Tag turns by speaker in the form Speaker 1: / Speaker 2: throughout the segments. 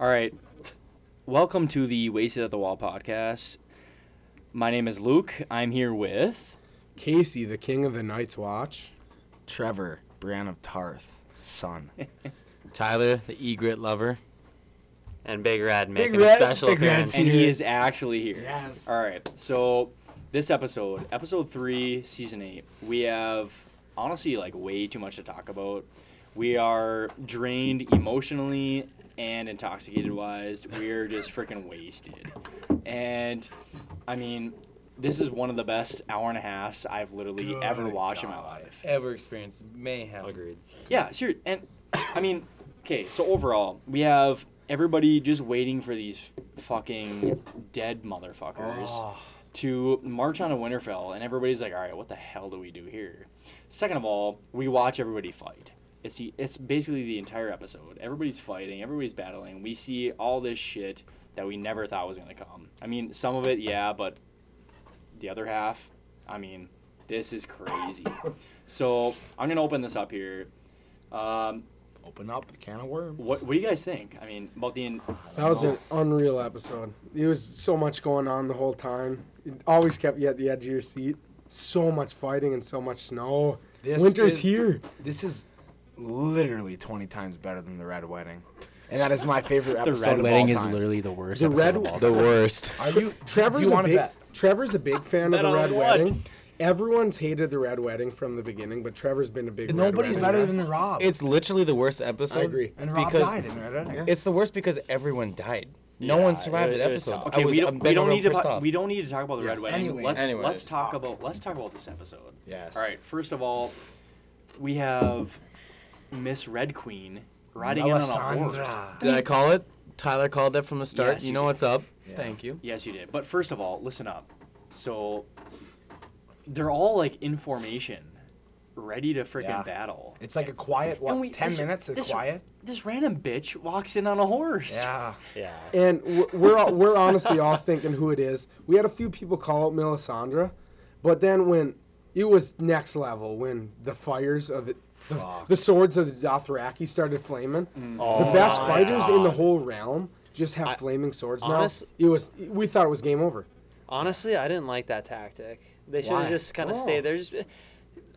Speaker 1: All right. Welcome to the Wasted at the Wall podcast. My name is Luke. I'm here with.
Speaker 2: Casey, the king of the Night's Watch.
Speaker 3: Trevor, Bran of Tarth, son.
Speaker 4: Tyler, the egret lover.
Speaker 5: And Big Red
Speaker 3: Big Red-
Speaker 5: a special
Speaker 3: Big
Speaker 5: appearance.
Speaker 3: Red's
Speaker 1: And he is actually here.
Speaker 3: Yes.
Speaker 1: All right. So, this episode, episode three, season eight, we have honestly like way too much to talk about. We are drained emotionally and intoxicated wise. We're just freaking wasted. And I mean, this is one of the best hour and a halves I've literally
Speaker 3: Good
Speaker 1: ever watched in my life.
Speaker 4: Ever experienced mayhem.
Speaker 5: Agreed.
Speaker 1: Yeah, sure. And I mean, okay, so overall, we have everybody just waiting for these fucking dead motherfuckers
Speaker 4: Oh.
Speaker 1: to march on a Winterfell, and everybody's like, all right, what the hell do we do here? Second of all, we watch everybody fight. It's the, it's basically the entire episode. Everybody's fighting, everybody's battling. We see all this shit that we never thought was gonna come. I mean, some of it, yeah, but the other half, I mean, this is crazy. So I'm gonna open this up here. Um,
Speaker 3: Open up the can of worms.
Speaker 1: what what do you guys think? I mean, about the in-
Speaker 2: That was an unreal episode. There was so much going on the whole time. It always kept you at the edge of your seat. So much fighting and so much snow.
Speaker 3: This
Speaker 2: Winter's
Speaker 3: is-
Speaker 2: here.
Speaker 3: This is literally 20 times better than the Red Wedding. And that is my favorite episode.
Speaker 1: the red
Speaker 3: of
Speaker 1: wedding
Speaker 3: all
Speaker 1: is literally the worst.
Speaker 2: The
Speaker 1: episode
Speaker 2: red-
Speaker 1: of all
Speaker 4: The worst.
Speaker 3: Are you,
Speaker 2: Trevor's
Speaker 3: you
Speaker 2: a big
Speaker 3: bet?
Speaker 2: Trevor's a big fan of
Speaker 1: Bet
Speaker 2: the
Speaker 1: on
Speaker 2: Red
Speaker 1: what?
Speaker 2: Wedding. Everyone's hated the Red Wedding from the beginning, but Trevor's been a big. Red
Speaker 3: Nobody's
Speaker 2: Wedding
Speaker 3: better
Speaker 2: guy.
Speaker 3: than Rob.
Speaker 4: It's literally the worst episode.
Speaker 2: I agree.
Speaker 3: and Rob
Speaker 4: because
Speaker 3: died in the Red Wedding.
Speaker 4: It's the worst because everyone died. No
Speaker 1: Yeah,
Speaker 4: one survived
Speaker 1: it-
Speaker 4: that
Speaker 1: it was
Speaker 4: episode.
Speaker 1: tough.
Speaker 4: I
Speaker 1: Okay,
Speaker 4: was-
Speaker 1: we
Speaker 4: I'm
Speaker 1: don't we don't
Speaker 4: real
Speaker 1: need to
Speaker 4: pissed
Speaker 1: talk, we don't need to talk about the red
Speaker 3: Yes,
Speaker 1: wedding.
Speaker 3: anyways.
Speaker 1: let's
Speaker 4: Anyways.
Speaker 1: let's talk about let's talk about this episode.
Speaker 3: Yes.
Speaker 1: All right. First of all, we have Miss Red Queen riding in on a horse.
Speaker 3: Melisandre.
Speaker 4: Did I call it? Tyler called it from the start.
Speaker 1: Yes,
Speaker 4: you
Speaker 1: you
Speaker 4: know
Speaker 1: did.
Speaker 4: what's up.
Speaker 3: Yeah.
Speaker 4: Thank you.
Speaker 1: Yes, you did. But first of all, listen up. So they're all like in formation, ready to freaking
Speaker 3: Yeah.
Speaker 1: battle.
Speaker 3: It's like a quiet, what,
Speaker 1: And we-
Speaker 3: 10
Speaker 1: this-
Speaker 3: minutes of
Speaker 1: this-
Speaker 3: quiet?
Speaker 1: This random bitch walks in on a horse.
Speaker 3: Yeah.
Speaker 5: Yeah.
Speaker 2: And we're- we're all- we're honestly all thinking who it is. We had a few people call out Melisandre, but then when it was next level, when the fires of the the, the swords of the Dothraki started flaming,
Speaker 5: Oh
Speaker 2: the best
Speaker 5: my
Speaker 2: fighters in the whole realm just have
Speaker 5: I-
Speaker 2: flaming swords
Speaker 5: honest-
Speaker 2: now. It was we thought it was game over.
Speaker 5: Honestly, I didn't like that tactic. They should
Speaker 3: Why?
Speaker 5: have just kind of
Speaker 2: Oh.
Speaker 5: stayed there. Just, they,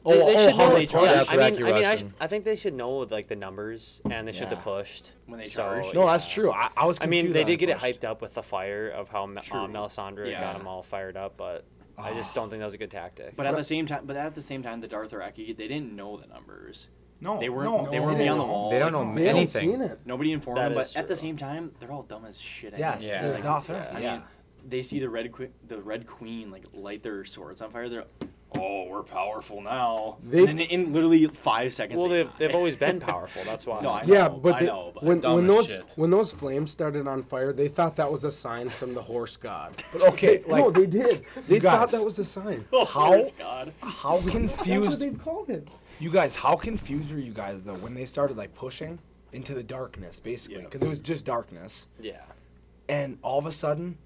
Speaker 4: Oh,
Speaker 5: they
Speaker 4: oh,
Speaker 5: should
Speaker 4: how
Speaker 5: know.
Speaker 4: they charged
Speaker 5: yeah, I mean,
Speaker 4: Aki
Speaker 5: I mean, I,
Speaker 4: Russian.
Speaker 5: sh- I think they should know like the numbers, and they should have
Speaker 3: Yeah.
Speaker 5: pushed
Speaker 1: When they
Speaker 5: So,
Speaker 1: charged.
Speaker 3: No, that's
Speaker 5: yeah.
Speaker 3: true. I, I was
Speaker 5: I
Speaker 3: confused
Speaker 5: mean, they
Speaker 3: on
Speaker 5: did get it
Speaker 3: first.
Speaker 5: hyped up with the fire of how Me-
Speaker 1: True.
Speaker 5: uh, Melisandre
Speaker 1: Yeah.
Speaker 5: got them all fired up, but I just ah. don't think that was a good tactic.
Speaker 1: But at the same time, but at the same time, the Dothraki they didn't know the numbers.
Speaker 3: No,
Speaker 1: They weren't.
Speaker 3: No,
Speaker 1: they
Speaker 3: no,
Speaker 1: weren't
Speaker 3: they
Speaker 1: beyond the
Speaker 3: didn't.
Speaker 1: wall.
Speaker 4: They don't
Speaker 1: Like,
Speaker 4: know
Speaker 2: They haven't
Speaker 4: anything.
Speaker 2: seen it.
Speaker 1: Nobody informed
Speaker 5: That
Speaker 1: them,
Speaker 5: is
Speaker 1: but at the same time, they're all dumb as shit.
Speaker 3: Yes,
Speaker 1: anyways.
Speaker 4: Yeah.
Speaker 1: Like,
Speaker 3: Dothraki.
Speaker 1: I
Speaker 3: yeah.
Speaker 1: mean, they see the red que- the red queen like light their swords on fire. They're, oh, we're powerful now.
Speaker 2: They-
Speaker 1: and in literally five seconds.
Speaker 5: well,
Speaker 1: they
Speaker 5: they've, they've always been powerful. That's why.
Speaker 1: No, I
Speaker 2: Yeah,
Speaker 1: know,
Speaker 2: but,
Speaker 1: I
Speaker 2: they-
Speaker 1: know, but
Speaker 2: when
Speaker 4: dumb
Speaker 2: when
Speaker 4: as
Speaker 2: those
Speaker 4: shit.
Speaker 2: when those flames started on fire, they thought that was a sign from the horse god.
Speaker 3: But okay,
Speaker 2: They- no, they did. They thought that was a sign.
Speaker 1: oh,
Speaker 3: how-
Speaker 1: horse God.
Speaker 3: how
Speaker 2: That's what
Speaker 3: confused
Speaker 2: they've called it.
Speaker 3: You guys, how confused were you guys though when they started like pushing into the darkness, basically?
Speaker 1: Yeah.
Speaker 3: Because it was just darkness,
Speaker 5: Yeah.
Speaker 3: and all of a sudden,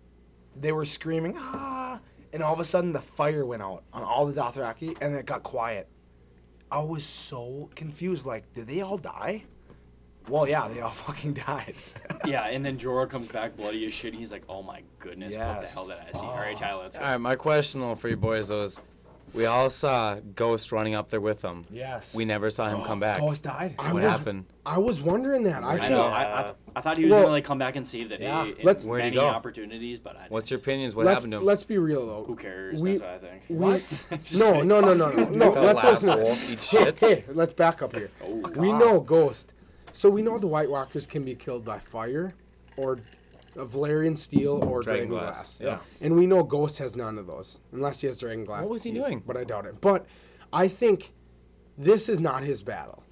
Speaker 3: they were screaming ah, and all of a sudden the fire went out on all the Dothraki, and it got quiet. I was so confused. Like, did they all die? Well, yeah, they all fucking died.
Speaker 1: Yeah, and then Jorah comes back bloody as shit. And he's like, oh my goodness, what the hell did I see? All right, Tyler, let's go.
Speaker 4: All right, my question though for you boys though is, we all saw Ghost running up there with him.
Speaker 3: yes.
Speaker 4: We never saw him come back.
Speaker 3: Ghost died.
Speaker 2: I
Speaker 4: What
Speaker 2: was,
Speaker 4: happened?
Speaker 2: I was wondering that. I,
Speaker 1: I
Speaker 2: think
Speaker 1: know. I, I, I thought he was
Speaker 2: Well-
Speaker 1: gonna like come back and save the day
Speaker 3: Yeah.
Speaker 1: in
Speaker 2: Let's-
Speaker 4: Where'd he
Speaker 1: many
Speaker 4: go?
Speaker 1: opportunities, but I.
Speaker 4: What's your opinions? What
Speaker 2: let's
Speaker 4: happened to him?
Speaker 2: let's be real though.
Speaker 1: Who cares?
Speaker 2: We-
Speaker 1: That's what I think.
Speaker 2: We,
Speaker 3: What?
Speaker 2: no, no, no, no, no, no. Let's
Speaker 4: last
Speaker 2: listen.
Speaker 4: wolf eat
Speaker 2: Hey,
Speaker 4: shit.
Speaker 2: hey, let's back up here.
Speaker 1: Oh,
Speaker 2: we know Ghost, so we know the White Walkers can be killed by fire, or a Valyrian steel, or
Speaker 4: Dragon
Speaker 2: dragon,
Speaker 4: glass,
Speaker 2: glass.
Speaker 3: yeah.
Speaker 2: And we know Ghost has none of those, unless he has dragon glass.
Speaker 4: What was he doing?
Speaker 2: But I doubt it. But I think this is not his battle.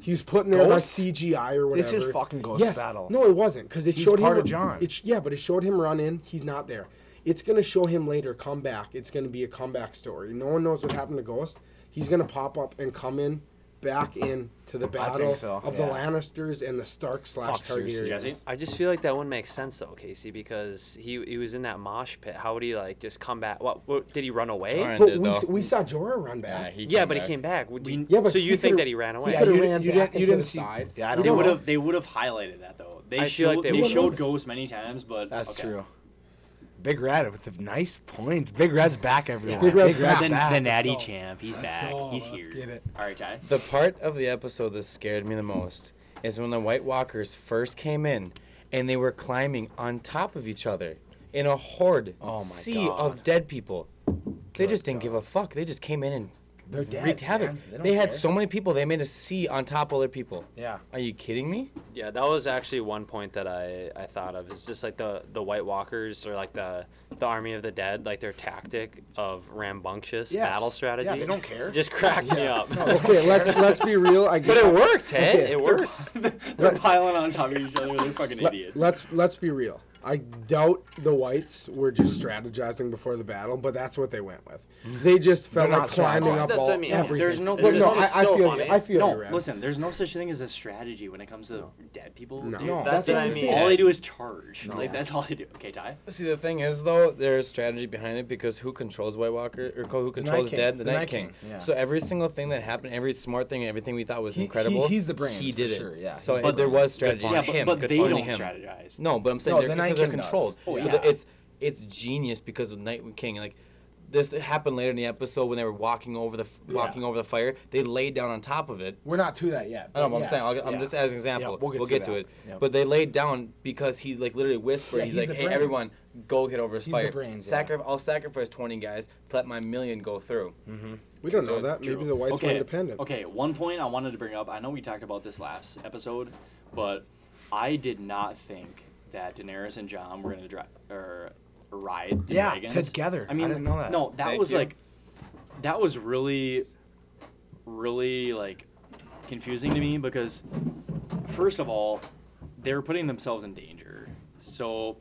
Speaker 2: He was put in there
Speaker 3: Ghost?
Speaker 2: CGI or whatever.
Speaker 3: This is fucking Ghost
Speaker 2: yes.
Speaker 3: battle.
Speaker 2: No, it wasn't because it
Speaker 3: He's
Speaker 2: showed
Speaker 3: part
Speaker 2: him.
Speaker 3: of Jon.
Speaker 2: It, sh- yeah, but it showed him run in. He's not there. It's gonna show him later come back. It's gonna be a comeback story. No one knows what happened to Ghost. He's gonna pop up and come in back in to the battle
Speaker 3: so,
Speaker 2: of the. Lannisters and the Stark slash
Speaker 3: Fuck.
Speaker 2: Targaryens.
Speaker 5: I just feel like that wouldn't make sense though, Casey, because he he was in that mosh pit. How would he like just come back? What, what did he run away?
Speaker 4: Torrent
Speaker 2: But
Speaker 4: did,
Speaker 2: we,
Speaker 4: though.
Speaker 2: s- we saw Jorah run
Speaker 4: Yeah,
Speaker 2: back.
Speaker 4: he
Speaker 5: Yeah, but
Speaker 4: back.
Speaker 5: he came back. Would you,
Speaker 2: Yeah, but
Speaker 5: so you think that he ran away?
Speaker 3: Yeah, you,
Speaker 2: ran
Speaker 3: didn't- you
Speaker 2: back
Speaker 3: didn't. You didn't
Speaker 2: the
Speaker 3: see.
Speaker 2: side.
Speaker 3: Yeah, I
Speaker 1: They
Speaker 3: don't
Speaker 1: they
Speaker 3: would
Speaker 1: have they would have highlighted that though. They
Speaker 5: I feel
Speaker 1: showed
Speaker 5: like they
Speaker 1: they, showed Ghost many times, but
Speaker 3: That's
Speaker 1: okay.
Speaker 3: true. Big Red with the nice points. Big Red's back, everyone.
Speaker 2: Big Red's back.
Speaker 1: The,
Speaker 3: back.
Speaker 1: the natty champ, he's
Speaker 3: Let's
Speaker 1: back.
Speaker 3: go,
Speaker 1: He's
Speaker 3: let's
Speaker 1: here.
Speaker 3: get it.
Speaker 1: All right, Ty.
Speaker 4: The part of the episode that scared me the most is when the White Walkers first came in and they were climbing on top of each other in a horde
Speaker 3: Oh
Speaker 4: sea
Speaker 3: God.
Speaker 4: of dead people. They
Speaker 3: Good
Speaker 4: just didn't
Speaker 3: God.
Speaker 4: give a fuck. They just came in and
Speaker 3: They're mm-hmm. dead.
Speaker 4: wreaked havoc.
Speaker 3: man.
Speaker 4: They,
Speaker 3: don't
Speaker 4: had
Speaker 3: care.
Speaker 4: so many people. They made a sea on top of other people.
Speaker 3: Yeah.
Speaker 4: Are you kidding me?
Speaker 5: Yeah, that was actually one point that I, I thought of. It's just like the, the White Walkers or like the the Army of the Dead, like their tactic of rambunctious
Speaker 3: Yes.
Speaker 5: battle strategy.
Speaker 3: Yeah, they don't care.
Speaker 5: Just cracked me up.
Speaker 2: Okay, let's let's be real. I
Speaker 5: But
Speaker 2: get
Speaker 5: it worked, hey?
Speaker 2: Okay.
Speaker 5: It works.
Speaker 1: They're piling on top of each other. They're fucking idiots.
Speaker 2: let's let's be real. I doubt the whites were just strategizing before the battle, but that's what they went with. They just felt
Speaker 3: They're
Speaker 2: like
Speaker 3: not
Speaker 2: climbing
Speaker 3: strategizing.
Speaker 2: up
Speaker 5: That's
Speaker 2: all
Speaker 5: what I mean.
Speaker 2: everything.
Speaker 1: There's no-
Speaker 2: Well,
Speaker 1: there's
Speaker 2: no,
Speaker 1: no-
Speaker 2: I,
Speaker 1: it's
Speaker 2: I
Speaker 5: so
Speaker 2: feel
Speaker 5: funny.
Speaker 2: you. I feel
Speaker 1: no,
Speaker 2: you.
Speaker 1: Listen. There's no such thing as a strategy when it comes to dead people.
Speaker 2: No.
Speaker 1: They-
Speaker 2: No,
Speaker 5: that's what I mean.
Speaker 1: All they do is charge.
Speaker 2: No.
Speaker 1: Like that's all they do. Okay, Ty.
Speaker 4: See, the thing is, though, there's strategy behind it because who controls White Walker or who controls
Speaker 3: King.
Speaker 4: Dead? The,
Speaker 3: The
Speaker 4: Night
Speaker 3: Night
Speaker 4: King.
Speaker 3: King, yeah.
Speaker 4: So every single thing that happened, every smart thing, everything we thought was
Speaker 3: He- he-
Speaker 4: incredible.
Speaker 3: he's the brains,
Speaker 4: He
Speaker 3: for
Speaker 4: did it.
Speaker 3: sure, yeah.
Speaker 4: So
Speaker 3: He's
Speaker 4: it- there
Speaker 3: brains.
Speaker 4: was strategy.
Speaker 1: Yeah, but,
Speaker 4: him.
Speaker 1: but
Speaker 4: Good
Speaker 1: they
Speaker 4: point.
Speaker 1: don't
Speaker 4: him.
Speaker 1: strategize.
Speaker 4: No, but I'm saying
Speaker 3: No,
Speaker 4: they're,
Speaker 3: the Night
Speaker 4: because they're controlled.
Speaker 1: Oh,
Speaker 4: The-
Speaker 1: yeah.
Speaker 4: It's it's genius because of Night King. Like this happened later in the episode when they were walking over the walking over the fire. They laid down on top of it.
Speaker 3: We're not to that yet.
Speaker 4: I know,
Speaker 3: but
Speaker 4: but I'm
Speaker 3: yes,
Speaker 4: saying I'll, I'm
Speaker 3: yeah.
Speaker 4: just as an example.
Speaker 3: Yeah, we'll get,
Speaker 4: we'll
Speaker 3: get
Speaker 4: get,
Speaker 3: to
Speaker 4: to, it.
Speaker 3: Yep.
Speaker 4: But they laid down because he like literally whispered.
Speaker 3: Yeah,
Speaker 4: he's,
Speaker 3: he's
Speaker 4: like, "Hey,
Speaker 3: brain.
Speaker 4: everyone, go get over his
Speaker 3: He's the
Speaker 4: fire.
Speaker 3: brains, yeah.
Speaker 4: I'll sacrifice 20 guys to let my million go through." Mm-hmm.
Speaker 2: we don't
Speaker 4: So
Speaker 2: know that.
Speaker 4: true.
Speaker 2: Maybe the whites were
Speaker 1: okay.
Speaker 2: independent.
Speaker 1: Okay, one point I wanted to bring up. I know we talked about this last episode, but I did not think that Daenerys and Jon were gonna drive or ride the
Speaker 3: Yeah,
Speaker 1: dragons
Speaker 3: together.
Speaker 1: I mean,
Speaker 3: I didn't know that.
Speaker 1: No, that
Speaker 4: Thank
Speaker 1: was
Speaker 4: you.
Speaker 1: like, that was really, really like confusing to me because, first of all, they were putting themselves in danger. So,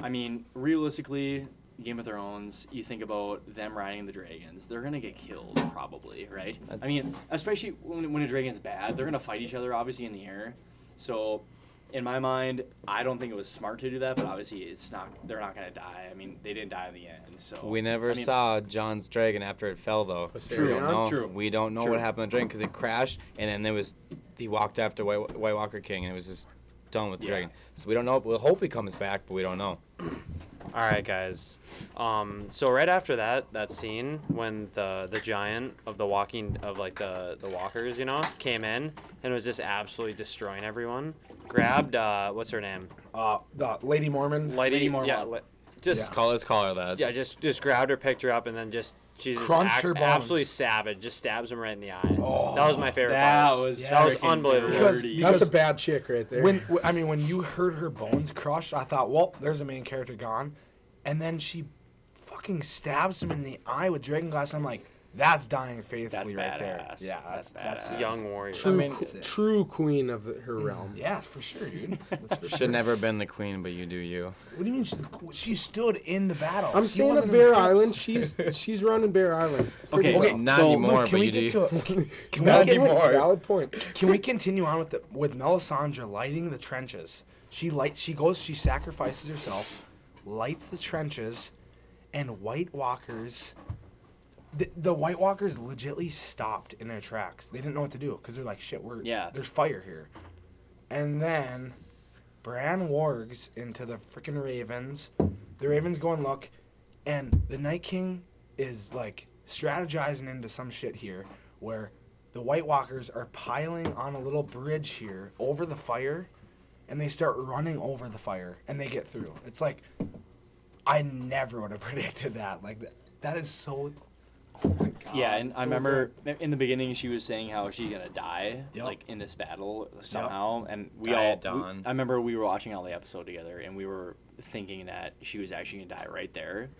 Speaker 1: I mean, realistically, Game of Thrones, you think about them riding the dragons, they're gonna get killed probably, right? I mean, especially when, when a dragon's bad, they're gonna fight each other obviously in the air. So, in my mind, I don't think it was smart to do that, but obviously it's not. They're not gonna die. I mean, they didn't die in the end. So
Speaker 4: We never
Speaker 1: I mean,
Speaker 4: saw Jon's dragon after it fell, though.
Speaker 2: True,
Speaker 4: We don't know.
Speaker 1: true.
Speaker 4: We don't know
Speaker 1: True.
Speaker 4: what happened to the dragon because it crashed, and then there was he walked after White, White Walker King, and it was just done with the
Speaker 1: Yeah.
Speaker 4: dragon. So we don't know. We'll hope he comes back, but we don't know.
Speaker 5: All right, guys. Um, so right after that, that scene when the the giant of the walking of like the the walkers, you know, came in and was just absolutely destroying everyone. Grabbed uh, what's her name?
Speaker 3: Uh, the Lady Mormon.
Speaker 5: Lady,
Speaker 1: Lady Mormont.
Speaker 5: Yeah, li- just
Speaker 3: Yeah.
Speaker 4: Call let's call her that.
Speaker 5: yeah, just just grabbed her, picked her up, and then just she's just
Speaker 3: Crunched
Speaker 5: ac-
Speaker 3: her bones.
Speaker 5: absolutely savage. Just stabs him right in the eye.
Speaker 3: Oh,
Speaker 5: that was my favorite
Speaker 1: That
Speaker 5: part.
Speaker 1: was
Speaker 3: Yeah.
Speaker 5: That was unbelievable.
Speaker 3: Because- because-
Speaker 2: That's a bad chick right there.
Speaker 3: When w- I mean, when you heard her bones crushed, I thought, well, there's a main character gone, and then she fucking stabs him in the eye with dragon glass. I'm like, that's dying faithfully
Speaker 1: That's
Speaker 3: right there. Yeah, that's
Speaker 1: That's
Speaker 3: that's,
Speaker 1: badass.
Speaker 5: Young warrior.
Speaker 2: true,
Speaker 4: I mean-
Speaker 2: qu- true queen of her realm.
Speaker 3: Yeah, for sure, dude. That's for
Speaker 4: Should
Speaker 3: sure.
Speaker 4: never been the queen, but you do you.
Speaker 3: What do you mean? She, she stood in the battle.
Speaker 2: I'm
Speaker 3: She
Speaker 2: saying of Bear. Island, she's she's running Bear Island.
Speaker 1: Okay,
Speaker 2: Pretty
Speaker 1: okay,
Speaker 2: well.
Speaker 4: Not
Speaker 1: so-
Speaker 4: anymore,
Speaker 3: Luke, can
Speaker 4: but
Speaker 3: we
Speaker 4: you
Speaker 3: get
Speaker 4: do.
Speaker 3: to a, can, can we
Speaker 2: Valid
Speaker 3: get,
Speaker 2: point, Valid point.
Speaker 3: Can we continue on with the with Melisandre lighting the trenches? She lights. She goes. She sacrifices herself, lights the trenches, and White Walkers. The, the White Walkers legitly stopped in their tracks. They didn't know what to do because they're like, "Shit, we're
Speaker 1: Yeah.
Speaker 3: There's fire here." And then, Bran wargs into the freaking Ravens. The Ravens go and look, and the Night King is like strategizing into some shit here where the White Walkers are piling on a little bridge here over the fire and they start running over the fire and they get through. It's like I never would have predicted that. Like that, that is so Oh my god.
Speaker 1: Yeah, and I
Speaker 3: so
Speaker 1: remember in the beginning she was saying how she's gonna die,
Speaker 3: Yep.
Speaker 1: like in this battle somehow, and we
Speaker 4: Die
Speaker 1: all.
Speaker 4: at dawn.
Speaker 1: we- I remember we were watching all the episode together, and we were thinking that she was actually gonna die right there,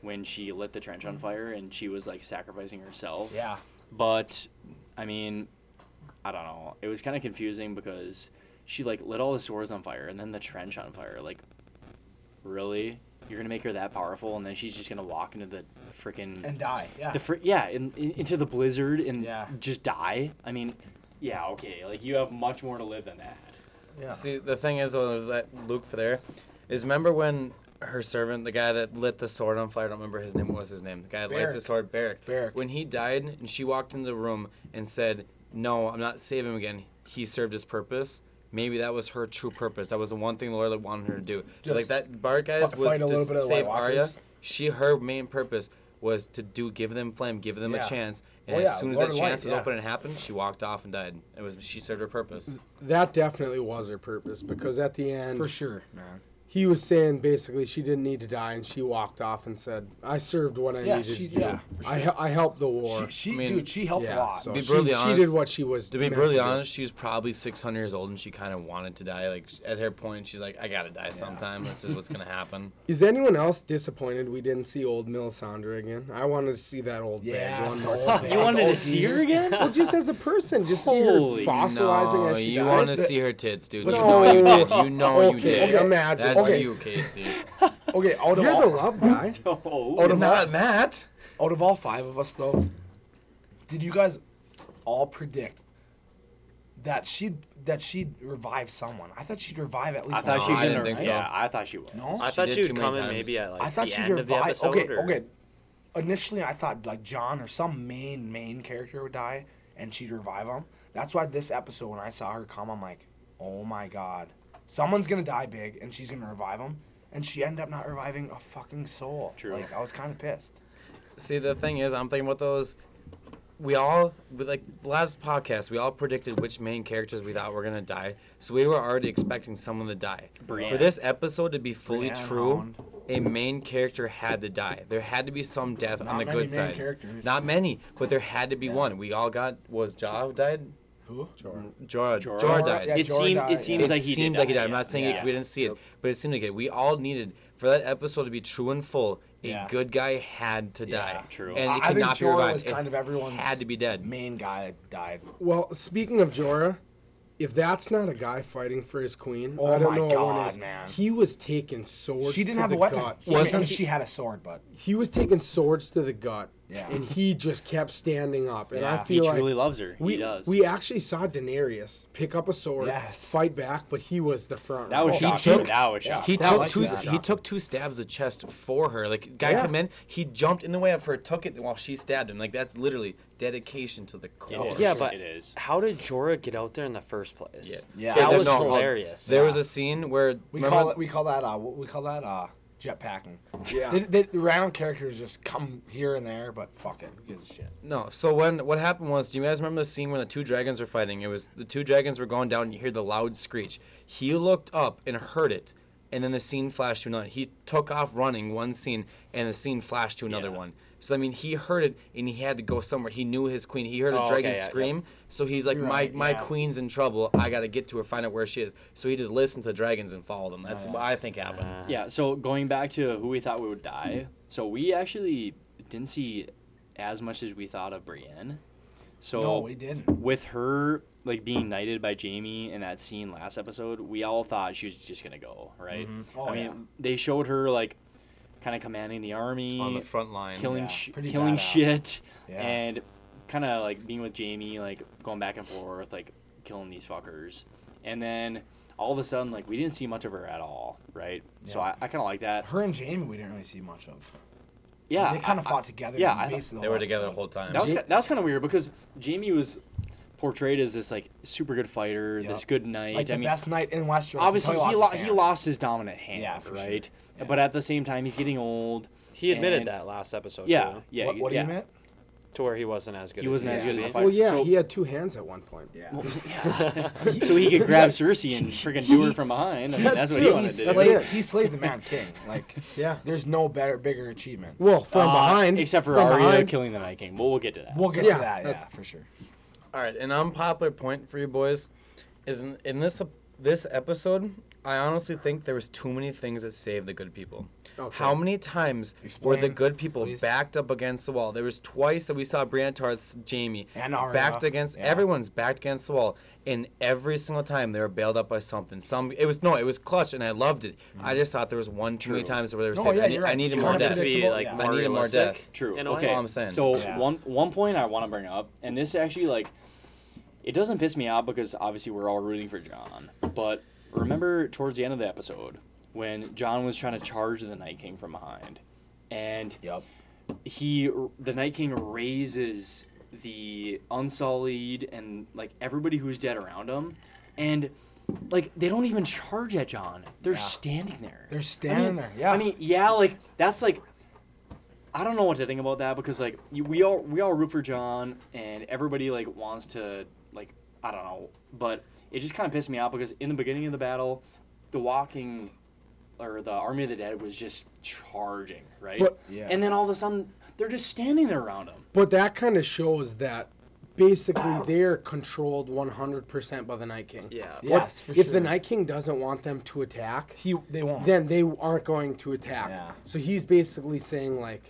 Speaker 1: when she lit the trench on mm-hmm. fire, and she was like sacrificing herself.
Speaker 3: Yeah.
Speaker 1: But, I mean, I don't know. It was kind of confusing because she like lit all the swords on fire and then the trench on fire. Like, really? You're gonna make her that powerful, and then she's just gonna walk into the freaking
Speaker 3: and die. Yeah.
Speaker 1: the fr- yeah in, in, into the blizzard and
Speaker 3: Yeah.
Speaker 1: just die. I mean, yeah, okay, like you have much more to live than that.
Speaker 3: yeah.
Speaker 4: See, the thing is, though, that Luke for there, is remember when her servant, the guy that lit the sword on fire, I don't remember his name. What was his name? The guy that lights the
Speaker 3: Beric.
Speaker 4: sword, Beric.
Speaker 3: Beric.
Speaker 4: When he died and she walked into the room and said, "No, I'm not saving him again. He served his purpose." Maybe that was her true purpose. That was the one thing the Lord wanted her to do. Just like that Bart guys
Speaker 3: fi-
Speaker 4: was to
Speaker 3: little bit of the
Speaker 4: save
Speaker 3: White
Speaker 4: Arya. She her main purpose was to do give them flame, give them
Speaker 3: Yeah.
Speaker 4: a chance. And
Speaker 3: Oh,
Speaker 4: as
Speaker 3: yeah,
Speaker 4: soon as
Speaker 3: Lord
Speaker 4: that
Speaker 3: of Light,
Speaker 4: chance was
Speaker 3: yeah.
Speaker 4: open and happened, she walked off and died. It was she served her purpose.
Speaker 2: That definitely was her purpose because at the end,
Speaker 3: For sure, man.
Speaker 2: He was saying basically she didn't need to die, and she walked off and said, "I served what I
Speaker 3: Yeah,
Speaker 2: needed
Speaker 3: she-
Speaker 2: to do.
Speaker 3: yeah, for
Speaker 2: I hel- I helped the war."
Speaker 3: She, she
Speaker 4: I mean,
Speaker 3: dude, she helped a lot.
Speaker 2: so
Speaker 4: be
Speaker 2: she,
Speaker 4: brutally
Speaker 2: she
Speaker 4: honest-
Speaker 2: did what she was.
Speaker 4: To To be
Speaker 2: meant
Speaker 4: brutally
Speaker 2: do.
Speaker 4: honest, she was probably 600 years old and she kind of wanted to die. Like at her point, she's like, I gotta die sometime. This is what's gonna happen.
Speaker 2: Is anyone else disappointed we didn't see old Melisandre again? I wanted to see that old
Speaker 3: Yeah,
Speaker 2: bag one more time.
Speaker 1: You wanted to see her again?
Speaker 2: Well, just as a person, just see
Speaker 1: Holy-
Speaker 2: her fossilizing
Speaker 4: no,
Speaker 2: as she
Speaker 4: you
Speaker 2: died.
Speaker 4: want to see her tits, dude.
Speaker 2: But
Speaker 4: you
Speaker 2: no.
Speaker 4: know you did. You know you
Speaker 2: Okay,
Speaker 4: did.
Speaker 2: okay, imagine.
Speaker 4: That's
Speaker 2: Okay.
Speaker 4: you, Casey.
Speaker 3: Okay, out of
Speaker 2: You're
Speaker 3: all,
Speaker 2: the love guy.
Speaker 1: Oh,
Speaker 3: out of all,
Speaker 4: Not Matt.
Speaker 3: out of all five of us though, did you guys all predict that she'd that she'd revive someone? I thought she'd revive at least.
Speaker 1: I thought
Speaker 3: one
Speaker 1: she was
Speaker 4: I didn't think so.
Speaker 1: Yeah, I thought she was.
Speaker 3: No?
Speaker 5: I
Speaker 4: She
Speaker 5: thought
Speaker 4: did
Speaker 5: she
Speaker 4: too
Speaker 5: would come in maybe at like
Speaker 3: I thought
Speaker 5: the
Speaker 3: she'd
Speaker 5: end of the
Speaker 3: revive.
Speaker 5: episode.
Speaker 3: Okay,
Speaker 5: or-
Speaker 3: okay. Initially, I thought like Jon or some main main character would die, and she'd revive him. That's why this episode, when I saw her come, I'm like, oh my god, someone's gonna die big, and she's gonna revive him. And she ended up not reviving a fucking soul.
Speaker 1: True.
Speaker 3: Like I was kind of pissed.
Speaker 4: See, the thing is, I'm thinking about those. We all, like the last podcast, we all predicted which main characters we thought were gonna die. So we were already expecting someone to die.
Speaker 1: Brienne.
Speaker 4: For this episode to be fully
Speaker 3: Brienne,
Speaker 4: true,
Speaker 3: Hound.
Speaker 4: a main character had to die. There had to be some death
Speaker 3: Not
Speaker 4: on the
Speaker 3: many
Speaker 4: good
Speaker 3: main
Speaker 4: side.
Speaker 3: characters.
Speaker 4: Not many, but there had to be
Speaker 3: Yeah.
Speaker 4: one. We all got was Jaw died.
Speaker 3: Who?
Speaker 4: Jorah.
Speaker 1: Jorah.
Speaker 4: Jorah,
Speaker 3: Jorah,
Speaker 4: died.
Speaker 3: yeah,
Speaker 1: it
Speaker 3: Jorah
Speaker 1: seemed.
Speaker 3: died,
Speaker 1: It seems
Speaker 4: it
Speaker 1: like he
Speaker 4: seemed
Speaker 1: did
Speaker 4: like he died. I'm not saying it, we didn't see it, but it seemed like it. We all needed for that episode to be true and full. A
Speaker 3: Yeah.
Speaker 4: good guy had to die.
Speaker 3: Yeah,
Speaker 1: true.
Speaker 4: And
Speaker 3: I-
Speaker 4: it
Speaker 3: I
Speaker 4: could
Speaker 3: think
Speaker 4: not be revived.
Speaker 3: was kind
Speaker 4: it
Speaker 3: of everyone's
Speaker 4: had to be dead.
Speaker 3: Main guy that died.
Speaker 2: Well, speaking of Jorah, if that's not a guy fighting for his queen,
Speaker 3: Oh
Speaker 2: I don't
Speaker 3: my
Speaker 2: know what one is.
Speaker 3: man.
Speaker 2: He was taking swords.
Speaker 3: To the gut she didn't
Speaker 2: to
Speaker 3: have
Speaker 2: the
Speaker 3: a weapon.
Speaker 2: Gut.
Speaker 4: Wasn't he-
Speaker 3: she had a sword, but
Speaker 2: He was taking swords to the gut,
Speaker 3: Yeah.
Speaker 2: and he just kept standing up. And I
Speaker 3: Yeah.
Speaker 1: He
Speaker 2: feel
Speaker 1: truly
Speaker 2: like
Speaker 1: loves her.
Speaker 2: we
Speaker 1: he does.
Speaker 2: we actually saw Daenerys pick up a sword,
Speaker 3: Yes.
Speaker 2: fight back, but he was the front.
Speaker 1: that was
Speaker 2: runner.
Speaker 3: He
Speaker 1: shocking.
Speaker 3: took-
Speaker 1: that was shocking.
Speaker 4: He
Speaker 3: That
Speaker 4: took
Speaker 3: was
Speaker 4: two.
Speaker 3: that.
Speaker 4: He took two stabs of the chest for her. Like guy
Speaker 3: Yeah.
Speaker 4: come in, he jumped in the way of her, took it while she stabbed him. Like that's literally dedication to the
Speaker 1: It
Speaker 4: core.
Speaker 5: Yeah, but
Speaker 1: it is.
Speaker 5: how did Jorah get out there in the first place?
Speaker 4: Yeah.
Speaker 3: Yeah.
Speaker 5: that
Speaker 3: Yeah,
Speaker 5: was
Speaker 4: no,
Speaker 5: hilarious.
Speaker 4: There was a scene where
Speaker 3: we
Speaker 4: remember-
Speaker 3: call it we call that uh we call that uh jetpacking.
Speaker 2: Yeah.
Speaker 3: They, they, the random characters just come here and there, but fuck it, who gives a shit?
Speaker 4: No. So when what happened was, do you guys remember the scene when the two dragons were fighting? It was the two dragons were going down, and you hear the loud screech. He looked up and heard it, and then the scene flashed to another. He took off running one scene, and the scene flashed to another
Speaker 1: Yeah.
Speaker 4: one. So I mean, he heard it, and he had to go somewhere. He knew his queen. He heard
Speaker 5: Oh,
Speaker 4: a
Speaker 5: okay,
Speaker 4: dragon
Speaker 5: yeah,
Speaker 4: scream, so he's like,
Speaker 3: You're
Speaker 4: "My my
Speaker 3: yeah.
Speaker 4: queen's in trouble. I got to get to her, find out where she is." So he just listened to the dragons and followed them. That's
Speaker 3: Oh, yeah.
Speaker 4: what I think happened.
Speaker 5: Uh,
Speaker 1: Yeah, so going back to who we thought we would die, so we actually didn't see as much as we thought of Brienne. So
Speaker 3: no, we didn't.
Speaker 1: with her like being knighted by Jaime in that scene last episode, we all thought she was just gonna go, right? Mm-hmm.
Speaker 3: Oh,
Speaker 1: I mean,
Speaker 3: yeah.
Speaker 1: they showed her like kind of commanding the army,
Speaker 4: On the front line.
Speaker 1: killing
Speaker 3: Yeah,
Speaker 1: sh- killing
Speaker 3: badass.
Speaker 1: shit,
Speaker 3: Yeah.
Speaker 1: and kind of like being with Jaime, like going back and forth, like killing these fuckers, and then all of a sudden, like we didn't see much of her at all, right? So I, I kind of like that.
Speaker 3: Her and Jaime, we didn't really see much of.
Speaker 1: Yeah,
Speaker 3: they kind of
Speaker 1: I-
Speaker 3: fought together.
Speaker 1: yeah,
Speaker 3: in
Speaker 1: I-
Speaker 3: basically the
Speaker 4: They
Speaker 3: whole
Speaker 4: were together the whole time.
Speaker 1: That was that was kind of weird because Jaime was portrayed as this like super good fighter,
Speaker 3: Yep.
Speaker 1: this good knight.
Speaker 3: Like the
Speaker 1: I mean,
Speaker 3: best knight in Westeros.
Speaker 1: obviously
Speaker 3: until
Speaker 1: he,
Speaker 3: lost
Speaker 1: lo-
Speaker 3: his
Speaker 1: he lost his dominant hand,
Speaker 3: Yeah, for sure.
Speaker 1: right?
Speaker 3: Yeah.
Speaker 1: But at the same time, he's getting old.
Speaker 5: He admitted
Speaker 1: And-
Speaker 5: that last episode.
Speaker 1: Yeah,
Speaker 5: too,
Speaker 1: yeah,
Speaker 3: what,
Speaker 1: he's-
Speaker 3: what do
Speaker 1: yeah.
Speaker 3: you meant?
Speaker 5: to where he wasn't as good.
Speaker 1: He
Speaker 5: as
Speaker 1: wasn't
Speaker 5: he
Speaker 1: as good as a fighter.
Speaker 2: Well, yeah,
Speaker 1: So-
Speaker 2: he had two hands at one point.
Speaker 3: Yeah.
Speaker 1: so he could grab Cersei and freaking do her from behind. I mean, that's, what he wanted to do.
Speaker 3: he slayed the Mad King. Like,
Speaker 2: Yeah.
Speaker 3: there's no better, bigger achievement.
Speaker 2: Well, from
Speaker 1: Uh,
Speaker 2: behind,
Speaker 1: except for
Speaker 2: from
Speaker 1: Arya killing the Night King. But we'll get to that.
Speaker 3: We'll get
Speaker 2: Yeah,
Speaker 3: to that, yeah,
Speaker 2: that's-
Speaker 3: for sure.
Speaker 4: All right, an unpopular point for you boys is in, in this this episode, I honestly think there was too many things that saved the good people.
Speaker 2: Okay.
Speaker 4: How many times were the good people
Speaker 3: please.
Speaker 4: backed up against the wall? There was twice that we saw Brianna Tarth's Jamie
Speaker 3: And Arya,
Speaker 4: backed against.
Speaker 3: yeah.
Speaker 4: Everyone's backed against the wall, and every single time they were bailed up by something. Some it was no, it was clutch, and I loved it. Mm-hmm. I just thought there was one too many times where they were
Speaker 3: No,
Speaker 4: saying,
Speaker 3: yeah,
Speaker 4: I, need,
Speaker 3: you're
Speaker 4: I needed more
Speaker 3: wanted
Speaker 5: to
Speaker 4: death.
Speaker 5: be like
Speaker 3: yeah.
Speaker 5: more
Speaker 4: I needed more death.
Speaker 1: True.
Speaker 5: In a
Speaker 1: okay.
Speaker 5: way.
Speaker 4: all I'm saying.
Speaker 1: So
Speaker 3: Yeah.
Speaker 1: one one point I want to bring up, and this actually like, it doesn't piss me off because obviously we're all rooting for Jon. But remember towards the end of the episode when Jon was trying to charge the Night King from behind, and
Speaker 3: Yep.
Speaker 1: he the Night King raises the Unsullied and like everybody who's dead around him, and like they don't even charge at Jon. They're
Speaker 3: Yeah.
Speaker 1: standing there.
Speaker 3: They're
Speaker 1: I
Speaker 3: standing
Speaker 1: mean-
Speaker 3: there. Yeah.
Speaker 1: I mean, yeah, like that's like I don't know what to think about that because like you, we all we all root for Jon and everybody like wants to like I don't know, but it just kind of pissed me off because in the beginning of the battle, the walking or the army of the dead was just charging, right?
Speaker 2: But-
Speaker 3: Yeah.
Speaker 1: And then all of a sudden they're just standing there around him.
Speaker 2: But that kind of shows that basically they're controlled 100% by the Night King.
Speaker 5: Yeah.
Speaker 2: What-
Speaker 3: Yes, for
Speaker 2: if
Speaker 3: sure.
Speaker 2: If the Night King doesn't want them to attack,
Speaker 3: he they won't.
Speaker 2: then they aren't going to attack.
Speaker 3: Yeah.
Speaker 2: So he's basically saying like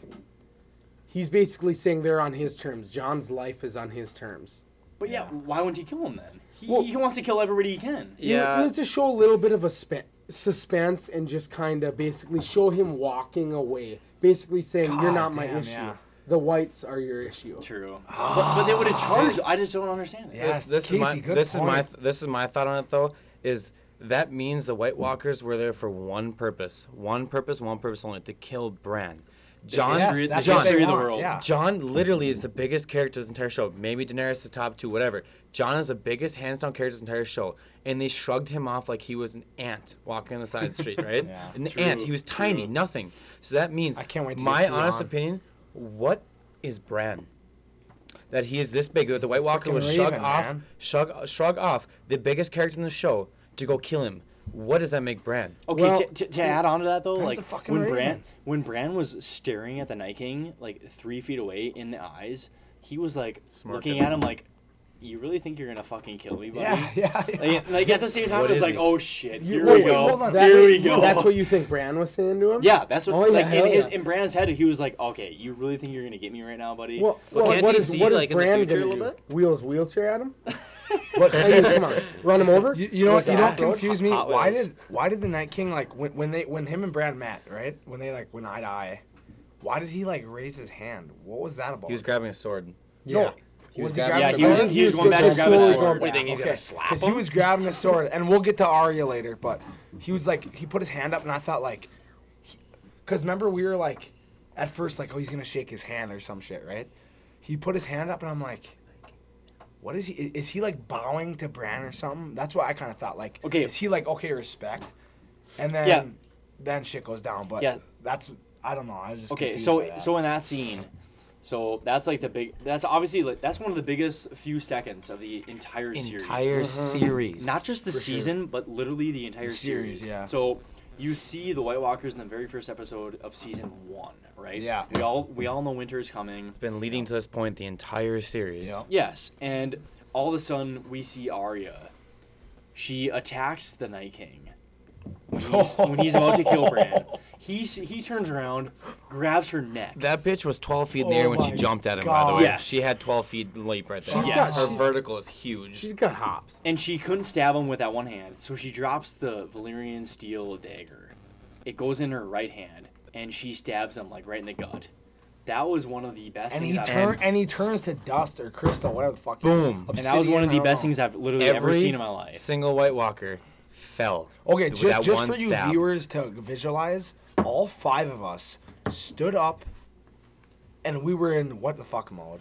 Speaker 2: he's basically saying they're on his terms. Jon's life is on his terms.
Speaker 1: But yeah,
Speaker 3: Yeah.
Speaker 1: why wouldn't he kill him then? He,
Speaker 2: Well-
Speaker 1: he wants to kill everybody he can.
Speaker 5: Yeah.
Speaker 2: It was to show a little bit of a spe- suspense and just kind of basically show him walking away, basically saying you're
Speaker 3: God
Speaker 2: not my
Speaker 3: damn,
Speaker 2: issue.
Speaker 3: yeah.
Speaker 2: The whites are your issue.
Speaker 1: True. but, but they would have charged. I just don't understand it.
Speaker 3: Yeah.
Speaker 4: this,
Speaker 3: Yes,
Speaker 4: this is my
Speaker 3: Casey, good
Speaker 4: this is my
Speaker 3: point.
Speaker 4: th- this is my thought on it though is that means the White Walkers were there for one purpose, one purpose, one purpose only to kill Bran. Jon,
Speaker 3: Yes,
Speaker 1: history-
Speaker 3: that's
Speaker 1: the
Speaker 3: what
Speaker 1: history of the world.
Speaker 3: Yeah.
Speaker 4: Jon literally is the biggest character of this entire show. Maybe Daenerys is top two, whatever. Jon is the biggest hands down character of this entire show, and they shrugged him off like he was an ant walking on the side of the street, right?
Speaker 3: Yeah.
Speaker 4: An
Speaker 1: True,
Speaker 4: ant. He was tiny,
Speaker 1: true.
Speaker 4: nothing. So that means
Speaker 3: I can't wait to
Speaker 4: my honest
Speaker 3: Theon.
Speaker 4: opinion. What is Bran? That he is this big that the White Walker
Speaker 3: Frickin'
Speaker 4: would shrug off, shrug, shrug off the biggest character in the show to go kill him. What does that make Bran?
Speaker 1: Okay,
Speaker 2: Well-
Speaker 1: to, to, to add on to that though,
Speaker 3: Bran's
Speaker 1: like when
Speaker 3: Raven.
Speaker 1: Bran when Bran was staring at the Night King like three feet away in the eyes, he was like
Speaker 4: Smirking.
Speaker 1: looking at him like, "You really think you're gonna fucking kill me, buddy?"
Speaker 3: Yeah, yeah, yeah.
Speaker 1: Like, like, at the same time,
Speaker 4: What
Speaker 1: it was like,
Speaker 4: he?
Speaker 1: "Oh shit,
Speaker 2: You-
Speaker 1: here
Speaker 2: wait,
Speaker 1: we
Speaker 2: wait,
Speaker 1: go,
Speaker 3: hold on.
Speaker 2: That-
Speaker 1: here we go."
Speaker 2: That's what you think Bran was saying to him?
Speaker 1: Yeah, that's what.
Speaker 2: Oh, yeah,
Speaker 1: like in
Speaker 2: hell
Speaker 1: his
Speaker 2: yeah.
Speaker 1: in Brand's head, he was like, "Okay, you really think you're gonna get me right now, buddy?"
Speaker 2: Well,
Speaker 5: Well,
Speaker 2: well
Speaker 5: can't
Speaker 2: what
Speaker 5: he
Speaker 2: is
Speaker 5: see,
Speaker 2: what is
Speaker 5: like, in
Speaker 2: Bran gonna do?
Speaker 5: bit?
Speaker 2: Wheels wheelchair at him? What? I mean, come on, run him over?
Speaker 3: You, you know what? You
Speaker 2: the
Speaker 3: know what me?
Speaker 1: Hot
Speaker 3: Why
Speaker 1: Wheels.
Speaker 3: did why did the Night King like when, when they when him and Brad met right when they like went eye to eye? Why did he like raise his hand? What was that about?
Speaker 4: He was grabbing a sword.
Speaker 3: No,
Speaker 2: Yeah.
Speaker 4: He was
Speaker 3: he
Speaker 4: grabbing-
Speaker 3: grabbing
Speaker 1: Yeah,
Speaker 3: the
Speaker 1: he was-
Speaker 3: sword?
Speaker 1: he was going back
Speaker 2: just
Speaker 1: to grab his
Speaker 2: slowly
Speaker 1: sword.
Speaker 2: going
Speaker 1: What do you
Speaker 5: think he's
Speaker 3: Okay,
Speaker 5: gonna slap
Speaker 3: because he was grabbing a sword, and we'll get to Arya later. But he was like, he put his hand up, and I thought like, because remember we were like, at first like, oh, he's gonna shake his hand or some shit, right? He put his hand up, and I'm like, what is he? Is he like bowing to Bran or something? That's what I kind of thought. Like,
Speaker 1: Okay.
Speaker 3: is he like okay, respect? And then,
Speaker 1: Yeah.
Speaker 3: then shit goes down. But
Speaker 1: Yeah.
Speaker 3: that's I don't know. I was just
Speaker 1: Okay, so so in that scene, so that's like the big. That's obviously like that's one of the biggest few seconds of the entire series.
Speaker 4: Entire series. Mm-hmm.
Speaker 1: Not just the
Speaker 3: For sure.
Speaker 1: season, but literally the entire
Speaker 3: The series,
Speaker 1: series.
Speaker 3: yeah.
Speaker 1: So you see the White Walkers in the very first episode of season one, right?
Speaker 3: Yeah.
Speaker 1: We all we all know winter is coming.
Speaker 4: It's been leading to this point the entire series.
Speaker 3: Yeah.
Speaker 1: Yes, and all of a sudden we see Arya. She attacks the Night King. When he's, when he's about to kill Bran, he he turns around, grabs her neck.
Speaker 4: That bitch was 12 feet in the
Speaker 3: Oh
Speaker 4: air when she
Speaker 3: my
Speaker 4: jumped at him, by the way.
Speaker 1: Yes.
Speaker 4: She had 12 feet leap right there.
Speaker 2: She's
Speaker 1: got-
Speaker 4: Her
Speaker 2: she's-
Speaker 4: vertical is huge.
Speaker 2: She's got hops.
Speaker 1: and she couldn't stab him with that one hand, so she drops the Valyrian steel dagger. It goes in her right hand, and she stabs him like right in the gut. That was one of the best
Speaker 3: and
Speaker 1: things
Speaker 3: he
Speaker 1: I've
Speaker 3: turn and he turns to dust or crystal, whatever the fuck.
Speaker 4: Boom.
Speaker 1: and that was one of the best
Speaker 3: know.
Speaker 1: things I've literally ever seen in my life.
Speaker 4: single White Walker fell.
Speaker 3: Okay, just
Speaker 4: that
Speaker 3: just
Speaker 4: one
Speaker 3: for you
Speaker 4: stab.
Speaker 3: viewers to visualize, all five of us stood up, and we were in what the fuck mode.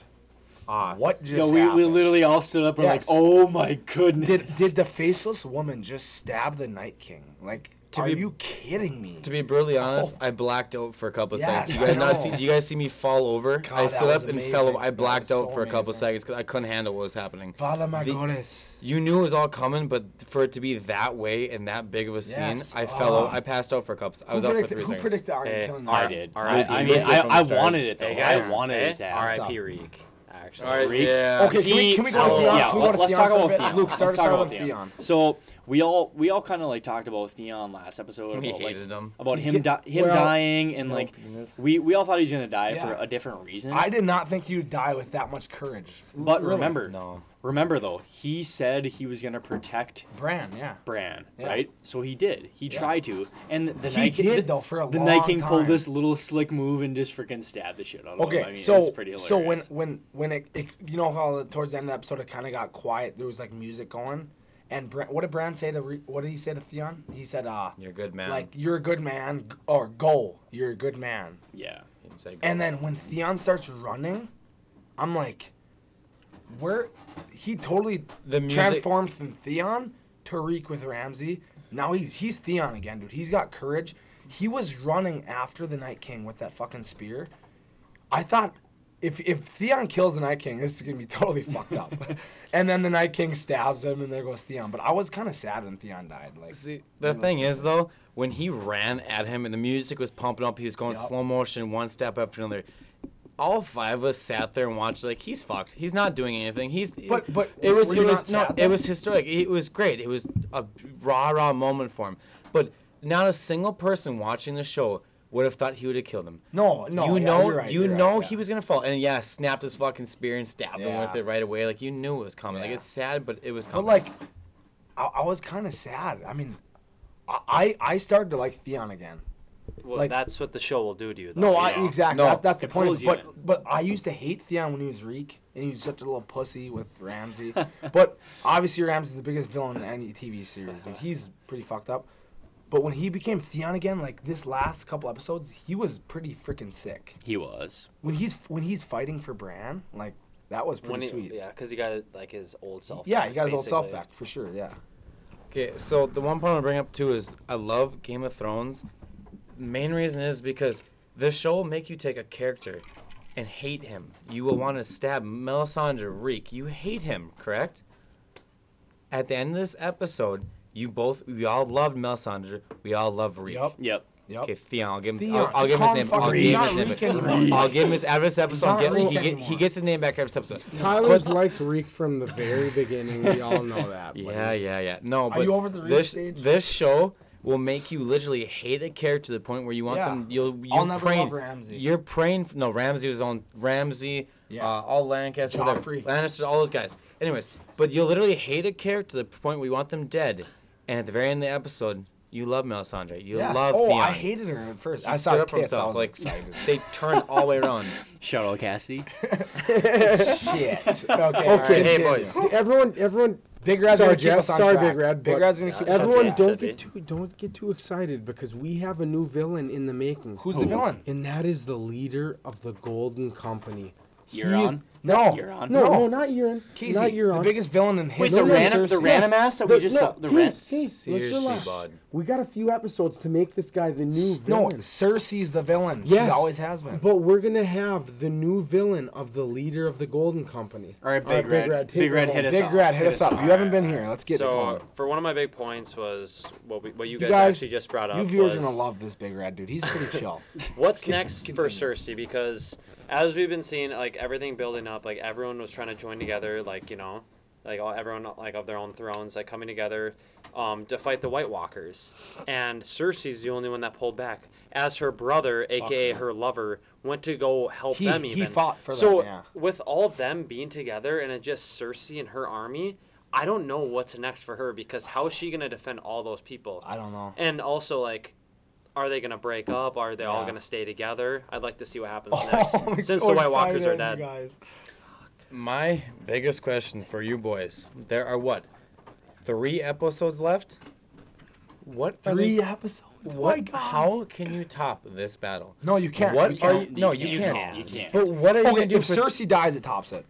Speaker 4: Ah,
Speaker 3: What just
Speaker 1: No, we, we literally all stood up and
Speaker 3: Yes.
Speaker 1: like, oh my goodness.
Speaker 3: did did the faceless woman just stab the Night King? Like,
Speaker 4: To
Speaker 3: are
Speaker 4: be-
Speaker 3: you kidding me?
Speaker 4: To be brutally oh. honest, I blacked out for a couple of
Speaker 3: Yes,
Speaker 4: seconds. You guys not see? You guys see me fall over?
Speaker 3: God,
Speaker 4: I stood up and fell. over. I blacked out
Speaker 3: so
Speaker 4: for a couple of
Speaker 3: amazing.
Speaker 4: seconds because I couldn't handle what was happening.
Speaker 3: Father my
Speaker 4: The- You knew it was all coming, but for it to be that way and that big of a scene,
Speaker 3: Yes.
Speaker 4: I fell.
Speaker 3: Oh.
Speaker 4: out. I passed out for a couple. I was
Speaker 3: who
Speaker 4: out for
Speaker 3: predicted,
Speaker 4: three
Speaker 3: who
Speaker 4: seconds.
Speaker 3: predicted Arya
Speaker 5: Hey,
Speaker 3: killing
Speaker 1: I did.
Speaker 5: All
Speaker 1: I, I mean, I, I wanted it though.
Speaker 5: Hey
Speaker 1: I wanted
Speaker 5: hey,
Speaker 1: it to eh, happen.
Speaker 5: R.I.P. Reek. Actually.
Speaker 4: All right,
Speaker 1: Reek?
Speaker 4: yeah.
Speaker 3: Okay, can we, can we go to
Speaker 1: oh,
Speaker 3: Theon?
Speaker 1: yeah,
Speaker 3: Can we go to
Speaker 1: let's talk about? Theon.
Speaker 3: Luke, start us
Speaker 1: talk
Speaker 3: out with
Speaker 1: Theon.
Speaker 3: Theon.
Speaker 1: So we all we all kind of like talked about Theon last episode
Speaker 4: We
Speaker 1: about like
Speaker 4: him.
Speaker 1: about him di- him
Speaker 2: well,
Speaker 1: dying and
Speaker 4: No
Speaker 1: like
Speaker 4: penis.
Speaker 1: we we all thought he was gonna die for a different reason.
Speaker 3: I did not think you'd die with that much courage.
Speaker 1: but
Speaker 3: Really.
Speaker 1: remember,
Speaker 4: No.
Speaker 1: remember though, he said he was gonna protect
Speaker 3: Bran, yeah.
Speaker 1: Bran,
Speaker 3: Yeah.
Speaker 1: right? So he did. He tried to, and the
Speaker 3: He
Speaker 1: Night King,
Speaker 3: did,
Speaker 1: the,
Speaker 3: though, for a
Speaker 1: the
Speaker 3: long
Speaker 1: Night King pulled this little slick move and just freaking stabbed the shit out of
Speaker 3: Okay,
Speaker 1: him. I mean,
Speaker 3: so
Speaker 1: it's pretty hilarious.
Speaker 3: so when when when it, it you know how towards the end of the episode it kind of got quiet. There was like music going, and Bran, what did Bran say to Re, what did he say to Theon? He said, "Uh,
Speaker 4: You're a good man.
Speaker 3: like you're a good man, or goal. you're a good man."
Speaker 1: yeah,
Speaker 4: He'd say,
Speaker 3: And then when Theon starts running, I'm like, where he totally
Speaker 4: The music-
Speaker 3: transformed from Theon to Reek with Ramsay. Now he's he's Theon again, dude. He's got courage. He was running after the Night King with that fucking spear. I thought if if Theon kills the Night King, this is gonna be totally fucked up. and then the Night King stabs him, and there goes Theon. But I was kind of sad when Theon died. Like,
Speaker 4: See, the thing is though, when he ran at him and the music was pumping up, he was going
Speaker 3: Yup.
Speaker 4: slow motion, one step after another. All five of us sat there and watched like he's fucked. He's not doing anything. He's
Speaker 3: But- but
Speaker 4: it was
Speaker 3: were
Speaker 4: it
Speaker 3: you
Speaker 4: was no
Speaker 3: sad,
Speaker 4: it
Speaker 3: though?
Speaker 4: was historic. It was great. It was a rah rah moment for him. But not a single person watching the show would have thought he would have killed him.
Speaker 3: no, no,
Speaker 4: you
Speaker 3: yeah,
Speaker 4: know,
Speaker 3: you're right,
Speaker 4: you
Speaker 3: you're right,
Speaker 4: know
Speaker 3: yeah.
Speaker 4: he was gonna fall, and yeah, snapped his fucking spear and stabbed him with it right away. Like you knew it was coming. Like it's sad, but it was coming.
Speaker 3: But
Speaker 4: coming.
Speaker 3: like, I, I was kind of sad. I mean, I I I started to like Theon again.
Speaker 5: Well,
Speaker 3: Like-
Speaker 5: that's what the show will do to you. Though,
Speaker 3: No,
Speaker 5: you
Speaker 3: I exactly.
Speaker 4: No,
Speaker 3: that, that's the point.
Speaker 1: pulls
Speaker 3: Of,
Speaker 1: you
Speaker 3: but but I used to hate Theon when he was Reek, and he was such a little pussy with Ramsay. but obviously, Ramsay's the biggest villain in any TV series, and he's pretty fucked up. But when he became Theon again, like this last couple episodes, he was pretty freaking sick.
Speaker 1: he was.
Speaker 3: When he's when he's fighting for Bran, like that was pretty
Speaker 5: he,
Speaker 3: sweet.
Speaker 5: Yeah, because he got like his old self. Back.
Speaker 3: Yeah,
Speaker 5: back,
Speaker 3: he got his old self back for sure. Yeah.
Speaker 4: Okay, so the one point I'll bring up too is I love Game of Thrones. Main reason is because the show will make you take a character and hate him. You will want to stab Melisandre Reek. You hate him, correct? At the end of this episode, you both we all loved Melisandre. We all love Reek.
Speaker 3: Yep.
Speaker 1: Yep.
Speaker 3: Yep.
Speaker 4: Okay, Theon. I'll give him.
Speaker 3: Theon.
Speaker 4: I'll, I'll give him his name. I'll give him his name.
Speaker 3: Reek anymore.
Speaker 4: I'll give him his after this episode.
Speaker 3: not
Speaker 4: Get,
Speaker 3: Reek
Speaker 4: he, get, he gets his name back after this episode.
Speaker 2: Tyler's liked Reek from the very beginning. We all know that. but
Speaker 4: Yeah, yeah, yeah. No, but
Speaker 3: you over the Reed
Speaker 4: this
Speaker 3: stage?
Speaker 4: this show will make you literally hate a character to the point where you want
Speaker 3: Yeah.
Speaker 4: them. You'll you
Speaker 3: I'll never
Speaker 4: praying.
Speaker 3: love Ramsay.
Speaker 4: You're praying. f- No, Ramsay was on Ramsay.
Speaker 3: Yeah.
Speaker 4: Uh, all Lancaster, whatever.
Speaker 3: Joffrey.
Speaker 4: Lannister, all those guys. Anyways, but you'll literally hate a character to the point where you want them dead, and at the very end of the episode, you love Melisandre. You
Speaker 3: Yes.
Speaker 4: love
Speaker 3: Oh,
Speaker 4: Theon.
Speaker 3: I hated her at first.
Speaker 4: He
Speaker 3: I
Speaker 4: stood
Speaker 3: saw
Speaker 4: up for
Speaker 3: tits. I
Speaker 4: himself.
Speaker 3: was
Speaker 4: Like
Speaker 3: excited.
Speaker 4: they turn all the way around.
Speaker 1: Shout out Cassidy.
Speaker 3: Shit. Okay.
Speaker 2: Okay,
Speaker 4: hey, boys.
Speaker 2: Everyone, everyone.
Speaker 3: Big Red's
Speaker 2: Sorry,
Speaker 3: gonna keep
Speaker 2: Jeff.
Speaker 3: us on
Speaker 2: Sorry,
Speaker 3: track.
Speaker 2: Big Red.
Speaker 3: Big
Speaker 2: but
Speaker 3: Red's gonna keep us on
Speaker 2: Everyone,
Speaker 3: track.
Speaker 2: don't get too don't get too excited because we have a new villain in the making.
Speaker 3: Who's the villain?
Speaker 2: And that is the leader of the Golden Company.
Speaker 1: Euron.
Speaker 3: No.
Speaker 1: Euron.
Speaker 2: No,
Speaker 3: No.
Speaker 2: no, not Euron.
Speaker 3: Casey,
Speaker 2: not Euron.
Speaker 3: the biggest villain in
Speaker 1: Wait,
Speaker 3: history.
Speaker 1: the
Speaker 2: no,
Speaker 1: random, the random
Speaker 2: Yes.
Speaker 1: ass that we just
Speaker 2: no,
Speaker 1: saw. The
Speaker 2: hey,
Speaker 1: ran-
Speaker 2: hey, let's
Speaker 4: Seriously,
Speaker 2: relax.
Speaker 4: bud.
Speaker 2: We got a few episodes to make this guy the new
Speaker 3: No,
Speaker 2: villain.
Speaker 3: Cersei's the villain.
Speaker 2: Yes,
Speaker 3: She always has been.
Speaker 2: But we're gonna have the new villain of the leader of the Golden Company.
Speaker 1: All right, uh, Big
Speaker 2: Big
Speaker 1: Red.
Speaker 2: Red,
Speaker 1: Big Red, hit us
Speaker 3: Big
Speaker 1: up.
Speaker 3: Red, hit us up. You haven't been here. Let's get it
Speaker 5: So
Speaker 3: going.
Speaker 5: for one of my big points was what we, what you
Speaker 3: You
Speaker 5: guys,
Speaker 3: guys,
Speaker 5: actually just brought up.
Speaker 3: you viewers are gonna love this Big Red dude. He's pretty chill.
Speaker 5: What's next for
Speaker 3: continue.
Speaker 5: Cersei? Because as we've been seeing, like everything building up, like everyone was trying to join together, like you know, like all, everyone like of their own thrones, like coming together, um, to fight the White Walkers. And Cersei's the only one that pulled back, as her brother, aka her lover, went to go help
Speaker 3: He-
Speaker 5: them.
Speaker 3: he
Speaker 5: Even
Speaker 3: fought for
Speaker 5: so
Speaker 3: them, yeah.
Speaker 5: with all of them being together and it's just Cersei and her army. I don't know what's next for her because how is she gonna defend all those people?
Speaker 3: I don't know.
Speaker 5: And also, like, are they gonna break up? Are they all
Speaker 3: Yeah.
Speaker 5: gonna stay together? I'd like to see what happens
Speaker 3: Oh,
Speaker 5: next.
Speaker 3: I'm
Speaker 5: Since
Speaker 3: so
Speaker 5: the White Walkers
Speaker 3: excited,
Speaker 5: are
Speaker 3: you
Speaker 5: dead.
Speaker 3: guys.
Speaker 4: My biggest question for you boys: There are what, three episodes left? What are
Speaker 3: Three
Speaker 4: they-
Speaker 3: episodes. Oh my God.
Speaker 4: How can you top this battle?
Speaker 3: No, you can't.
Speaker 4: What
Speaker 3: You
Speaker 4: are
Speaker 3: can't.
Speaker 4: you? No,
Speaker 1: You
Speaker 4: you
Speaker 1: can't.
Speaker 4: can't.
Speaker 1: You can't.
Speaker 4: But what are you
Speaker 3: Okay,
Speaker 4: gonna do
Speaker 3: if
Speaker 4: for?
Speaker 3: Cersei dies, it tops it.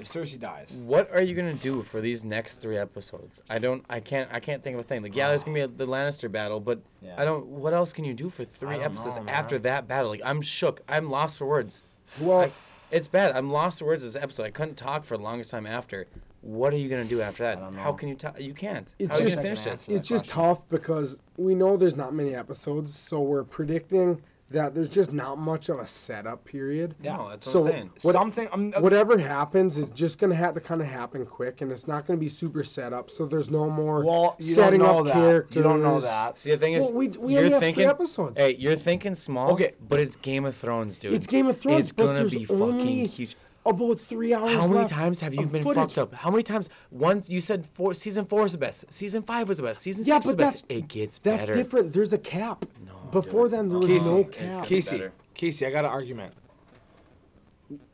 Speaker 3: If Cersei dies.
Speaker 4: What are you gonna do for these next three episodes? I don't. I can't. I can't think of a thing. Like, yeah, there's gonna be a, the Lannister battle, but
Speaker 3: Yeah.
Speaker 4: I don't. What else can you do for three episodes
Speaker 3: know,
Speaker 4: after that battle? Like, I'm shook. I'm lost for words.
Speaker 2: Well,
Speaker 4: I, it's bad. I'm lost for words. This episode. I couldn't talk for the longest time after. What are you gonna do after that?
Speaker 3: don't know.
Speaker 4: How can you talk? You can't.
Speaker 2: It's
Speaker 4: How
Speaker 2: just-
Speaker 4: gonna
Speaker 3: I can
Speaker 4: finish it?
Speaker 2: it's just
Speaker 3: question.
Speaker 2: tough because we know there's not many episodes, so we're predicting that there's just not much of a setup period.
Speaker 3: Yeah.
Speaker 4: No, that's what I'm saying.
Speaker 2: what-
Speaker 3: Something. I'm, uh,
Speaker 2: Whatever happens is just gonna have to kind of happen quick, and it's not gonna be super set up. So there's no more
Speaker 3: well, you
Speaker 2: setting
Speaker 3: don't know
Speaker 2: up
Speaker 3: that.
Speaker 2: characters.
Speaker 3: You don't know that.
Speaker 4: See, the thing is,
Speaker 2: Well, we- we
Speaker 4: you're
Speaker 2: only have three
Speaker 4: thinking
Speaker 2: episodes.
Speaker 4: Hey, you're thinking small.
Speaker 3: Okay.
Speaker 4: but it's Game of Thrones, dude.
Speaker 2: It's Game of Thrones,
Speaker 4: It's gonna be
Speaker 2: only
Speaker 4: fucking huge.
Speaker 2: About three hours.
Speaker 4: How many
Speaker 2: left
Speaker 4: times have you been
Speaker 2: footage.
Speaker 4: fucked up? How many times? Once you said four, season four is the best. Season five was the best. Season
Speaker 2: Yeah,
Speaker 4: six was the best. It gets
Speaker 2: That's
Speaker 4: better.
Speaker 2: different. There's a cap.
Speaker 4: No,
Speaker 2: Before
Speaker 4: dude.
Speaker 2: then, there was
Speaker 3: Casey,
Speaker 2: no
Speaker 3: it's
Speaker 2: cap.
Speaker 3: Casey,
Speaker 4: better.
Speaker 3: Casey, I got an argument.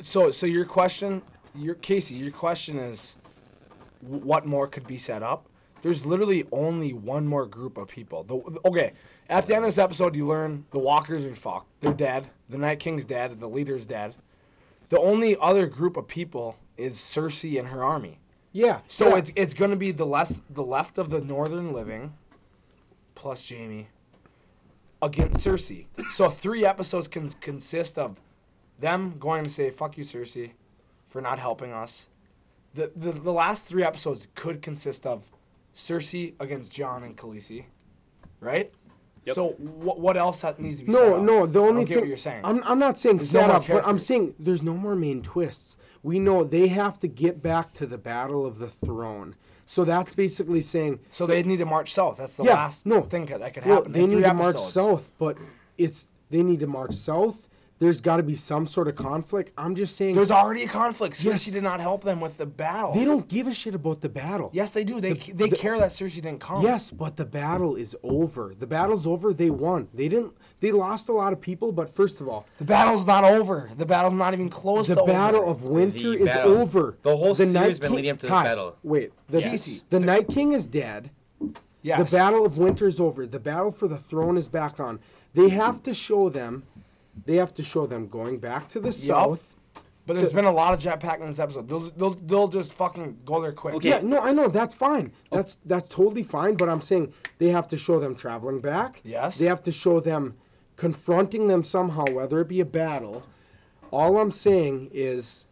Speaker 3: So, so your question, your Casey, your question is, what more could be set up? There's literally only one more group of people. The, okay, at the end of this episode, you learn the Walkers are fucked. They're dead. The Night King's dead. The leader's dead. The only other group of people is Cersei and her army.
Speaker 2: Yeah.
Speaker 3: So
Speaker 2: yeah.
Speaker 3: it's it's gonna be the less the left of the Northern Living, plus Jaime, against Cersei. So three episodes can consist of them going to say "fuck you, Cersei," for not helping us. The the, the last three episodes could consist of Cersei against Jon and Khaleesi, right?
Speaker 1: Yep.
Speaker 3: So what what else that needs to be? set
Speaker 2: No,
Speaker 3: up?
Speaker 2: no. The
Speaker 3: I
Speaker 2: only
Speaker 3: don't
Speaker 2: thing
Speaker 3: get what you're saying.
Speaker 2: I'm, I'm not saying
Speaker 3: There's
Speaker 2: set
Speaker 3: more
Speaker 2: up, but I'm saying there's no more main twists. We know they have to get back to the battle of the throne. So that's basically saying
Speaker 3: so they need to march south. That's the
Speaker 2: yeah,
Speaker 3: last
Speaker 2: no
Speaker 3: thing that could
Speaker 2: well,
Speaker 3: happen.
Speaker 2: they need
Speaker 3: three
Speaker 2: to march south, but it's they need to march south. There's got to be some sort of conflict. I'm just saying
Speaker 3: There's already a conflict. Cersei
Speaker 2: Yes.
Speaker 3: did not help them with the battle.
Speaker 2: they don't give a shit about the battle.
Speaker 3: Yes, they do. They they
Speaker 2: the-
Speaker 3: care that Cersei didn't come.
Speaker 2: Yes, but the battle is over. The battle's over. They won. They didn't. They lost a lot of people, but first of all,
Speaker 3: the battle's not over. The battle's not even close.
Speaker 2: To the
Speaker 3: to
Speaker 2: battle
Speaker 3: over.
Speaker 2: of winter
Speaker 4: The
Speaker 2: is
Speaker 4: battle.
Speaker 2: over.
Speaker 4: The whole series
Speaker 2: Night
Speaker 4: has been
Speaker 2: King-
Speaker 4: leading up to this
Speaker 2: Ty,
Speaker 4: battle.
Speaker 2: Wait, the,
Speaker 3: Casey,
Speaker 2: the Night King is dead.
Speaker 3: yes.
Speaker 2: The battle of winter is over. The battle for the throne is back on. They have to show them. They have to show them going back to the south.
Speaker 3: But there's been a lot of jetpack in this episode. They'll, they'll, they'll just fucking go there quick.
Speaker 1: Okay.
Speaker 2: Yeah, no, I know that's fine. That's that's totally fine. But I'm saying they have to show them traveling back.
Speaker 3: Yes.
Speaker 2: They have to show them confronting them somehow, whether it be a battle. All I'm saying is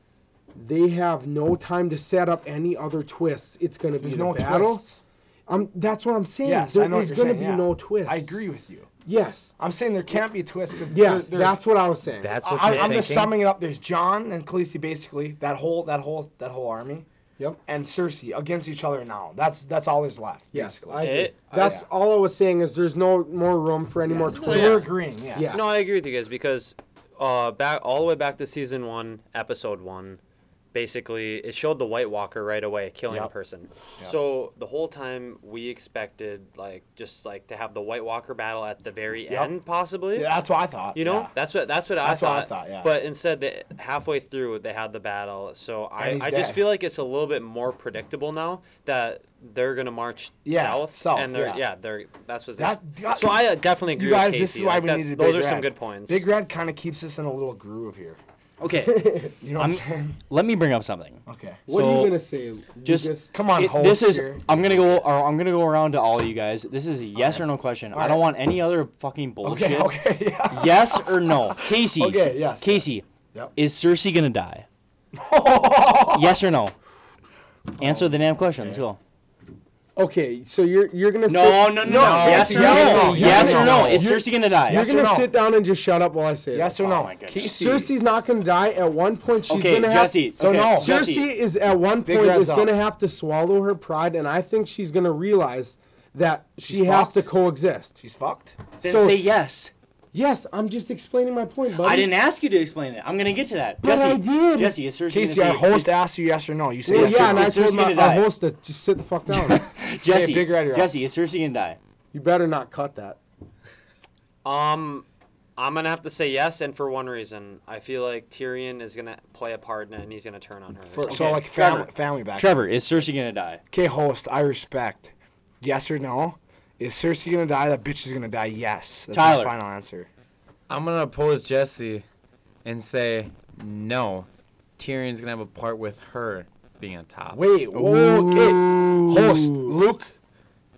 Speaker 2: they have no time to set up any other twists. It's going to be
Speaker 3: There's
Speaker 2: the
Speaker 3: no
Speaker 2: battle.
Speaker 3: twists.
Speaker 2: Um, that's what I'm saying.
Speaker 3: Yes,
Speaker 2: there
Speaker 3: I know
Speaker 2: is
Speaker 3: you're
Speaker 2: going to
Speaker 3: saying,
Speaker 2: be
Speaker 3: yeah.
Speaker 2: no twist.
Speaker 3: I agree with you.
Speaker 2: Yes.
Speaker 3: I'm saying there can't be a twist because
Speaker 2: Yes, that's what I was saying.
Speaker 4: That's what
Speaker 3: I,
Speaker 4: you're
Speaker 3: I'm
Speaker 4: thinking.
Speaker 3: just summing it up. There's Jon and Khaleesi basically that whole that whole that whole army,
Speaker 2: Yep.
Speaker 3: and Cersei against each other now. That's that's all there's left.
Speaker 2: Yes,
Speaker 3: basically.
Speaker 2: I.
Speaker 5: It-
Speaker 2: That's
Speaker 3: yeah.
Speaker 2: all I was saying is there's no more room for any more
Speaker 3: Yes.
Speaker 2: twists.
Speaker 3: So we're agreeing. Yes.
Speaker 2: Yeah.
Speaker 5: No, I agree with you guys because uh, back all the way back to season one, episode one, basically it showed the White Walker right away killing a
Speaker 3: Yep.
Speaker 5: person. So the whole time we expected like just like to have the White Walker battle at the very
Speaker 3: Yep.
Speaker 5: end, possibly.
Speaker 3: Yeah, that's what I thought.
Speaker 5: You know,
Speaker 3: yeah.
Speaker 5: that's what that's what
Speaker 3: That's
Speaker 5: I
Speaker 3: what I
Speaker 5: thought.
Speaker 3: thought, yeah.
Speaker 5: But instead, they, halfway through, they had the battle. So I, I just
Speaker 3: dead.
Speaker 5: feel like it's a little bit more predictable now that they're gonna march
Speaker 3: Yeah,
Speaker 5: south,
Speaker 3: south,
Speaker 5: and they're
Speaker 3: yeah.
Speaker 5: yeah, they're that's what.
Speaker 3: That-
Speaker 5: they-
Speaker 3: that-
Speaker 5: so I uh, definitely agree. With.
Speaker 3: You guys, this is why
Speaker 5: like,
Speaker 3: we
Speaker 5: that's-
Speaker 3: needed
Speaker 5: Those
Speaker 3: Big
Speaker 5: are some good points.
Speaker 3: Big Red kind of keeps us in a little groove here.
Speaker 1: Okay,
Speaker 3: You know what I'm, saying?
Speaker 1: let me bring up something.
Speaker 3: Okay.
Speaker 2: What are you gonna say?
Speaker 1: just-
Speaker 2: Lucas?
Speaker 3: Come on,
Speaker 1: It- this is
Speaker 3: here.
Speaker 1: I'm gonna go or I'm gonna go around to all you guys. This is a yes or no question. I don't
Speaker 3: right.
Speaker 1: want any other fucking bullshit.
Speaker 3: Okay. Okay. Yeah.
Speaker 1: Yes or no, Casey?
Speaker 3: Okay, yes.
Speaker 1: Casey,
Speaker 3: Yep.
Speaker 1: is Cersei gonna die? yes or no? Answer the damn question. Let's go.
Speaker 2: Okay, so you're you're gonna
Speaker 1: No,
Speaker 2: sit,
Speaker 1: no, no, no. Yes or
Speaker 3: yes
Speaker 1: no?
Speaker 3: no,
Speaker 1: Yes
Speaker 3: yes
Speaker 1: or
Speaker 3: or
Speaker 1: no?
Speaker 3: no.
Speaker 1: Is
Speaker 2: You're-
Speaker 1: Cersei gonna die?
Speaker 2: You're
Speaker 3: Yes or
Speaker 2: gonna
Speaker 3: no?
Speaker 2: sit down and just shut up while I say it.
Speaker 3: Yes
Speaker 2: this.
Speaker 3: or oh no?
Speaker 1: my goodness.
Speaker 3: Casey.
Speaker 2: Cersei's not gonna die. At one point, she's
Speaker 1: Okay,
Speaker 2: gonna
Speaker 1: Jesse.
Speaker 2: have.
Speaker 3: So
Speaker 1: okay,
Speaker 3: no.
Speaker 1: Jesse.
Speaker 2: Cersei is at one
Speaker 3: Big
Speaker 2: point
Speaker 3: Red's
Speaker 2: is
Speaker 3: up.
Speaker 2: gonna have to swallow her pride, and I think she's gonna realize that she
Speaker 3: She's
Speaker 2: has to coexist.
Speaker 3: She's fucked.
Speaker 1: Then
Speaker 2: so-
Speaker 1: say yes.
Speaker 2: Yes, I'm just explaining my point, buddy.
Speaker 1: I didn't ask you to explain it. I'm gonna get to that.
Speaker 2: But
Speaker 1: Jesse,
Speaker 2: I did.
Speaker 1: Jesse, is Cersei
Speaker 3: Casey,
Speaker 1: gonna
Speaker 3: our
Speaker 1: say,
Speaker 3: host
Speaker 1: is-
Speaker 3: asked you yes or no. You say
Speaker 2: Well,
Speaker 3: yes.
Speaker 2: yeah,
Speaker 3: or
Speaker 2: and. I
Speaker 1: Is
Speaker 2: told
Speaker 1: Cersei
Speaker 2: my
Speaker 1: gonna
Speaker 2: our
Speaker 1: die?
Speaker 2: host to just sit the fuck down.
Speaker 1: Jesse,
Speaker 3: Big Red.
Speaker 1: Jesse, is Cersei gonna die?
Speaker 2: you better not cut that.
Speaker 5: Um, I'm gonna have to say yes, and for one reason, I feel like Tyrion is gonna play a part in it, and he's gonna turn on her.
Speaker 3: For,
Speaker 1: Okay,
Speaker 3: So like
Speaker 1: Trevor.
Speaker 3: family, family back.
Speaker 1: Trevor, is Cersei gonna die?
Speaker 3: Okay, host. I respect. Yes or no? Is Cersei gonna die? That bitch is gonna die. Yes. That's
Speaker 1: Tyler.
Speaker 3: my final answer.
Speaker 4: I'm gonna oppose Jesse and say no. Tyrion's gonna have a part with her being on top.
Speaker 3: Wait. Whoa, okay. Host Luke.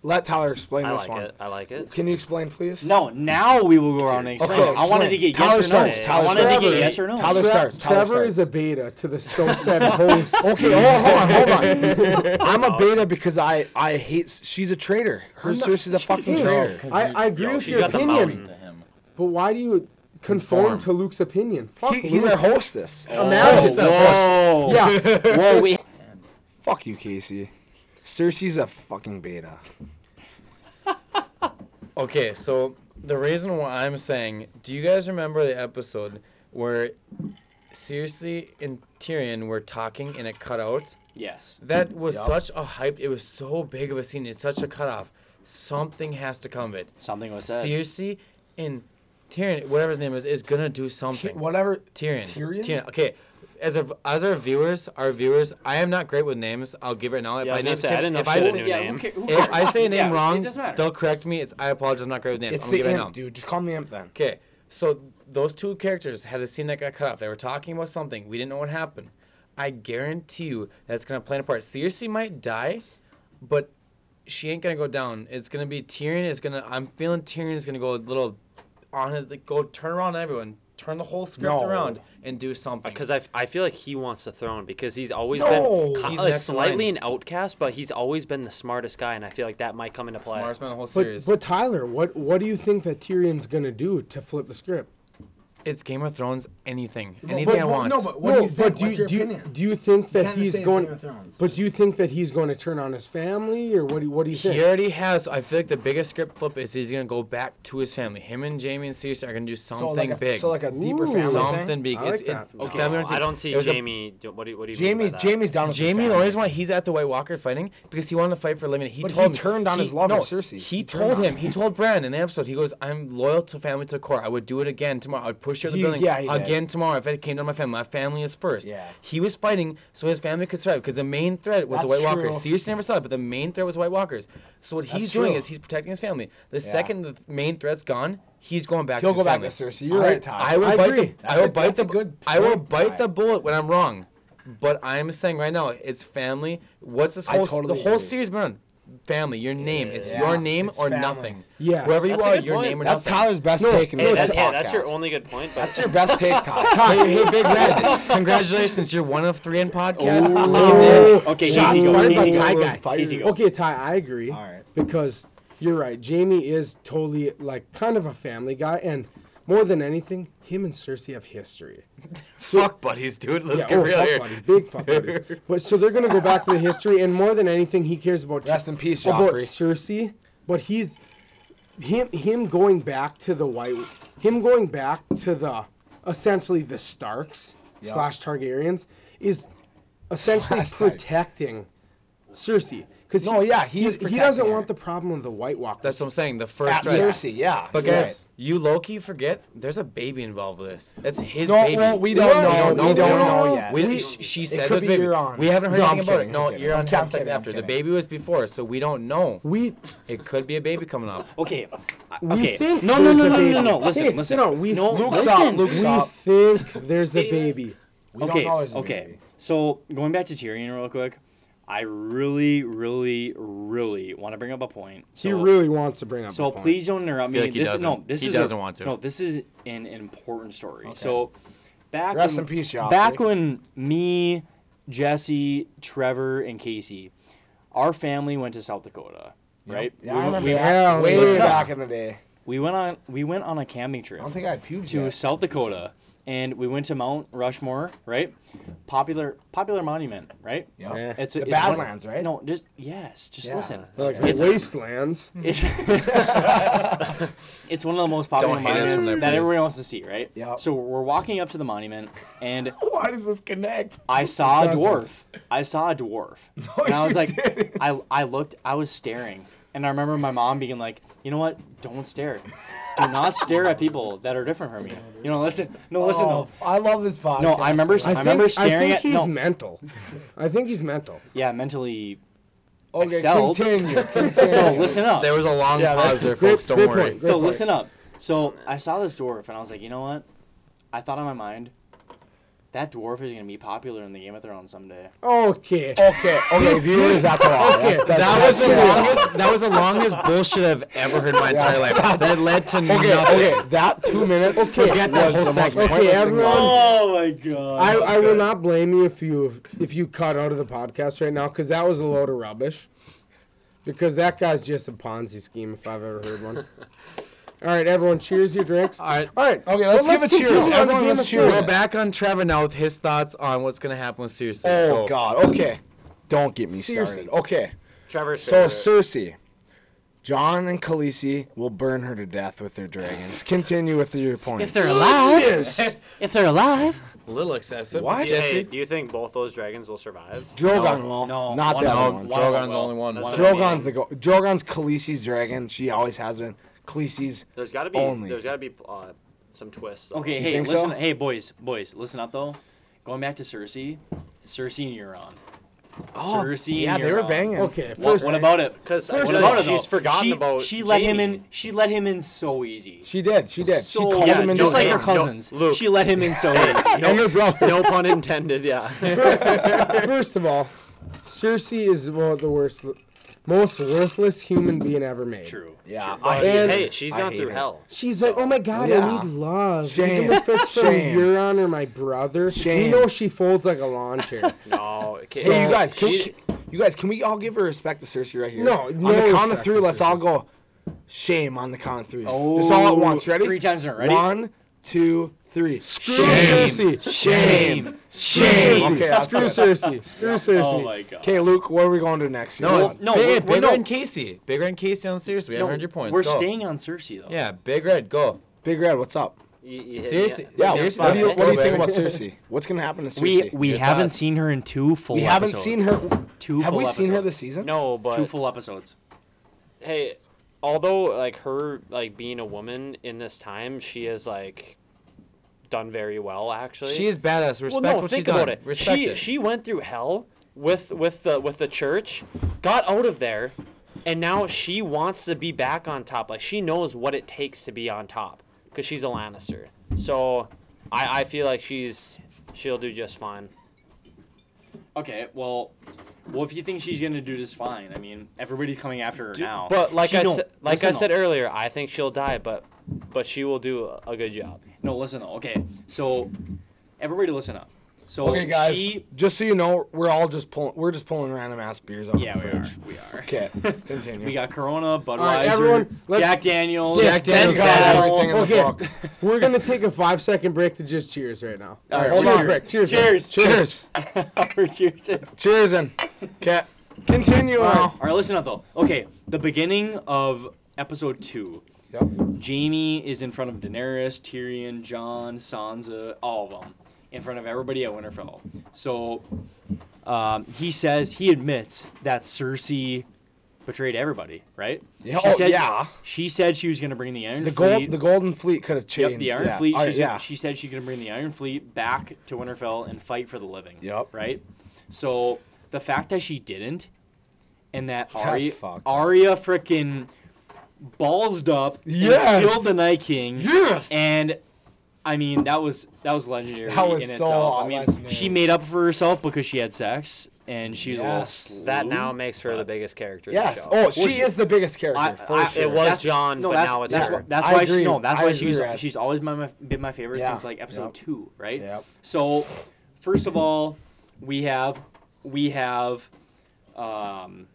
Speaker 3: Let Tyler explain that one.
Speaker 5: I
Speaker 3: this
Speaker 5: like
Speaker 3: one.
Speaker 5: it. I like it.
Speaker 3: Can you explain, please?
Speaker 1: No, now we will go around and explain.
Speaker 3: Okay,
Speaker 1: it. I wanted to get
Speaker 3: Tyler
Speaker 1: yes or no.
Speaker 3: starts.
Speaker 1: I
Speaker 3: Tyler
Speaker 1: wanted to
Speaker 3: starts.
Speaker 1: get yes or no.
Speaker 3: Tyler
Speaker 2: Tre-
Speaker 3: starts. Tyler
Speaker 2: Trevor is a beta to the so said host.
Speaker 3: Okay, hold, hold on, hold on. I'm a beta because I I hate. She's a traitor. Her
Speaker 2: I'm not-
Speaker 3: Cersei's a fucking
Speaker 2: Hey,
Speaker 3: traitor.
Speaker 2: I, I agree
Speaker 5: Yo,
Speaker 2: with
Speaker 5: she's
Speaker 2: your
Speaker 5: got the
Speaker 2: opinion,
Speaker 5: mountain.
Speaker 4: To him.
Speaker 2: but why do you conform
Speaker 4: Conform.
Speaker 2: to Luke's opinion. Fuck
Speaker 3: He, he's
Speaker 2: Luke.
Speaker 3: our hostess.
Speaker 2: Imagine.
Speaker 1: Whoa.
Speaker 2: Yeah.
Speaker 1: Whoa, we
Speaker 3: Fuck you, Casey. Cersei's a fucking beta.
Speaker 4: Okay, so the reason why I'm saying, do you guys remember the episode where seriously and Tyrion were talking and it cut out?
Speaker 1: yes.
Speaker 4: That was
Speaker 3: Yup.
Speaker 4: such a hype. It was so big of a scene. It's such a cutoff. Something has to come of it.
Speaker 1: Something was said.
Speaker 4: Seriously, and Tyrion, whatever his name is, is gonna do
Speaker 3: Ty-
Speaker 4: something.
Speaker 3: whatever.
Speaker 4: Tyrion.
Speaker 3: Tyrion?
Speaker 4: Okay. As a, as our viewers, our viewers, I am not great with names. I'll give it now. If
Speaker 5: Yeah, I
Speaker 4: I
Speaker 5: was
Speaker 4: name
Speaker 5: gonna say, I didn't
Speaker 4: if I
Speaker 5: had a
Speaker 4: say,
Speaker 5: new
Speaker 1: yeah,
Speaker 5: name.
Speaker 1: Who ca- who
Speaker 4: if I say a name
Speaker 1: Yeah,
Speaker 4: wrong,
Speaker 1: it doesn't matter.
Speaker 4: they'll correct me. It's I apologize. I'm not great with names.
Speaker 3: It's
Speaker 4: I'm
Speaker 3: the
Speaker 4: gonna give it
Speaker 3: imp,
Speaker 4: now.
Speaker 3: dude. Just call me imp then.
Speaker 4: Okay, so those two characters had a scene that got cut off. They were talking about something. We didn't know what happened. I guarantee you that's gonna play a part. Seriously might die, but she ain't gonna go down. It's gonna be Tyrion is gonna. I'm feeling Tyrion is gonna go a little on his like go turn around on everyone, turn the whole script
Speaker 3: No.
Speaker 4: around and do something.
Speaker 5: Because I, I feel like he wants the throne because he's always
Speaker 3: No.
Speaker 5: been ki-
Speaker 4: He's
Speaker 5: like,
Speaker 4: next in
Speaker 5: slightly
Speaker 4: line.
Speaker 5: an outcast, but he's always been the smartest guy, and I feel like that might come into play.
Speaker 4: smartest man in the whole
Speaker 2: But,
Speaker 4: series.
Speaker 2: but Tyler, what what do you think that Tyrion's gonna do to flip the script?
Speaker 4: It's Game of Thrones. Anything, anything
Speaker 3: but-
Speaker 4: I
Speaker 3: but-
Speaker 4: want.
Speaker 3: No, but what do you think?
Speaker 2: but do
Speaker 3: What's
Speaker 2: you,
Speaker 3: your
Speaker 2: do, you, do you think that he's
Speaker 3: say it's
Speaker 2: going?
Speaker 3: Game of Thrones.
Speaker 2: But do you think that he's going to turn on his family, or what do you, what do you
Speaker 4: He
Speaker 2: think?
Speaker 4: already has. I feel like the biggest script flip is he's gonna go back to his family. Him and Jaime and Cersei are gonna do something
Speaker 3: so like a,
Speaker 4: big.
Speaker 3: So like a deeper
Speaker 2: Ooh.
Speaker 3: family
Speaker 4: something
Speaker 3: thing?
Speaker 4: big.
Speaker 2: I like
Speaker 4: it,
Speaker 2: that.
Speaker 4: it's
Speaker 5: Okay,
Speaker 4: family.
Speaker 5: I don't see
Speaker 4: It was a-
Speaker 5: Jaime. what do, you- what do you
Speaker 3: Jaime,
Speaker 5: mean by that?
Speaker 3: Jaime's down with
Speaker 4: Jaime, the
Speaker 3: family.
Speaker 4: reason why he's at the White Walker fighting because he wanted to fight for a living. He
Speaker 3: But
Speaker 4: told me-
Speaker 3: turned on his lover,
Speaker 4: no,
Speaker 3: Cersei.
Speaker 4: He,
Speaker 3: He
Speaker 4: told him. He told Bran in the episode. He goes, "I'm loyal to family to the core. I would do it again tomorrow. I would push to the
Speaker 3: He-
Speaker 4: building
Speaker 3: yeah, he did.
Speaker 4: again tomorrow if it came to my family. My family is first.
Speaker 3: Yeah.
Speaker 4: He was fighting so his family could survive because the main threat was the
Speaker 3: That's
Speaker 4: White
Speaker 3: true.
Speaker 4: Walkers. Cersei never saw it, but the main threat was White Walkers. So what he's
Speaker 3: That's
Speaker 4: doing
Speaker 3: true.
Speaker 4: is he's protecting his family. The second the main threat's gone, he's going back.
Speaker 3: He'll
Speaker 4: to
Speaker 3: go
Speaker 4: his
Speaker 3: back
Speaker 4: family.
Speaker 3: to Cersei. You're
Speaker 2: I-
Speaker 3: right, Todd.
Speaker 4: I will
Speaker 2: I
Speaker 4: bite
Speaker 2: agree.
Speaker 4: the. I
Speaker 3: That's
Speaker 4: will
Speaker 3: a-
Speaker 4: bite
Speaker 3: that's
Speaker 4: the.
Speaker 3: a good
Speaker 4: I will
Speaker 3: point,
Speaker 4: bite
Speaker 3: Ty.
Speaker 4: the bullet when I'm wrong, but I'm saying right now it's family. What's this
Speaker 3: I
Speaker 4: whole
Speaker 3: totally
Speaker 4: the whole
Speaker 3: agree.
Speaker 4: series been on? Family. Your name. It's
Speaker 3: Yeah.
Speaker 4: your name
Speaker 3: It's
Speaker 4: or
Speaker 3: family.
Speaker 4: nothing.
Speaker 2: Yes.
Speaker 4: Whoever you
Speaker 5: That's a
Speaker 4: are,
Speaker 5: good
Speaker 4: your
Speaker 5: point.
Speaker 4: name or
Speaker 3: That's
Speaker 4: nothing.
Speaker 3: Tyler's best
Speaker 2: No,
Speaker 3: take in
Speaker 5: Hey,
Speaker 3: this
Speaker 5: that,
Speaker 3: whole
Speaker 5: yeah, that's your
Speaker 3: podcast.
Speaker 5: only good point. But
Speaker 3: That's your best take, Todd.
Speaker 4: hey, hey, Big Red! Congratulations, you're one of three in podcasts.
Speaker 2: Ooh.
Speaker 4: Oh,
Speaker 1: okay,
Speaker 2: Shots
Speaker 1: easy go.
Speaker 2: fired by
Speaker 1: Easy
Speaker 2: Ty
Speaker 1: go.
Speaker 2: guy.
Speaker 3: Fired.
Speaker 1: Easy go.
Speaker 2: Okay, Ty, I agree.
Speaker 3: All right.
Speaker 2: Because you're right. Jaime is totally like kind of a family guy, and more than anything, him and Cersei have history.
Speaker 4: Fuck buddies, dude. Let's
Speaker 2: yeah,
Speaker 4: get
Speaker 2: oh,
Speaker 4: real
Speaker 2: fuck
Speaker 4: here.
Speaker 2: buddies, big fuck buddies. But so they're gonna go back to the history, and more than anything, he cares about
Speaker 3: Rest in peace,
Speaker 2: about
Speaker 3: Joffrey.
Speaker 2: Cersei. But he's him him going back to the white him going back to the essentially the Starks
Speaker 3: Yep.
Speaker 2: slash Targaryens is essentially
Speaker 3: Slash
Speaker 2: protecting Cersei. Because
Speaker 3: No, yeah, he
Speaker 2: he, he doesn't
Speaker 3: her.
Speaker 2: want the problem of the White Walkers.
Speaker 4: That's what I'm saying. The first
Speaker 3: At
Speaker 4: threat.
Speaker 3: Cersei, yeah.
Speaker 4: But
Speaker 3: you're
Speaker 4: guys,
Speaker 3: right.
Speaker 4: you low key forget there's a baby involved with this. That's his
Speaker 3: No,
Speaker 4: baby.
Speaker 3: well, we don't
Speaker 2: Yeah,
Speaker 3: know.
Speaker 2: we
Speaker 3: We
Speaker 2: don't
Speaker 3: don't
Speaker 2: know.
Speaker 3: know yet.
Speaker 4: We,
Speaker 2: We-
Speaker 4: sh- she
Speaker 3: it
Speaker 4: said
Speaker 3: could
Speaker 4: there's
Speaker 3: be
Speaker 4: baby.
Speaker 3: you're on.
Speaker 4: We haven't heard
Speaker 3: No, I'm
Speaker 4: anything about
Speaker 3: kidding,
Speaker 4: it. No, you're on
Speaker 3: kidding. I'm kidding,
Speaker 4: after. The baby was before, so we don't know.
Speaker 2: we
Speaker 4: It could be a baby coming up.
Speaker 1: Okay.
Speaker 2: Uh, we
Speaker 1: Okay.
Speaker 2: think
Speaker 1: no, no,
Speaker 2: there's
Speaker 1: no,
Speaker 2: a
Speaker 1: no, no, no, no. Listen,
Speaker 2: Hey,
Speaker 1: listen.
Speaker 2: no, we
Speaker 1: no,
Speaker 3: Luke's
Speaker 1: listen.
Speaker 3: up, Luke's
Speaker 2: we
Speaker 3: up.
Speaker 2: think there's a baby.
Speaker 3: We don't
Speaker 1: okay,
Speaker 3: know there's a
Speaker 1: okay.
Speaker 3: baby.
Speaker 1: So going back to Tyrion real quick, I really, really, really want to bring up a point. So,
Speaker 2: he really wants to bring up.
Speaker 1: so
Speaker 2: a point.
Speaker 1: please don't interrupt me.
Speaker 4: like he
Speaker 1: this is, no,
Speaker 4: doesn't.
Speaker 1: this
Speaker 4: He
Speaker 1: is
Speaker 4: doesn't want to.
Speaker 1: No, this is an important story. So back
Speaker 3: Rest
Speaker 1: when,
Speaker 3: in peace, Joffrey.
Speaker 1: Back when me, Jesse, Trevor, and Casey, our family went to South Dakota, right?
Speaker 3: Yeah,
Speaker 1: we,
Speaker 3: I remember
Speaker 1: we,
Speaker 3: that. Way
Speaker 1: listen up.
Speaker 3: back in the day.
Speaker 1: we went on we went on a camping trip.
Speaker 3: I don't think I puked
Speaker 1: to
Speaker 3: yet.
Speaker 1: South Dakota, and we went to Mount Rushmore, right? Popular popular monument, right?
Speaker 3: Yep.
Speaker 2: Yeah.
Speaker 1: It's
Speaker 3: The
Speaker 1: it's one-
Speaker 3: Badlands, right?
Speaker 1: No, just yes, just
Speaker 3: Yeah.
Speaker 1: listen.
Speaker 2: like
Speaker 1: It's-
Speaker 2: wastelands.
Speaker 1: It- it's one of the most popular
Speaker 4: Don't
Speaker 1: monuments that
Speaker 4: please.
Speaker 1: everyone wants to see, right?
Speaker 3: Yep.
Speaker 1: So we're walking up to the monument, and
Speaker 3: Why does this connect?
Speaker 1: I saw a dwarf. I saw a dwarf, and I was like,
Speaker 3: didn't.
Speaker 1: I I looked, I was staring, and I remember my mom being like, you know what? Don't stare. Do not stare at people that are different from you. You know, listen. No, listen.
Speaker 3: Oh,
Speaker 1: No.
Speaker 3: I love this podcast.
Speaker 1: No, I remember. I,
Speaker 2: I think,
Speaker 1: remember staring
Speaker 2: I think
Speaker 1: at.
Speaker 2: he's
Speaker 1: no,
Speaker 2: mental. I think he's mental.
Speaker 1: yeah, mentally.
Speaker 3: Okay,
Speaker 1: excelled.
Speaker 3: continue. continue.
Speaker 1: So listen up.
Speaker 4: There was a long
Speaker 2: Yeah,
Speaker 4: pause there,
Speaker 2: great-
Speaker 4: folks. Don't worry.
Speaker 2: point.
Speaker 1: So
Speaker 2: point.
Speaker 1: listen up. So I saw this dwarf and I was like, you know what? I thought in my mind, that dwarf is gonna be popular in the Game of Thrones someday.
Speaker 2: Okay.
Speaker 3: Okay, okay, viewers, that's a lot.
Speaker 2: Okay,
Speaker 3: That's, that's,
Speaker 4: That was
Speaker 3: that's
Speaker 4: the
Speaker 3: true.
Speaker 4: longest. That was the longest bullshit I've ever heard in my entire life. That led to
Speaker 3: Okay,
Speaker 4: nothing.
Speaker 3: okay, that two minutes.
Speaker 4: Forget that whole
Speaker 3: the
Speaker 4: segment.
Speaker 2: Okay, everyone-
Speaker 1: Oh my god.
Speaker 2: I, I will not blame you if you if you cut out of the podcast right now because that was a load of rubbish. Because that guy's just a Ponzi scheme if I've ever heard one. All right, everyone, cheers your drinks.
Speaker 4: All right.
Speaker 2: All right.
Speaker 3: Okay, let's
Speaker 2: well,
Speaker 3: give a
Speaker 2: continue
Speaker 3: cheers.
Speaker 2: on the
Speaker 3: Everyone,
Speaker 2: Game
Speaker 3: let's cheers.
Speaker 4: We're back on Trevor now with his thoughts on what's gonna happen with Cersei.
Speaker 3: Oh
Speaker 4: Go.
Speaker 3: God. Okay. Don't get me
Speaker 2: Seriously.
Speaker 3: started. Okay.
Speaker 5: Trevor's
Speaker 3: So
Speaker 5: favorite.
Speaker 3: Cersei, Jon and Khaleesi will burn her to death with their dragons. Continue with your points.
Speaker 1: If they're alive,
Speaker 3: Yes.
Speaker 1: if they're alive,
Speaker 4: A little excessive.
Speaker 3: What?
Speaker 5: Hey,
Speaker 4: Jesse?
Speaker 5: do you think both those dragons will survive?
Speaker 3: Drogon
Speaker 1: No,
Speaker 3: will.
Speaker 1: no,
Speaker 3: not
Speaker 1: one
Speaker 3: the other one.
Speaker 1: One
Speaker 4: Drogon's the only one.
Speaker 1: One
Speaker 3: Drogon's
Speaker 5: mean.
Speaker 3: the go. Drogon's Khaleesi's dragon. She always has been. Khaleesi's.
Speaker 5: There's got to be.
Speaker 3: Only.
Speaker 5: There's got to be uh, some twists. though.
Speaker 1: Okay, hey,
Speaker 3: think
Speaker 1: listen.
Speaker 3: so?
Speaker 1: Hey, boys, boys, listen up though. Going back to Cersei, Cersei and Euron. Cersei
Speaker 3: yeah,
Speaker 1: and
Speaker 3: they were
Speaker 1: Euron.
Speaker 3: banging.
Speaker 2: Okay,
Speaker 1: What,
Speaker 2: first
Speaker 1: what about it?
Speaker 5: Because
Speaker 1: What
Speaker 5: what
Speaker 1: about it
Speaker 5: she's
Speaker 1: though?
Speaker 5: forgotten
Speaker 1: she,
Speaker 5: about.
Speaker 1: She let him
Speaker 5: Jaime.
Speaker 1: in. She let him in so easy.
Speaker 3: She did. She did.
Speaker 1: So,
Speaker 3: she called
Speaker 5: yeah,
Speaker 3: him into
Speaker 1: just like her
Speaker 5: no,
Speaker 1: cousins.
Speaker 5: Luke.
Speaker 1: She let him in so easy.
Speaker 3: and her brother.
Speaker 5: No pun intended. Yeah.
Speaker 2: First of all, Cersei is one of the worst, most worthless human being ever made.
Speaker 1: True.
Speaker 3: Yeah.
Speaker 5: But,
Speaker 2: And-
Speaker 5: hey, she's
Speaker 3: I
Speaker 5: gone through
Speaker 3: her.
Speaker 5: hell.
Speaker 2: She's like, oh my god,
Speaker 3: Yeah.
Speaker 2: I need love.
Speaker 3: Shame.
Speaker 2: Even if it's from
Speaker 3: Shame.
Speaker 2: Euron or my brother.
Speaker 3: Shame.
Speaker 2: You know she folds like a lawn chair.
Speaker 5: No. Okay.
Speaker 3: Hey, you
Speaker 2: So,
Speaker 3: guys, can
Speaker 5: she-
Speaker 3: we, you guys, can we all give her respect to Cersei right here?
Speaker 2: No,
Speaker 3: on
Speaker 2: no
Speaker 3: the count of
Speaker 2: respect
Speaker 3: three,
Speaker 2: to
Speaker 3: let's
Speaker 2: Cersei.
Speaker 3: all go. Shame on the count of three.
Speaker 1: Oh,
Speaker 3: Just all at oh, once. Ready?
Speaker 1: Three times in a row. Ready?
Speaker 3: One, two, three.
Speaker 2: Screw
Speaker 3: Shame.
Speaker 2: Cersei.
Speaker 3: Shame.
Speaker 2: Screw
Speaker 3: Shame.
Speaker 2: Cersei.
Speaker 3: Okay, that's
Speaker 2: Screw
Speaker 3: good.
Speaker 2: Cersei. Screw Cersei.
Speaker 1: Oh my god.
Speaker 3: Okay, Luke, what are we going to next?
Speaker 4: No,
Speaker 3: Yours?
Speaker 1: no,
Speaker 4: Big,
Speaker 1: we're-
Speaker 4: Big
Speaker 1: we're
Speaker 4: Red and Casey. Big Red and Casey on Cersei. We haven't
Speaker 1: No,
Speaker 4: heard your points.
Speaker 1: We're
Speaker 4: Go.
Speaker 1: staying on Cersei though.
Speaker 4: Yeah, Big Red, go.
Speaker 3: Big Red, what's up?
Speaker 5: You, you hit
Speaker 4: Seriously?
Speaker 5: me.
Speaker 3: Yeah,
Speaker 4: Seriously?
Speaker 3: what do you,
Speaker 4: Let's
Speaker 3: what do you
Speaker 4: go,
Speaker 3: think
Speaker 4: baby.
Speaker 3: about Cersei? What's going to happen to Cersei?
Speaker 1: we
Speaker 4: Your
Speaker 1: haven't
Speaker 4: thoughts?
Speaker 1: seen her in two full. Episodes.
Speaker 3: We haven't
Speaker 1: episodes.
Speaker 3: seen her.
Speaker 1: Two
Speaker 3: Have
Speaker 1: full
Speaker 3: we seen her
Speaker 1: episodes.
Speaker 3: this season?
Speaker 5: No, but
Speaker 1: Two full episodes.
Speaker 5: hey, although like her like being a woman in this time, she has like done very well actually.
Speaker 4: She is badass. Respect
Speaker 5: well, no,
Speaker 4: what
Speaker 5: think
Speaker 4: she's
Speaker 5: about
Speaker 4: done.
Speaker 5: it.
Speaker 4: Respect
Speaker 5: she
Speaker 4: it.
Speaker 5: she went through hell with with the with the church, got out of there, and now she wants to be back on top. Like she knows what it takes to be on top because she's a Lannister. So I I feel like she's she'll do just fine.
Speaker 1: Okay, well, well, if you think she's gonna do just fine, I mean, everybody's coming after her now.
Speaker 5: But like
Speaker 1: She
Speaker 5: I
Speaker 1: don't-
Speaker 5: said, like I
Speaker 1: listen
Speaker 5: said earlier, I think she'll die, but but she will do a, a good job.
Speaker 1: No, listen though. Okay, so everybody, listen up. So
Speaker 3: Okay, guys.
Speaker 1: she-
Speaker 3: just so you know, we're all just pulling. We're just pulling random ass beers out
Speaker 1: yeah,
Speaker 3: of the
Speaker 1: we are.
Speaker 3: fridge.
Speaker 1: We are.
Speaker 3: Okay, continue.
Speaker 1: We got Corona, Budweiser,
Speaker 2: right, everyone, let's-
Speaker 1: Jack Daniels,
Speaker 4: Jack Daniels
Speaker 1: Ben's
Speaker 4: got
Speaker 1: Battle.
Speaker 3: everything in the
Speaker 2: Okay.
Speaker 3: book.
Speaker 2: We're gonna take a five second break to just cheers right now.
Speaker 1: All right,
Speaker 2: hold
Speaker 1: cheers.
Speaker 2: on, break. Cheers.
Speaker 1: Cheers.
Speaker 3: Cheers.
Speaker 1: We're.
Speaker 3: Cheers and okay. Continue
Speaker 2: All right.
Speaker 1: all right, listen up though. Okay, the beginning of episode two.
Speaker 3: Yep.
Speaker 1: Jaime is in front of Daenerys, Tyrion, Jon, Sansa, all of them, in front of everybody at Winterfell. So um, he says he admits that Cersei betrayed everybody, right?
Speaker 3: Yeah,
Speaker 1: She
Speaker 3: oh,
Speaker 1: said,
Speaker 3: yeah.
Speaker 1: She said she was going to bring the Iron
Speaker 3: The
Speaker 1: Fleet.
Speaker 3: gold, the Golden Fleet could have changed.
Speaker 1: Yep, the Iron
Speaker 3: yeah.
Speaker 1: Fleet. She, said,
Speaker 3: yeah.
Speaker 1: she said she could bring the Iron Fleet back to Winterfell and fight for the living.
Speaker 3: Yep.
Speaker 1: Right. So the fact that she didn't, and that Arya. Arya frickin' ballsed up, and
Speaker 3: Yes.
Speaker 1: killed the Night King.
Speaker 3: Yes.
Speaker 1: And I mean that was that was legendary
Speaker 3: That was
Speaker 1: in
Speaker 3: so
Speaker 1: itself. I mean,
Speaker 3: legendary.
Speaker 1: she made up for herself because she had sex, and she's was
Speaker 3: Yes.
Speaker 1: a little.
Speaker 5: That now makes her the biggest character.
Speaker 3: Yes.
Speaker 5: In the show.
Speaker 3: Oh, she
Speaker 1: she-
Speaker 3: is the biggest character
Speaker 1: I-
Speaker 3: for
Speaker 1: I-
Speaker 3: sure.
Speaker 5: It was
Speaker 1: That's-
Speaker 5: Jon,
Speaker 1: no,
Speaker 5: but
Speaker 1: that's,
Speaker 5: now it's
Speaker 1: that's,
Speaker 5: her.
Speaker 1: why- That's
Speaker 3: I
Speaker 1: why
Speaker 3: agree.
Speaker 1: she no. That's
Speaker 3: I
Speaker 1: why
Speaker 3: agree,
Speaker 1: she's
Speaker 3: Rad.
Speaker 1: she's always my, been my favorite
Speaker 3: Yeah.
Speaker 1: since like episode
Speaker 3: Yep.
Speaker 1: two, right?
Speaker 3: Yep.
Speaker 1: So, first of all, we have we have um,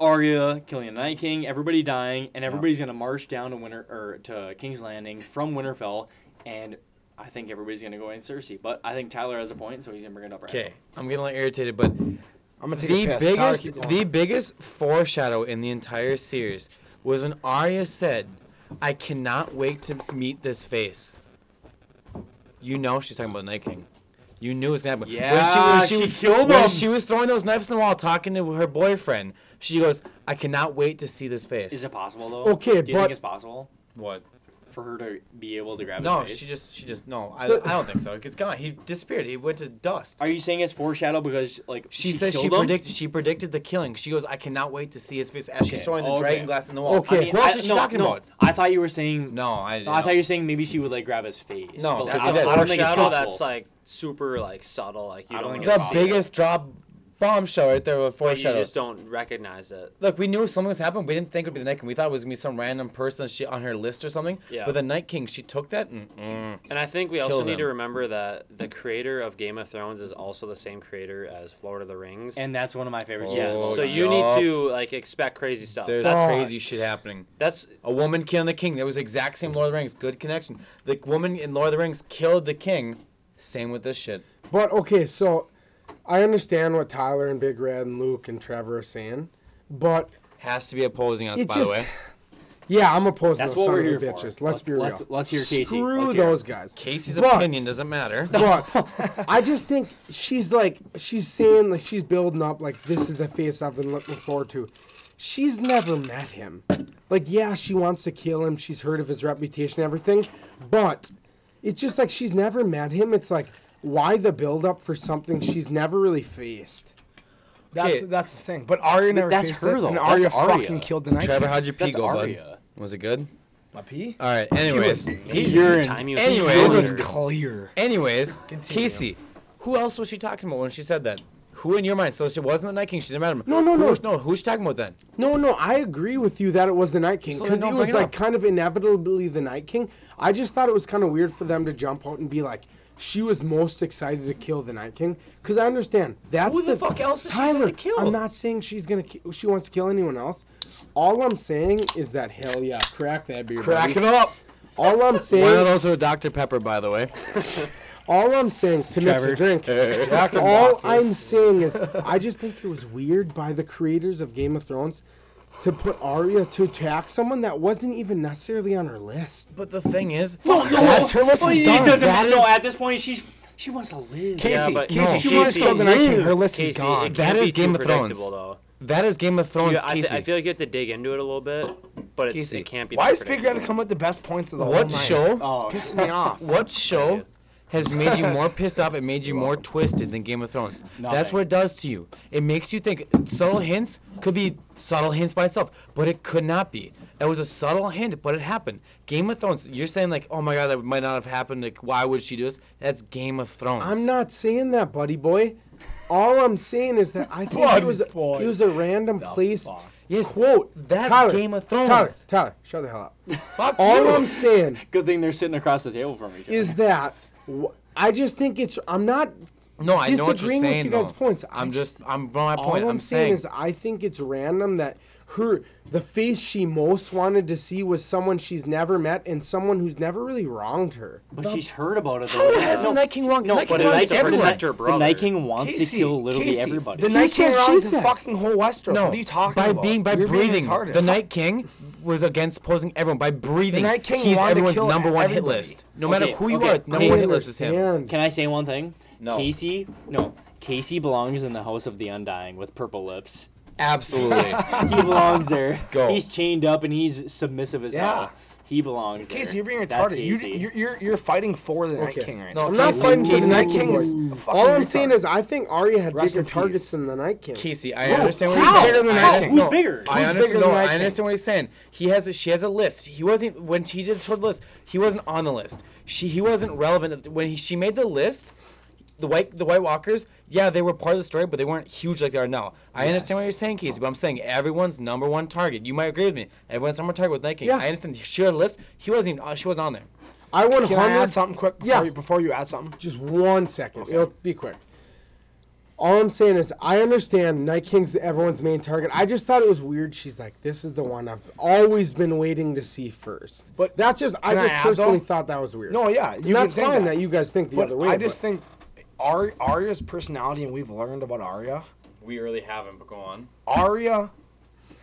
Speaker 1: Arya killing the Night King, everybody dying, and everybody's gonna march down to Winter or to King's Landing from Winterfell, and I think everybody's gonna go in Cersei. But I think Tyler has a point, so he's gonna bring it up right
Speaker 4: Okay, I'm getting a little irritated, but
Speaker 3: I'm gonna take
Speaker 4: the
Speaker 3: a piss. Tyler,
Speaker 4: biggest,
Speaker 3: keep going.
Speaker 4: the biggest foreshadow in the entire series was when Arya said, "I cannot wait to meet this face." You know she's talking about Night King. You knew it was gonna happen.
Speaker 1: Yeah, she killed
Speaker 4: when
Speaker 1: him.
Speaker 4: she was throwing those knives in the wall, talking to her boyfriend. She goes, "I cannot wait to see this face."
Speaker 1: Is it possible though?
Speaker 2: Okay,
Speaker 1: Do you
Speaker 2: but-
Speaker 1: think it's possible
Speaker 4: what?
Speaker 1: for her to be able to grab
Speaker 4: No,
Speaker 1: his face?
Speaker 4: No, she just, she just, no. I, I don't think so. It's gone. He disappeared. He went to dust.
Speaker 1: Are you saying it's foreshadow because like
Speaker 4: She, said she
Speaker 1: killed him?
Speaker 4: predicted she predicted the killing. She goes, I cannot wait to see his face as she's
Speaker 1: Okay,
Speaker 4: throwing the
Speaker 1: okay.
Speaker 4: dragon glass in the wall.
Speaker 2: Okay.
Speaker 4: I mean, what else
Speaker 1: I-
Speaker 4: is she
Speaker 1: no,
Speaker 4: talking
Speaker 1: no,
Speaker 4: about?
Speaker 1: I thought you were saying.
Speaker 4: No, I.
Speaker 1: No, I thought you were saying maybe she would like grab his face.
Speaker 4: No,
Speaker 1: but,
Speaker 4: that's
Speaker 1: I, don't, I don't think it's
Speaker 5: Foreshadow
Speaker 1: possible.
Speaker 5: that's like super like subtle. Like you
Speaker 1: I don't
Speaker 5: don't,
Speaker 1: think
Speaker 5: really
Speaker 1: it's
Speaker 4: the
Speaker 5: see
Speaker 4: biggest drop bombshell right there with
Speaker 5: But you
Speaker 4: foreshadow.
Speaker 5: just don't recognize it.
Speaker 4: Look, we knew something was happening. We didn't think it would be the Night King. We thought it was gonna be some random person she on her list or something.
Speaker 5: Yeah.
Speaker 4: But the Night King, she took that and mm,
Speaker 5: And I think we also
Speaker 4: Killed
Speaker 5: need to remember that the creator of Game of Thrones is also the same creator as Lord of the Rings.
Speaker 1: And that's one of my favorite
Speaker 5: yeah,
Speaker 1: seasons.
Speaker 4: Oh,
Speaker 5: so you
Speaker 4: yup.
Speaker 5: need to like expect crazy stuff.
Speaker 4: there's
Speaker 5: That's
Speaker 4: crazy shit happening.
Speaker 5: that's
Speaker 4: A woman killing the king. That was the exact same Lord of the Rings. Good connection. The woman in Lord of the Rings killed the king. Same with this shit.
Speaker 2: But okay, so I understand what Tyler and Big Red and Luke and Trevor are saying, but
Speaker 4: Has to be opposing us,
Speaker 2: it
Speaker 4: by
Speaker 2: just
Speaker 4: the way.
Speaker 2: yeah, I'm opposed
Speaker 1: That's
Speaker 2: to
Speaker 1: what
Speaker 2: son
Speaker 1: we're here
Speaker 2: bitches.
Speaker 1: for.
Speaker 2: Let's,
Speaker 1: Let's-
Speaker 2: be real.
Speaker 1: let's- let's hear Casey.
Speaker 2: Screw
Speaker 1: Let's hear
Speaker 2: those
Speaker 1: it.
Speaker 2: guys.
Speaker 4: Casey's
Speaker 2: But-
Speaker 4: opinion doesn't matter.
Speaker 2: But I just think she's like she's saying like she's building up like this is the face I've been looking forward to. She's never met him. Like yeah, she wants to kill him. She's heard of his reputation and everything, but it's just like she's never met him. It's like why the build up for something she's never really faced.
Speaker 3: That's
Speaker 4: Okay.
Speaker 3: that's the thing. But Arya never
Speaker 1: that's
Speaker 3: faced
Speaker 1: her,
Speaker 3: it,
Speaker 1: though.
Speaker 3: and
Speaker 1: That's
Speaker 3: Arya
Speaker 1: Arya.
Speaker 3: fucking killed the Night
Speaker 4: Trevor,
Speaker 3: King.
Speaker 4: how'd your pee
Speaker 1: That's
Speaker 4: go, bud?
Speaker 1: Arya.
Speaker 4: Was it good?
Speaker 3: My pee?
Speaker 4: All right. Anyways,
Speaker 5: he
Speaker 1: urine.
Speaker 5: time you
Speaker 4: Anyways.
Speaker 3: It was
Speaker 5: Anyways,
Speaker 3: clear.
Speaker 4: anyways,
Speaker 3: Continue.
Speaker 4: Casey, who else was she talking about when she said that? Who in your mind? So she wasn't the Night King. She didn't met him.
Speaker 2: No, no,
Speaker 4: Who
Speaker 2: no.
Speaker 4: was- no. Who's she talking about then?
Speaker 2: No, no, I agree with you that it was the Night King
Speaker 4: So
Speaker 2: because
Speaker 4: then
Speaker 2: it
Speaker 4: don't
Speaker 2: was
Speaker 4: bring it
Speaker 2: like
Speaker 4: up.
Speaker 2: kind of inevitably the Night King. I just thought it was kind of weird for them to jump out and be like, she was most excited to kill the Night King because I understand that's
Speaker 3: Who the fuck else is she gonna kill?
Speaker 2: I'm not saying she's gonna. Ki- she wants to kill anyone else. All I'm saying is that hell yeah, crack that beer.
Speaker 3: Crack
Speaker 2: buddy.
Speaker 3: it up.
Speaker 2: All I'm
Speaker 4: One of
Speaker 2: saying,
Speaker 4: those with Dr Pepper, by the way.
Speaker 2: all I'm saying to mix a drink. all I'm saying is, I just think it was weird by the creators of Game of Thrones to put Arya to attack someone that wasn't even necessarily on her list.
Speaker 4: But the thing is,
Speaker 2: no,
Speaker 4: that's
Speaker 2: her list
Speaker 1: Well,
Speaker 2: is
Speaker 1: he
Speaker 2: done.
Speaker 1: doesn't
Speaker 2: That
Speaker 1: no,
Speaker 2: is-
Speaker 1: at this point, she's she wants to live.
Speaker 3: Casey,
Speaker 5: Yeah, but-
Speaker 3: Casey,
Speaker 5: No.
Speaker 3: she wants to kill the Night King. Her list
Speaker 5: Casey,
Speaker 3: is gone.
Speaker 5: it
Speaker 4: That
Speaker 5: can't
Speaker 4: is
Speaker 5: be too
Speaker 4: Game of Thrones.
Speaker 5: Though.
Speaker 4: that is Game of Thrones.
Speaker 5: You- I, th-
Speaker 4: Casey.
Speaker 5: I feel like you have to dig into it a little bit, but it's, it can't be.
Speaker 3: Why
Speaker 5: that
Speaker 3: is Big
Speaker 5: predictable.
Speaker 3: Red come with the best points of the
Speaker 4: what
Speaker 3: whole night?
Speaker 4: show?
Speaker 1: Oh,
Speaker 3: It's pissing me off.
Speaker 4: What show has made you more pissed off and made you more twisted than Game of Thrones? That's what it does to you. It makes you think subtle hints could be subtle hints by itself, but it could not be. It was a subtle hint, but it happened. Game of Thrones. You're saying like, oh my god, that might not have happened. Like, why would she do this? That's Game of Thrones.
Speaker 2: I'm not saying that, buddy boy. All I'm saying is that I think it was
Speaker 3: boy.
Speaker 2: it was a random place.
Speaker 4: Yes,
Speaker 2: Quote.
Speaker 4: That's
Speaker 2: Tyler,
Speaker 4: Game of Thrones.
Speaker 2: Tyler, Tyler, shut the hell up.
Speaker 4: Fuck
Speaker 2: All
Speaker 4: you.
Speaker 2: I'm saying
Speaker 1: good thing they're sitting across the table from each other.
Speaker 2: is that wh- I just think it's. I'm not
Speaker 4: No, I know what you're
Speaker 2: disagreeing
Speaker 4: saying.
Speaker 2: with you guys'
Speaker 4: though.
Speaker 2: points. I
Speaker 4: I'm just, I'm on my
Speaker 2: All
Speaker 4: point.
Speaker 2: I'm,
Speaker 4: I'm
Speaker 2: saying
Speaker 4: saying
Speaker 2: is I think it's random that her the face she most wanted to see was someone she's never met and someone who's never really wronged her.
Speaker 1: but she's heard about it.
Speaker 4: How
Speaker 1: though.
Speaker 4: has the Night King wrong?
Speaker 1: No,
Speaker 4: Night
Speaker 1: but
Speaker 4: King
Speaker 1: the
Speaker 4: wrongs
Speaker 1: Night,
Speaker 5: to protect her
Speaker 1: the Night. King wants to kill literally
Speaker 3: Casey,
Speaker 1: everybody.
Speaker 3: The Night King
Speaker 2: said she
Speaker 3: runs the fucking whole Westeros.
Speaker 4: No,
Speaker 3: what are you talking
Speaker 4: by
Speaker 3: about?
Speaker 4: being by
Speaker 3: You're
Speaker 4: breathing.
Speaker 3: retarded.
Speaker 4: the Night King was against posing everyone by breathing.
Speaker 3: Night King
Speaker 4: he's
Speaker 3: wanted to
Speaker 4: everyone's
Speaker 3: kill
Speaker 4: number one hit
Speaker 3: everybody.
Speaker 4: list. No
Speaker 1: Okay,
Speaker 4: matter who you
Speaker 1: okay,
Speaker 4: are, number
Speaker 1: okay.
Speaker 4: one hit list is him.
Speaker 2: Understand.
Speaker 1: Can I say one thing?
Speaker 4: No.
Speaker 1: Casey, no. Casey belongs in the House of the Undying with purple lips.
Speaker 4: Absolutely.
Speaker 1: He belongs there.
Speaker 4: Go.
Speaker 1: He's chained up and he's submissive as
Speaker 3: Yeah.
Speaker 1: hell. He belongs there.
Speaker 3: Casey, you're being
Speaker 1: That's
Speaker 3: retarded. You,
Speaker 1: Casey.
Speaker 3: you're, you're you're fighting for the Night
Speaker 2: Okay.
Speaker 3: King right
Speaker 4: No,
Speaker 3: now.
Speaker 2: I'm not
Speaker 4: Casey-
Speaker 2: fighting for the
Speaker 4: Casey-
Speaker 2: Night King.
Speaker 3: Casey- a fucking
Speaker 2: All I'm
Speaker 3: retard.
Speaker 2: saying is I think Arya had
Speaker 3: Rest
Speaker 2: bigger
Speaker 3: in peace.
Speaker 2: targets than the Night King.
Speaker 4: Casey, I understand what
Speaker 2: How?
Speaker 4: he's saying.
Speaker 2: Bigger than
Speaker 4: I
Speaker 2: Night
Speaker 4: understand-
Speaker 1: Who's
Speaker 4: no,
Speaker 1: bigger?
Speaker 4: I
Speaker 2: Who's
Speaker 4: understand.
Speaker 2: bigger
Speaker 4: No,
Speaker 2: than Night
Speaker 4: I understand what he's saying. He has a, she has a list. He wasn't when she did the short list. He wasn't on the list. She he wasn't relevant when he, she made the list. The white the White Walkers, yeah, they were part of the story, but they weren't huge like they are now. I understand what you're saying, Casey, but I'm saying everyone's number one target. You might agree with me. Everyone's number one target was Night King.
Speaker 2: Yeah.
Speaker 4: I understand. She had a list. He wasn't. even- uh, She wasn't on there.
Speaker 2: I 100
Speaker 3: Can I add something quick before,
Speaker 2: Yeah.
Speaker 3: you, before you add something?
Speaker 2: Just one second. It'll be quick. All I'm saying is I understand Night King's everyone's main target. I just thought it was weird. She's like, this is the one I've always been waiting to see first.
Speaker 3: But
Speaker 2: that's just I
Speaker 3: can I
Speaker 2: just personally
Speaker 3: though?
Speaker 2: thought that was weird.
Speaker 3: No, yeah,
Speaker 2: And
Speaker 3: you
Speaker 2: that's fine
Speaker 3: that.
Speaker 2: that. you guys think the
Speaker 3: But
Speaker 2: other way.
Speaker 3: I just think Ar- Arya's personality, and we've learned about Arya.
Speaker 4: We really haven't, but go on.
Speaker 3: Arya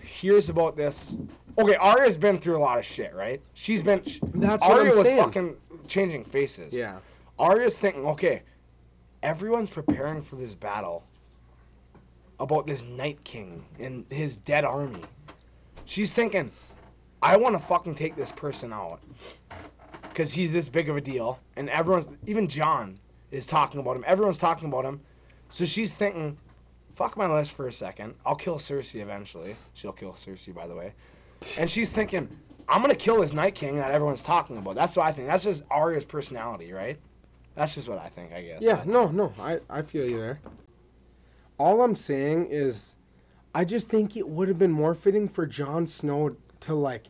Speaker 3: hears about this. Okay, Arya's been through a lot of shit, right? She's been. sh-
Speaker 2: That's what I'm
Speaker 3: was fucking changing faces.
Speaker 2: Yeah.
Speaker 3: Arya's thinking, okay, everyone's preparing for this battle about this Night King and his dead army. She's thinking, I want to fucking take this person out because he's this big of a deal, and everyone's even Jon is talking about him. Everyone's talking about him, so she's thinking, fuck my list for a second. I'll kill Cersei eventually. She'll kill Cersei, by the way. And she's thinking, I'm gonna kill this Night King that everyone's talking about. That's what I think. That's just Arya's personality, right? That's just what I think, I guess.
Speaker 2: Yeah, no, no, I, I feel you there. all I'm saying is, I just think it would have been more fitting for Jon Snow to like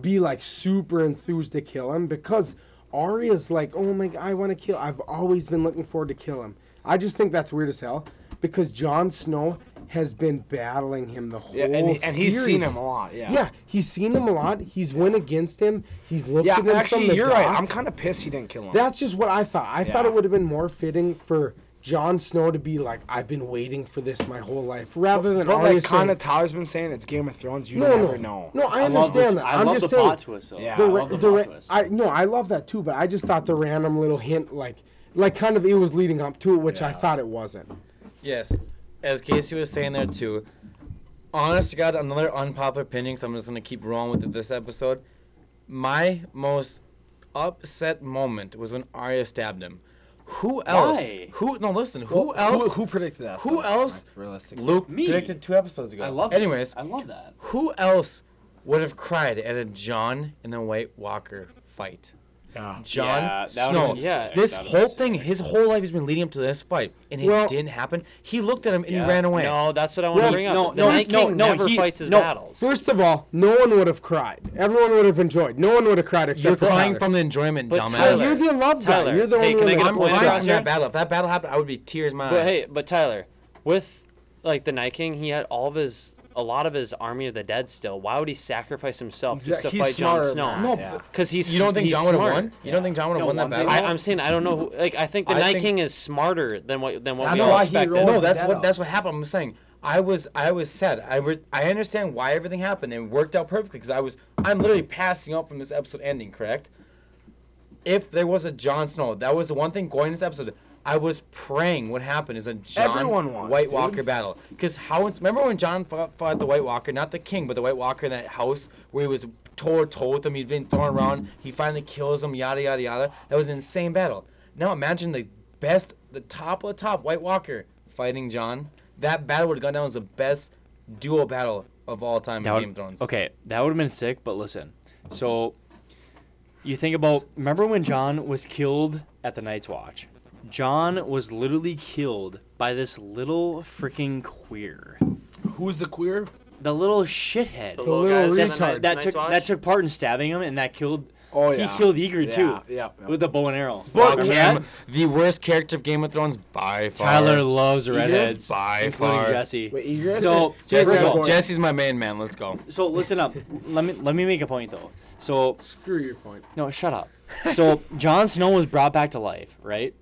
Speaker 2: be like super enthused to kill him because Arya's like, oh my, god, I want to kill. I've always been looking forward to kill him. I just think that's weird as hell because Jon Snow has been battling him the whole
Speaker 3: Yeah, and, he- and he's seen him a lot. Yeah.
Speaker 2: Yeah, he's seen him a lot. He's went against him. He's looked
Speaker 3: Yeah,
Speaker 2: at him from
Speaker 3: actually,
Speaker 2: the
Speaker 3: you're right. I'm kind of pissed he didn't kill him.
Speaker 2: That's just what I thought. I thought it would have been more fitting for Jon Snow to be like, I've been waiting for this my whole life, rather than
Speaker 3: but
Speaker 2: Arya
Speaker 3: like kind
Speaker 2: saying,
Speaker 3: of Tyler's been saying, it's Game of Thrones. You
Speaker 2: no,
Speaker 3: never
Speaker 2: no,
Speaker 3: know.
Speaker 2: no. I
Speaker 1: I
Speaker 2: understand that.
Speaker 1: I
Speaker 2: I'm
Speaker 1: love
Speaker 2: just
Speaker 1: the
Speaker 2: saying.
Speaker 1: plot twist. Though.
Speaker 3: Yeah.
Speaker 2: the
Speaker 1: I love the
Speaker 2: the
Speaker 1: plot twist.
Speaker 2: I no, I love that too. But I just thought the random little hint, like, like kind of it was leading up to it, which I thought it wasn't.
Speaker 4: Yes, as Casey was saying there too. Honest to God, another unpopular opinion. So I'm just gonna keep rolling with it this episode. My most upset moment was when Arya stabbed him. Who else?
Speaker 1: Why?
Speaker 4: Who? No, listen. Who
Speaker 3: Well,
Speaker 4: else?
Speaker 3: Who, predicted that?
Speaker 4: Who
Speaker 3: though?
Speaker 4: else?
Speaker 3: Like, realistically.
Speaker 4: Luke
Speaker 1: Me.
Speaker 4: predicted two episodes ago.
Speaker 1: I love.
Speaker 4: Anyways,
Speaker 1: I love that.
Speaker 4: who else would have cried at a Jon and a White Walker fight?
Speaker 3: Yeah.
Speaker 4: Jon
Speaker 1: Yeah,
Speaker 4: Snow.
Speaker 1: would've
Speaker 5: been sick.
Speaker 4: This whole
Speaker 1: been
Speaker 4: thing, his whole life has been leading up to this fight, and it
Speaker 2: Well-
Speaker 4: didn't happen. He looked at him and
Speaker 1: Yeah.
Speaker 4: he ran away.
Speaker 5: No, that's what I want
Speaker 2: Well,
Speaker 5: to bring up.
Speaker 1: no,
Speaker 5: the
Speaker 1: no,
Speaker 5: Night
Speaker 1: no,
Speaker 5: King
Speaker 1: no,
Speaker 5: never
Speaker 1: he-
Speaker 5: fights his
Speaker 1: no.
Speaker 5: battles.
Speaker 2: First of all, no one would have cried. Everyone would have enjoyed. No one would have cried except
Speaker 4: You're
Speaker 2: for
Speaker 4: crying
Speaker 2: Tyler.
Speaker 4: from the enjoyment,
Speaker 5: But
Speaker 4: dumbass.
Speaker 5: Tyler-
Speaker 2: You're the love guy.
Speaker 5: Tyler,
Speaker 2: You're the
Speaker 5: hey,
Speaker 2: only
Speaker 5: can I
Speaker 2: one
Speaker 5: get a
Speaker 2: that-
Speaker 4: I'm
Speaker 5: point
Speaker 4: crying
Speaker 5: across
Speaker 4: from that battle. If that battle happened, I would be tears in my
Speaker 5: But
Speaker 4: eyes.
Speaker 5: hey, but Tyler, with like the Night King, he had all of his, a lot of his army of the dead still. Why would he sacrifice himself just to
Speaker 3: He's
Speaker 5: fight Jon
Speaker 3: smarter
Speaker 5: Snow?
Speaker 2: No,
Speaker 3: that, yeah.
Speaker 5: because he's
Speaker 4: you don't think
Speaker 5: he's
Speaker 4: Jon would have
Speaker 5: smart.
Speaker 4: won? You don't think Jon would have
Speaker 1: No,
Speaker 4: won that
Speaker 1: one
Speaker 4: battle?
Speaker 5: I, I'm saying I don't know. Who, like I think the
Speaker 4: I
Speaker 5: Night
Speaker 4: think-
Speaker 5: King is smarter than what than what
Speaker 3: That's
Speaker 5: we all
Speaker 3: why he
Speaker 5: expected.
Speaker 3: rolls
Speaker 4: no, that's
Speaker 3: dead
Speaker 4: what
Speaker 3: out.
Speaker 4: that's what happened. I'm saying I was I was sad. I re- I understand why everything happened and it worked out perfectly because I was I'm literally passing out from this episode ending. Correct. If there was a Jon Snow, that was the one thing going in this episode. I was praying what happened is a
Speaker 3: Jon wants,
Speaker 4: White
Speaker 3: dude.
Speaker 4: Walker battle. Because how it's remember when Jon fought, fought the White Walker, not the king, but the White Walker in that house where he was toe to toe with him. He'd been thrown around. He finally kills him. Yada yada yada. That was an insane battle. Now imagine the best, the top of the top White Walker fighting Jon. That battle would have gone down as the best duo battle of all time
Speaker 1: That
Speaker 4: in
Speaker 1: would-
Speaker 4: Game of Thrones.
Speaker 1: Okay, that would have been sick. But listen, so you think about remember when Jon was killed at the Night's Watch? Jon was literally killed by this little freaking queer,
Speaker 3: Who's the queer?
Speaker 1: the little shithead
Speaker 5: The
Speaker 2: little
Speaker 5: guys in
Speaker 1: that,
Speaker 5: the
Speaker 1: that
Speaker 5: Night's
Speaker 1: took
Speaker 5: Watch?
Speaker 1: that took part in stabbing him, and that killed.
Speaker 3: Oh, yeah.
Speaker 1: he killed Ygritte
Speaker 3: Yeah,
Speaker 1: too,
Speaker 3: yeah, yeah.
Speaker 1: with a bow and arrow.
Speaker 4: Fuck
Speaker 1: Remember
Speaker 4: him. The worst character of Game of Thrones by far.
Speaker 1: Tyler loves redheads,
Speaker 4: By
Speaker 1: including
Speaker 4: far.
Speaker 1: Jesse.
Speaker 3: Wait, Ygritte?
Speaker 1: So
Speaker 4: Jesse,
Speaker 1: first all,
Speaker 4: Jesse's my main man. Let's go.
Speaker 1: so listen up. Let me let me make a point though. So
Speaker 2: Screw your point.
Speaker 1: no, shut up. So Jon Snow was brought back to life, right?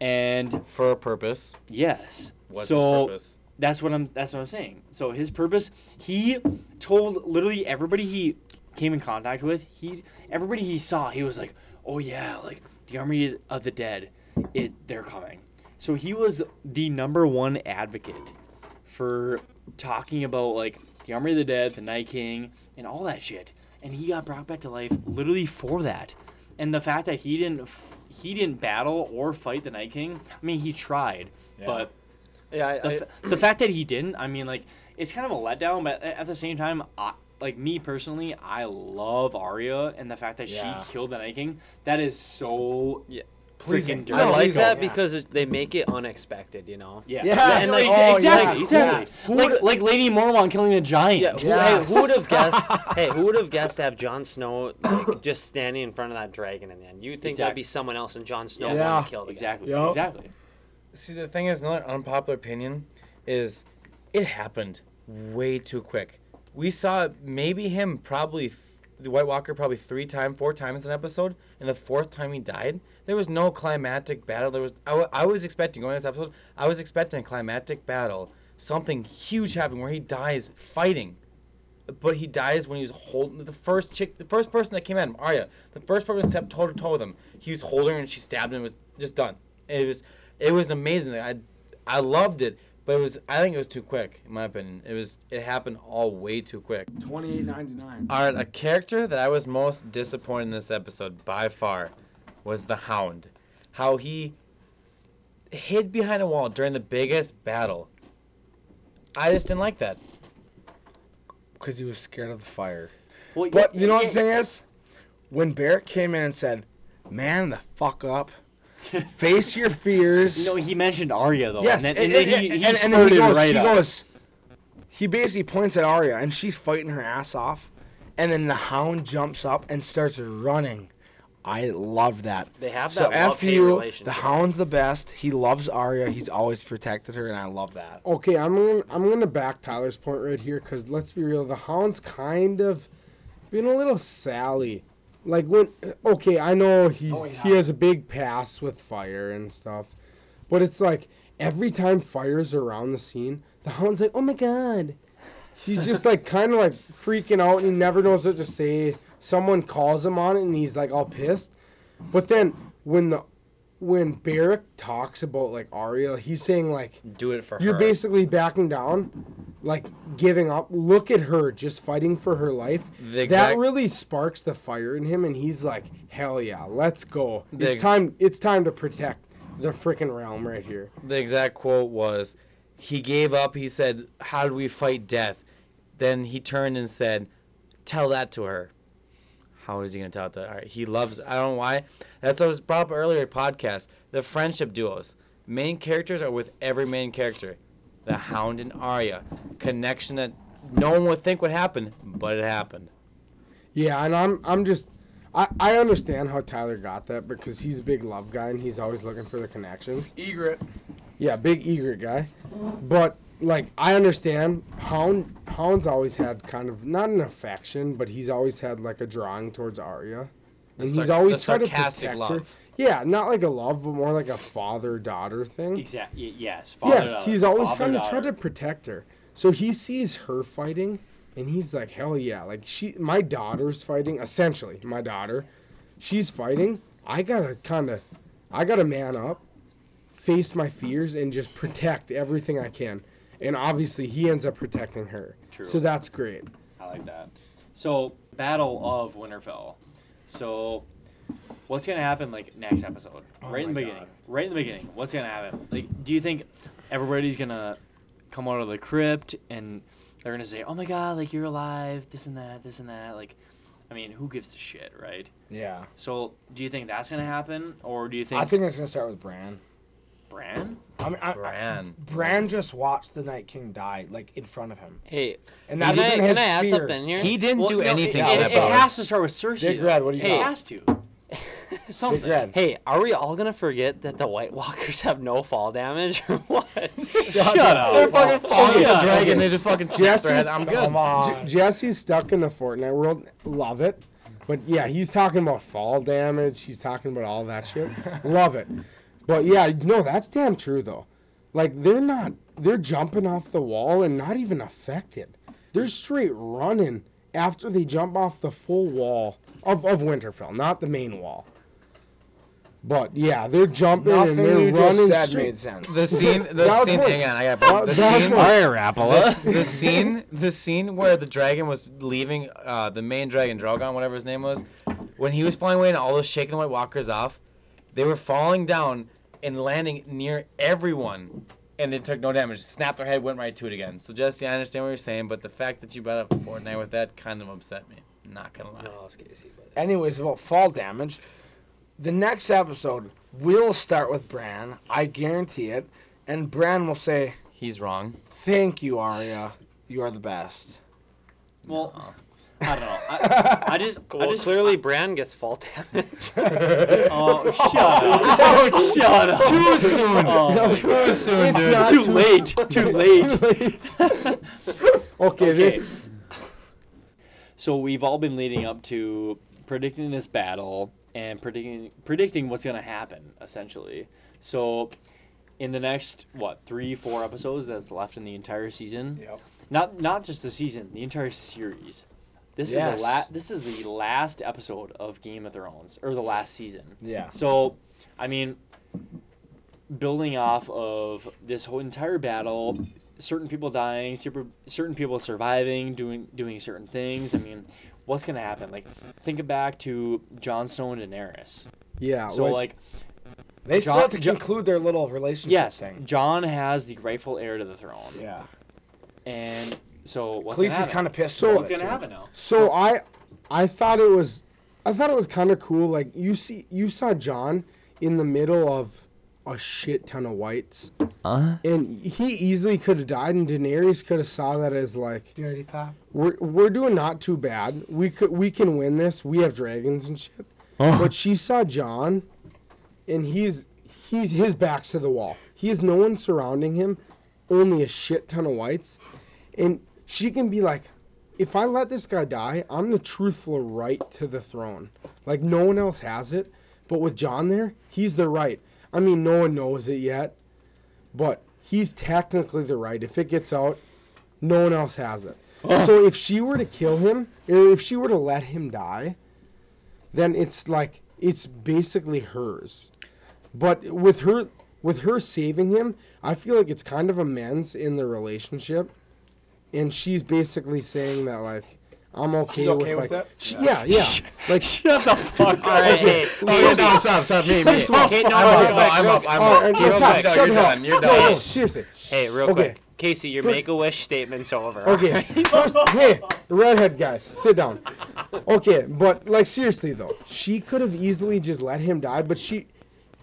Speaker 1: And
Speaker 4: For a purpose.
Speaker 1: yes,
Speaker 4: What's
Speaker 1: so
Speaker 4: his purpose?
Speaker 1: that's what I'm that's what I'm saying. So his purpose, he told literally everybody he came in contact with, he everybody he saw, he was like, "Oh yeah, like the army of the dead, it they're coming." So he was the number one advocate for talking about like the army of the dead, the Night King, and all that shit. And he got brought back to life literally for that. And the fact that he didn't f- he didn't battle or fight the Night King, I mean he tried, but
Speaker 5: Yeah, I,
Speaker 1: the,
Speaker 5: I,
Speaker 1: f- the fact that he didn't, I mean, like, it's kind of a letdown, but at the same time, I, like, me personally, I love Arya, and the fact that
Speaker 3: Yeah.
Speaker 1: she killed the Night King, that is so
Speaker 5: Yeah.
Speaker 3: Pleasing.
Speaker 1: freaking dirty.
Speaker 5: I like that
Speaker 3: don't.
Speaker 5: because it, they make it unexpected. You know.
Speaker 1: Yeah.
Speaker 3: Yes.
Speaker 1: And, like,
Speaker 3: Oh,
Speaker 1: exactly,
Speaker 3: yes,
Speaker 1: exactly.
Speaker 3: yes.
Speaker 1: Like, like Lady Mormont killing a giant.
Speaker 5: Yeah, who,
Speaker 3: Yes.
Speaker 5: hey, who would have guessed? hey, who would have guessed to have Jon Snow like, just standing in front of that dragon in the end? You would think that'd
Speaker 1: Exactly.
Speaker 5: be someone else, and Jon Snow
Speaker 3: Yeah.
Speaker 5: wanted to kill the guy.
Speaker 1: Exactly,
Speaker 3: Yup.
Speaker 1: exactly.
Speaker 4: See, the thing is, another unpopular opinion is it happened way too quick. We saw maybe him probably th- the White Walker probably three times, four times in an episode, and the fourth time he died, there was no climactic battle. There was I, I was expecting going this episode. I was expecting a climactic battle, something huge happening where he dies fighting. But he dies when he was holding the first chick, the first person that came at him, Arya. The first person that stepped toe to toe with him. He was holding her and she stabbed him. It was just done. It was, it was amazing. I, I loved it, but it was. I think it was too quick, in my opinion. It was. It happened all way too quick.
Speaker 3: Twenty eight ninety nine.
Speaker 4: All right, a character that I was most disappointed in this episode by far was the Hound. How he hid behind a wall during the biggest battle. I just didn't like that.
Speaker 3: Because he was scared of the fire.
Speaker 1: Well,
Speaker 3: But
Speaker 1: yeah,
Speaker 3: you know what
Speaker 1: yeah,
Speaker 3: the thing is? When Beric came in and said, "Man, the fuck up," face your fears.
Speaker 1: No, he mentioned Arya though.
Speaker 3: Yes,
Speaker 1: and then,
Speaker 3: and,
Speaker 1: and then
Speaker 3: and-
Speaker 1: he, he
Speaker 3: and- and then he goes,
Speaker 1: right
Speaker 3: he
Speaker 1: up.
Speaker 3: goes, he basically points at Arya, and she's fighting her ass off, and then the Hound jumps up and starts running. I love that.
Speaker 5: They have
Speaker 3: so
Speaker 5: that
Speaker 3: F
Speaker 5: love-hate
Speaker 3: you,
Speaker 5: relationship.
Speaker 3: the Hound's the best. He loves Arya. He's always protected her, and I love that.
Speaker 2: Okay, I'm gonna I'm gonna back Tyler's point right here because let's be real, the Hound's kind of been a little Sally. Like when okay, I know he's
Speaker 3: Oh,
Speaker 2: he has a big pass with fire and stuff, but it's like every time fire's around the scene, the Hound's like, oh my god. He's just like kind of like freaking out and he never knows what to say. Someone calls him on it and he's like all pissed. But then when the when Beric talks about like Arya, he's saying like
Speaker 4: Do it for her
Speaker 2: you're
Speaker 4: her.
Speaker 2: basically backing down, like giving up. Look at her just fighting for her life.
Speaker 4: Exact-
Speaker 2: that really sparks the fire in him, and he's like, "Hell yeah, let's go!
Speaker 4: The
Speaker 2: It's
Speaker 4: ex-
Speaker 2: time. It's time to protect the freaking realm right here."
Speaker 4: the exact quote was, he gave up. He said, "How do we fight death?" Then he turned and said, "Tell that to her." How is he gonna tell it to her? He loves. I don't know why. That's what was brought up earlier podcast. The friendship duos. Main characters are with every main character. The Hound and Arya. Connection that no one would think would happen, but it happened.
Speaker 2: Yeah, and I'm I'm just. I, I understand how Tyler got that because he's a big love guy and he's always looking for the connections.
Speaker 3: Ygritte.
Speaker 2: Yeah, big Ygritte guy. But like I understand Hound Hound's always had kind of not an affection, but he's always had like a drawing towards Arya. And he's always tried to protect her. Yeah, not like a love, but more like a father daughter thing.
Speaker 1: Exactly. Yes.
Speaker 2: yes, he's always
Speaker 1: father,
Speaker 2: kind of tried to protect her. So he sees her fighting, and he's like, "Hell yeah!" Like she, my daughter's fighting. Essentially, my daughter, she's fighting. I gotta kind of, I gotta man up, face my fears, and just protect everything I can. And obviously, he ends up protecting her.
Speaker 1: True.
Speaker 2: So that's great.
Speaker 1: I like that. So, Battle of Winterfell. So, what's gonna happen like next episode? Oh right in the beginning.
Speaker 3: God.
Speaker 1: Right in the beginning. What's gonna happen? Like, do you think everybody's gonna come out of the crypt and they're gonna say, "Oh my God, like you're alive," this and that, this and that. Like, I mean, who gives a shit, right?
Speaker 3: Yeah.
Speaker 1: So, do you think that's gonna happen, or do you think,
Speaker 3: I think it's gonna start with Bran.
Speaker 1: Bran?
Speaker 3: I mean, I, I,
Speaker 4: Bran.
Speaker 3: Bran just watched the Night King die, like in front of him,
Speaker 5: Hey,
Speaker 3: and
Speaker 5: can I,
Speaker 3: even
Speaker 5: can
Speaker 3: his
Speaker 5: I add
Speaker 3: fear.
Speaker 5: something here?
Speaker 4: He didn't do
Speaker 1: no,
Speaker 4: anything.
Speaker 1: It, it, it has to start with Cersei.
Speaker 3: Big. Red, what do you
Speaker 1: It
Speaker 3: got?
Speaker 1: has to. Something.
Speaker 3: Big Red.
Speaker 5: Hey, are we all gonna forget that the White Walkers have no fall damage or what?
Speaker 1: Shut up.
Speaker 3: They're fucking falling.
Speaker 1: Yeah.
Speaker 4: the dragon, they just fucking snap their head. I'm good.
Speaker 3: Come on.
Speaker 2: J- Jesse's stuck in the Fortnite world. Love it. But yeah, he's talking about fall damage. He's talking about all that shit. Love it. But yeah, no, that's damn true though. Like they're not. They're jumping off the wall and not even affected. They're straight running after they jump off the full wall of, of Winterfell, not the main wall. But yeah, they're jumping and
Speaker 3: Nothing
Speaker 2: they're
Speaker 3: you
Speaker 2: running
Speaker 3: just said
Speaker 2: straight.
Speaker 3: made sense.
Speaker 4: The scene, the scene.
Speaker 2: point.
Speaker 4: Hang on, I got
Speaker 2: Val-
Speaker 4: the
Speaker 2: valid
Speaker 4: scene.
Speaker 2: point.
Speaker 1: Rapala.
Speaker 4: the, the scene, the scene where the dragon was leaving, uh, the main dragon, Drogon, whatever his name was, when he was flying away and all those shaking the White Walkers off, they were falling down and landing near everyone, and it took no damage. Snapped their head, went right to it again. So Jesse, I understand what you're saying, but the fact that you brought up Fortnite with that kind of upset me. Not gonna lie.
Speaker 3: Anyways, about fall damage, the next episode will start with Bran. I guarantee it. And Bran will say,
Speaker 4: He's wrong.
Speaker 3: "Thank you, Arya. You are the best."
Speaker 1: Well, I don't know. I, I just, I
Speaker 5: Well,
Speaker 1: just
Speaker 5: clearly Bran gets fall damage.
Speaker 1: Oh, shut up! Oh, shut up!
Speaker 4: Too soon.
Speaker 1: Oh,
Speaker 4: Too soon,
Speaker 2: It's
Speaker 4: dude.
Speaker 2: not
Speaker 1: too late. Too late.
Speaker 2: Okay,
Speaker 1: Okay.
Speaker 2: this
Speaker 1: So we've all been leading up to predicting this battle and predicting predicting what's gonna happen essentially. So in the next what three four episodes that's left in the entire season,
Speaker 3: Yep.
Speaker 1: not not just the season, the entire series. This is the last. This is the last episode of Game of Thrones or the last season.
Speaker 3: Yeah.
Speaker 1: So, I mean, building off of this whole entire battle, certain people dying, super- certain people surviving, doing doing certain things. I mean, what's gonna happen? Like, think back to Jon Snow and Daenerys.
Speaker 2: yeah,
Speaker 1: So, like,
Speaker 3: They still have to
Speaker 1: Jon-
Speaker 3: conclude their little relationship
Speaker 1: yes,
Speaker 3: thing.
Speaker 1: Jon has the rightful heir to the throne,
Speaker 3: Yeah.
Speaker 1: and so what's
Speaker 3: Khaleesi's
Speaker 1: gonna happen?
Speaker 3: kind of pissed.
Speaker 2: So-
Speaker 3: about
Speaker 1: What's gonna
Speaker 3: too.
Speaker 1: happen now?
Speaker 2: So I, I thought it was, I thought it was kind of cool. Like you see, you saw Jon in the middle of a shit ton of whites,
Speaker 4: Uh,
Speaker 2: and he easily could have died, and Daenerys could have saw that as like
Speaker 3: Dirty pop.
Speaker 2: we're we're doing not too bad. We could we can win this. We have dragons and shit. But she saw Jon, and he's he's his back's to the wall. He has no one surrounding him, only a shit ton of whites, and she can be like, if I let this guy die, I'm the truthful right to the throne. Like no one else has it, but with Jon there, he's the right. I mean, no one knows it yet, but he's technically the right. If it gets out, no one else has it. So if she were to kill him, or if she were to let him die, then it's like it's basically hers. But with her with her saving him, I feel like it's kind of amends in the relationship. And she's basically saying that like I'm okay,
Speaker 3: okay
Speaker 2: with,
Speaker 3: with
Speaker 2: like
Speaker 3: it?
Speaker 2: she- yeah, yeah. like
Speaker 1: Shut the fuck
Speaker 5: All right, hey,
Speaker 4: Oh, stop, stop, stop. Me, me.
Speaker 2: First of all-
Speaker 4: Okay, no,
Speaker 2: I'm
Speaker 4: no,
Speaker 2: up,
Speaker 4: I'm up, I'm up.
Speaker 2: and-
Speaker 4: You're
Speaker 2: and
Speaker 4: done,
Speaker 2: stop,
Speaker 4: you're
Speaker 2: shut
Speaker 4: done, you're
Speaker 2: No, no, seriously.
Speaker 5: Hey, real
Speaker 2: Okay.
Speaker 5: quick, Casey, your
Speaker 2: Fir-
Speaker 5: make a wish statement's over.
Speaker 2: Okay. First, hey, redhead guy, sit down. Okay, but like seriously though, she could have easily just let him die, but she,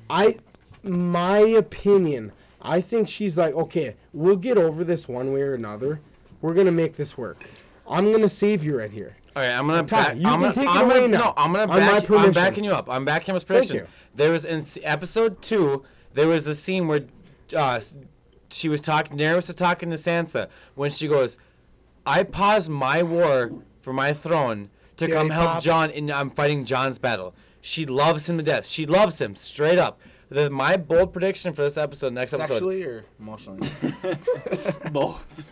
Speaker 2: I, my opinion, I think she's like, okay, we'll get over this one way or another. We're gonna make this work. I'm gonna save you right here.
Speaker 4: All right, I'm gonna
Speaker 2: Ty,
Speaker 4: back.
Speaker 2: you
Speaker 4: I'm
Speaker 2: can
Speaker 4: gonna,
Speaker 2: take it
Speaker 4: I'm
Speaker 2: away
Speaker 4: gonna,
Speaker 2: now.
Speaker 4: No, I'm gonna back. I'm backing you up. I'm backing his prediction.
Speaker 2: you.
Speaker 4: There was in episode two. There was a scene where uh, she was talking. Daenerys was talking to Sansa when she goes, "I paused my war for my throne to come help
Speaker 3: Pop.
Speaker 4: Jon, and I'm fighting Jon's battle." She loves him to death. She loves him straight up. The, my bold prediction for this episode, next episode.
Speaker 3: Sexually or emotionally?
Speaker 1: Both.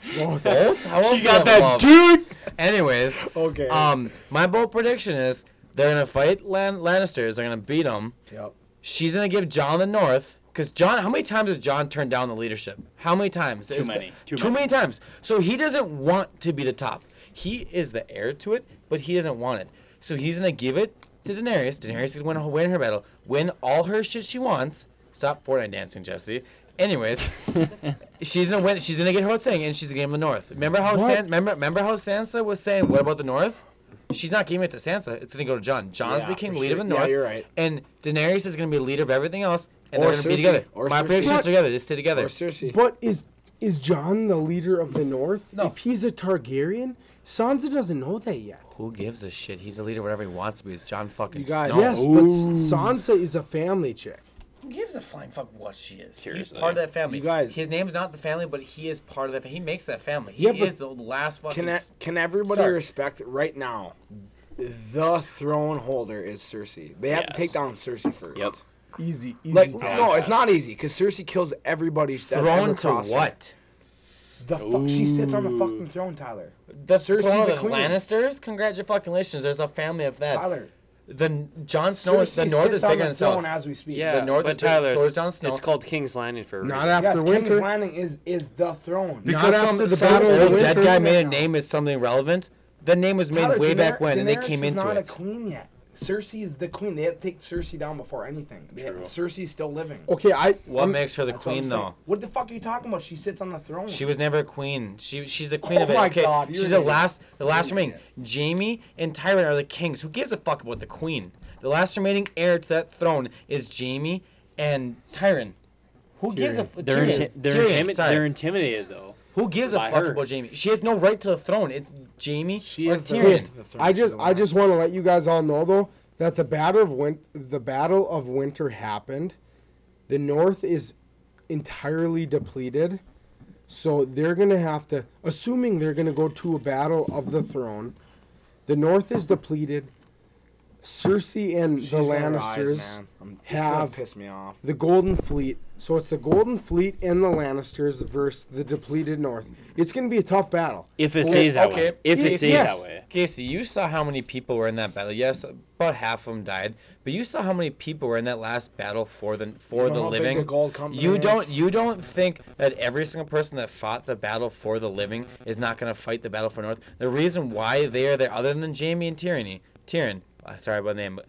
Speaker 4: Both? How else
Speaker 1: She
Speaker 4: do
Speaker 1: got that
Speaker 4: love?
Speaker 1: dude.
Speaker 4: Anyways,
Speaker 3: Okay.
Speaker 4: Um, my bold prediction is they're gonna fight Lan- Lannisters. They're gonna beat them.
Speaker 3: yep.
Speaker 4: She's gonna give Jon the North. Cause Jon, how many times has Jon turned down the leadership? How many times? Too
Speaker 1: many. Too
Speaker 4: Too,
Speaker 1: many.
Speaker 4: many times. So he doesn't want to be the top. He is the heir to it, but he doesn't want it. So he's gonna give it to Daenerys. Daenerys is gonna win, win her battle, win all her shit she wants. Stop Fortnite dancing, Jesse. Anyways, she's gonna win. She's gonna get her thing, and she's gonna give him the North. Remember how
Speaker 2: What?
Speaker 4: San, remember remember how Sansa was saying, "What about the North?" She's not giving it to Sansa. It's gonna go to Jon. Jon's
Speaker 3: Yeah,
Speaker 4: became leader
Speaker 3: sure.
Speaker 4: of the
Speaker 3: Yeah,
Speaker 4: North.
Speaker 3: you're right.
Speaker 4: And Daenerys is gonna be the leader of everything else, and
Speaker 3: Or
Speaker 4: they're gonna be
Speaker 3: Cersei.
Speaker 4: together.
Speaker 3: Or
Speaker 4: My
Speaker 3: Cersei.
Speaker 4: prediction's together. They stay together.
Speaker 3: Or Cersei.
Speaker 2: But is is Jon the leader of the North?
Speaker 4: No.
Speaker 2: If he's a Targaryen, Sansa doesn't know that yet.
Speaker 4: Who gives a shit? He's a leader whatever he wants to be. It's Jon fucking
Speaker 3: You guys-
Speaker 4: Snow.
Speaker 2: Yes, but Sansa is a family chick.
Speaker 4: Who gives a flying fuck what she is?
Speaker 1: Seriously.
Speaker 4: He's part of that family.
Speaker 3: You guys-
Speaker 4: His name's not the family, but he is part of that. He makes that family. He
Speaker 2: Yeah, but-
Speaker 4: is the last fucking.
Speaker 3: Can I,
Speaker 4: s-
Speaker 3: can everybody
Speaker 4: Stark.
Speaker 3: respect right now? The throne holder is Cersei. They have to
Speaker 1: Yes.
Speaker 3: take down Cersei first.
Speaker 1: Yep.
Speaker 2: Easy, easy.
Speaker 3: Like no, it's not easy because Cersei kills everybody. that ever
Speaker 4: Throne to
Speaker 3: crossed her.
Speaker 4: what?
Speaker 3: The fuck? She sits on the fucking throne, Tyler.
Speaker 4: The
Speaker 3: Cersei's
Speaker 4: throne of
Speaker 3: the
Speaker 4: the
Speaker 3: queen.
Speaker 4: Lannisters. Congratulations. There's a family of that.
Speaker 3: Tyler.
Speaker 4: The Jon Snow. is the North
Speaker 3: sits
Speaker 4: is
Speaker 3: on
Speaker 4: bigger
Speaker 3: the
Speaker 4: than South.
Speaker 3: as we speak.
Speaker 5: Yeah,
Speaker 4: The North
Speaker 5: but
Speaker 4: is big,
Speaker 5: Tyler,
Speaker 4: so
Speaker 5: it's,
Speaker 4: Jon Snow.
Speaker 5: it's called King's Landing for a reason.
Speaker 2: Not after
Speaker 3: Yes, King's. Landing is is the throne.
Speaker 4: Because
Speaker 2: Not
Speaker 4: some,
Speaker 2: after the
Speaker 4: some
Speaker 2: Battle of
Speaker 4: old dead guy made a name as something relevant. The name was made
Speaker 3: Tyler,
Speaker 4: way
Speaker 3: Daener-
Speaker 4: back when, and they
Speaker 3: Daenerys
Speaker 4: came
Speaker 3: is
Speaker 4: into
Speaker 3: not
Speaker 4: it.
Speaker 3: a queen yet. Cersei is the queen. They have to take Cersei down before anything. They have, Cersei's still living.
Speaker 2: Okay, I.
Speaker 4: What
Speaker 2: I'm-
Speaker 4: makes her the
Speaker 3: That's what I'm
Speaker 4: queen,
Speaker 3: saying.
Speaker 4: though?
Speaker 3: What the fuck are you talking about? She sits on the throne.
Speaker 4: She was never a queen. She she's the queen
Speaker 3: Oh
Speaker 4: of it.
Speaker 3: my
Speaker 4: okay,
Speaker 3: God, you're
Speaker 4: she's
Speaker 3: an
Speaker 4: the
Speaker 3: idiot.
Speaker 4: last the last
Speaker 3: You're an
Speaker 4: remaining. Jaime and Tyrion are the kings. Who gives a fuck about the queen? The last remaining heir to that throne is Jaime and Tyrion. Who gives a f-
Speaker 1: They're
Speaker 4: Tyrion.
Speaker 1: inti- they're,
Speaker 4: Tyrion,
Speaker 1: intimi-
Speaker 4: sorry.
Speaker 1: they're intimidated though.
Speaker 4: Who gives a
Speaker 1: by
Speaker 4: fuck
Speaker 1: her.
Speaker 4: about Jaime? She has no right to the throne. It's Jaime
Speaker 3: She
Speaker 4: or
Speaker 3: is the
Speaker 4: Tyrion.
Speaker 3: right to the throne.
Speaker 2: I
Speaker 3: She's
Speaker 2: just
Speaker 3: the
Speaker 2: I
Speaker 3: last.
Speaker 2: just want to let you guys all know though that the battle of win- the battle of winter happened. The North is entirely depleted, so they're gonna have to. Assuming they're gonna go to a battle of the throne, the North is depleted. Cersei and
Speaker 3: She's
Speaker 2: the
Speaker 3: gonna rise,
Speaker 2: Lannisters
Speaker 3: man. I'm- it's gonna
Speaker 2: have
Speaker 3: piss me off.
Speaker 2: the Golden Fleet. So it's the Golden Fleet and the Lannisters versus the depleted North. It's gonna be a tough battle.
Speaker 1: If it stays that
Speaker 4: okay.
Speaker 1: way. If it stays
Speaker 2: yes.
Speaker 1: that way.
Speaker 4: Casey, you saw how many people were in that battle. Yes, about half of them died, but you saw how many people were in that last battle for the for
Speaker 3: You know
Speaker 4: the living.
Speaker 3: the gold
Speaker 4: you
Speaker 3: is?
Speaker 4: don't you don't think that every single person that fought the battle for the living is not going to fight the battle for North? The reason why they are there, other than Jaime and Tyranny, Tyrion, uh, sorry about the name, but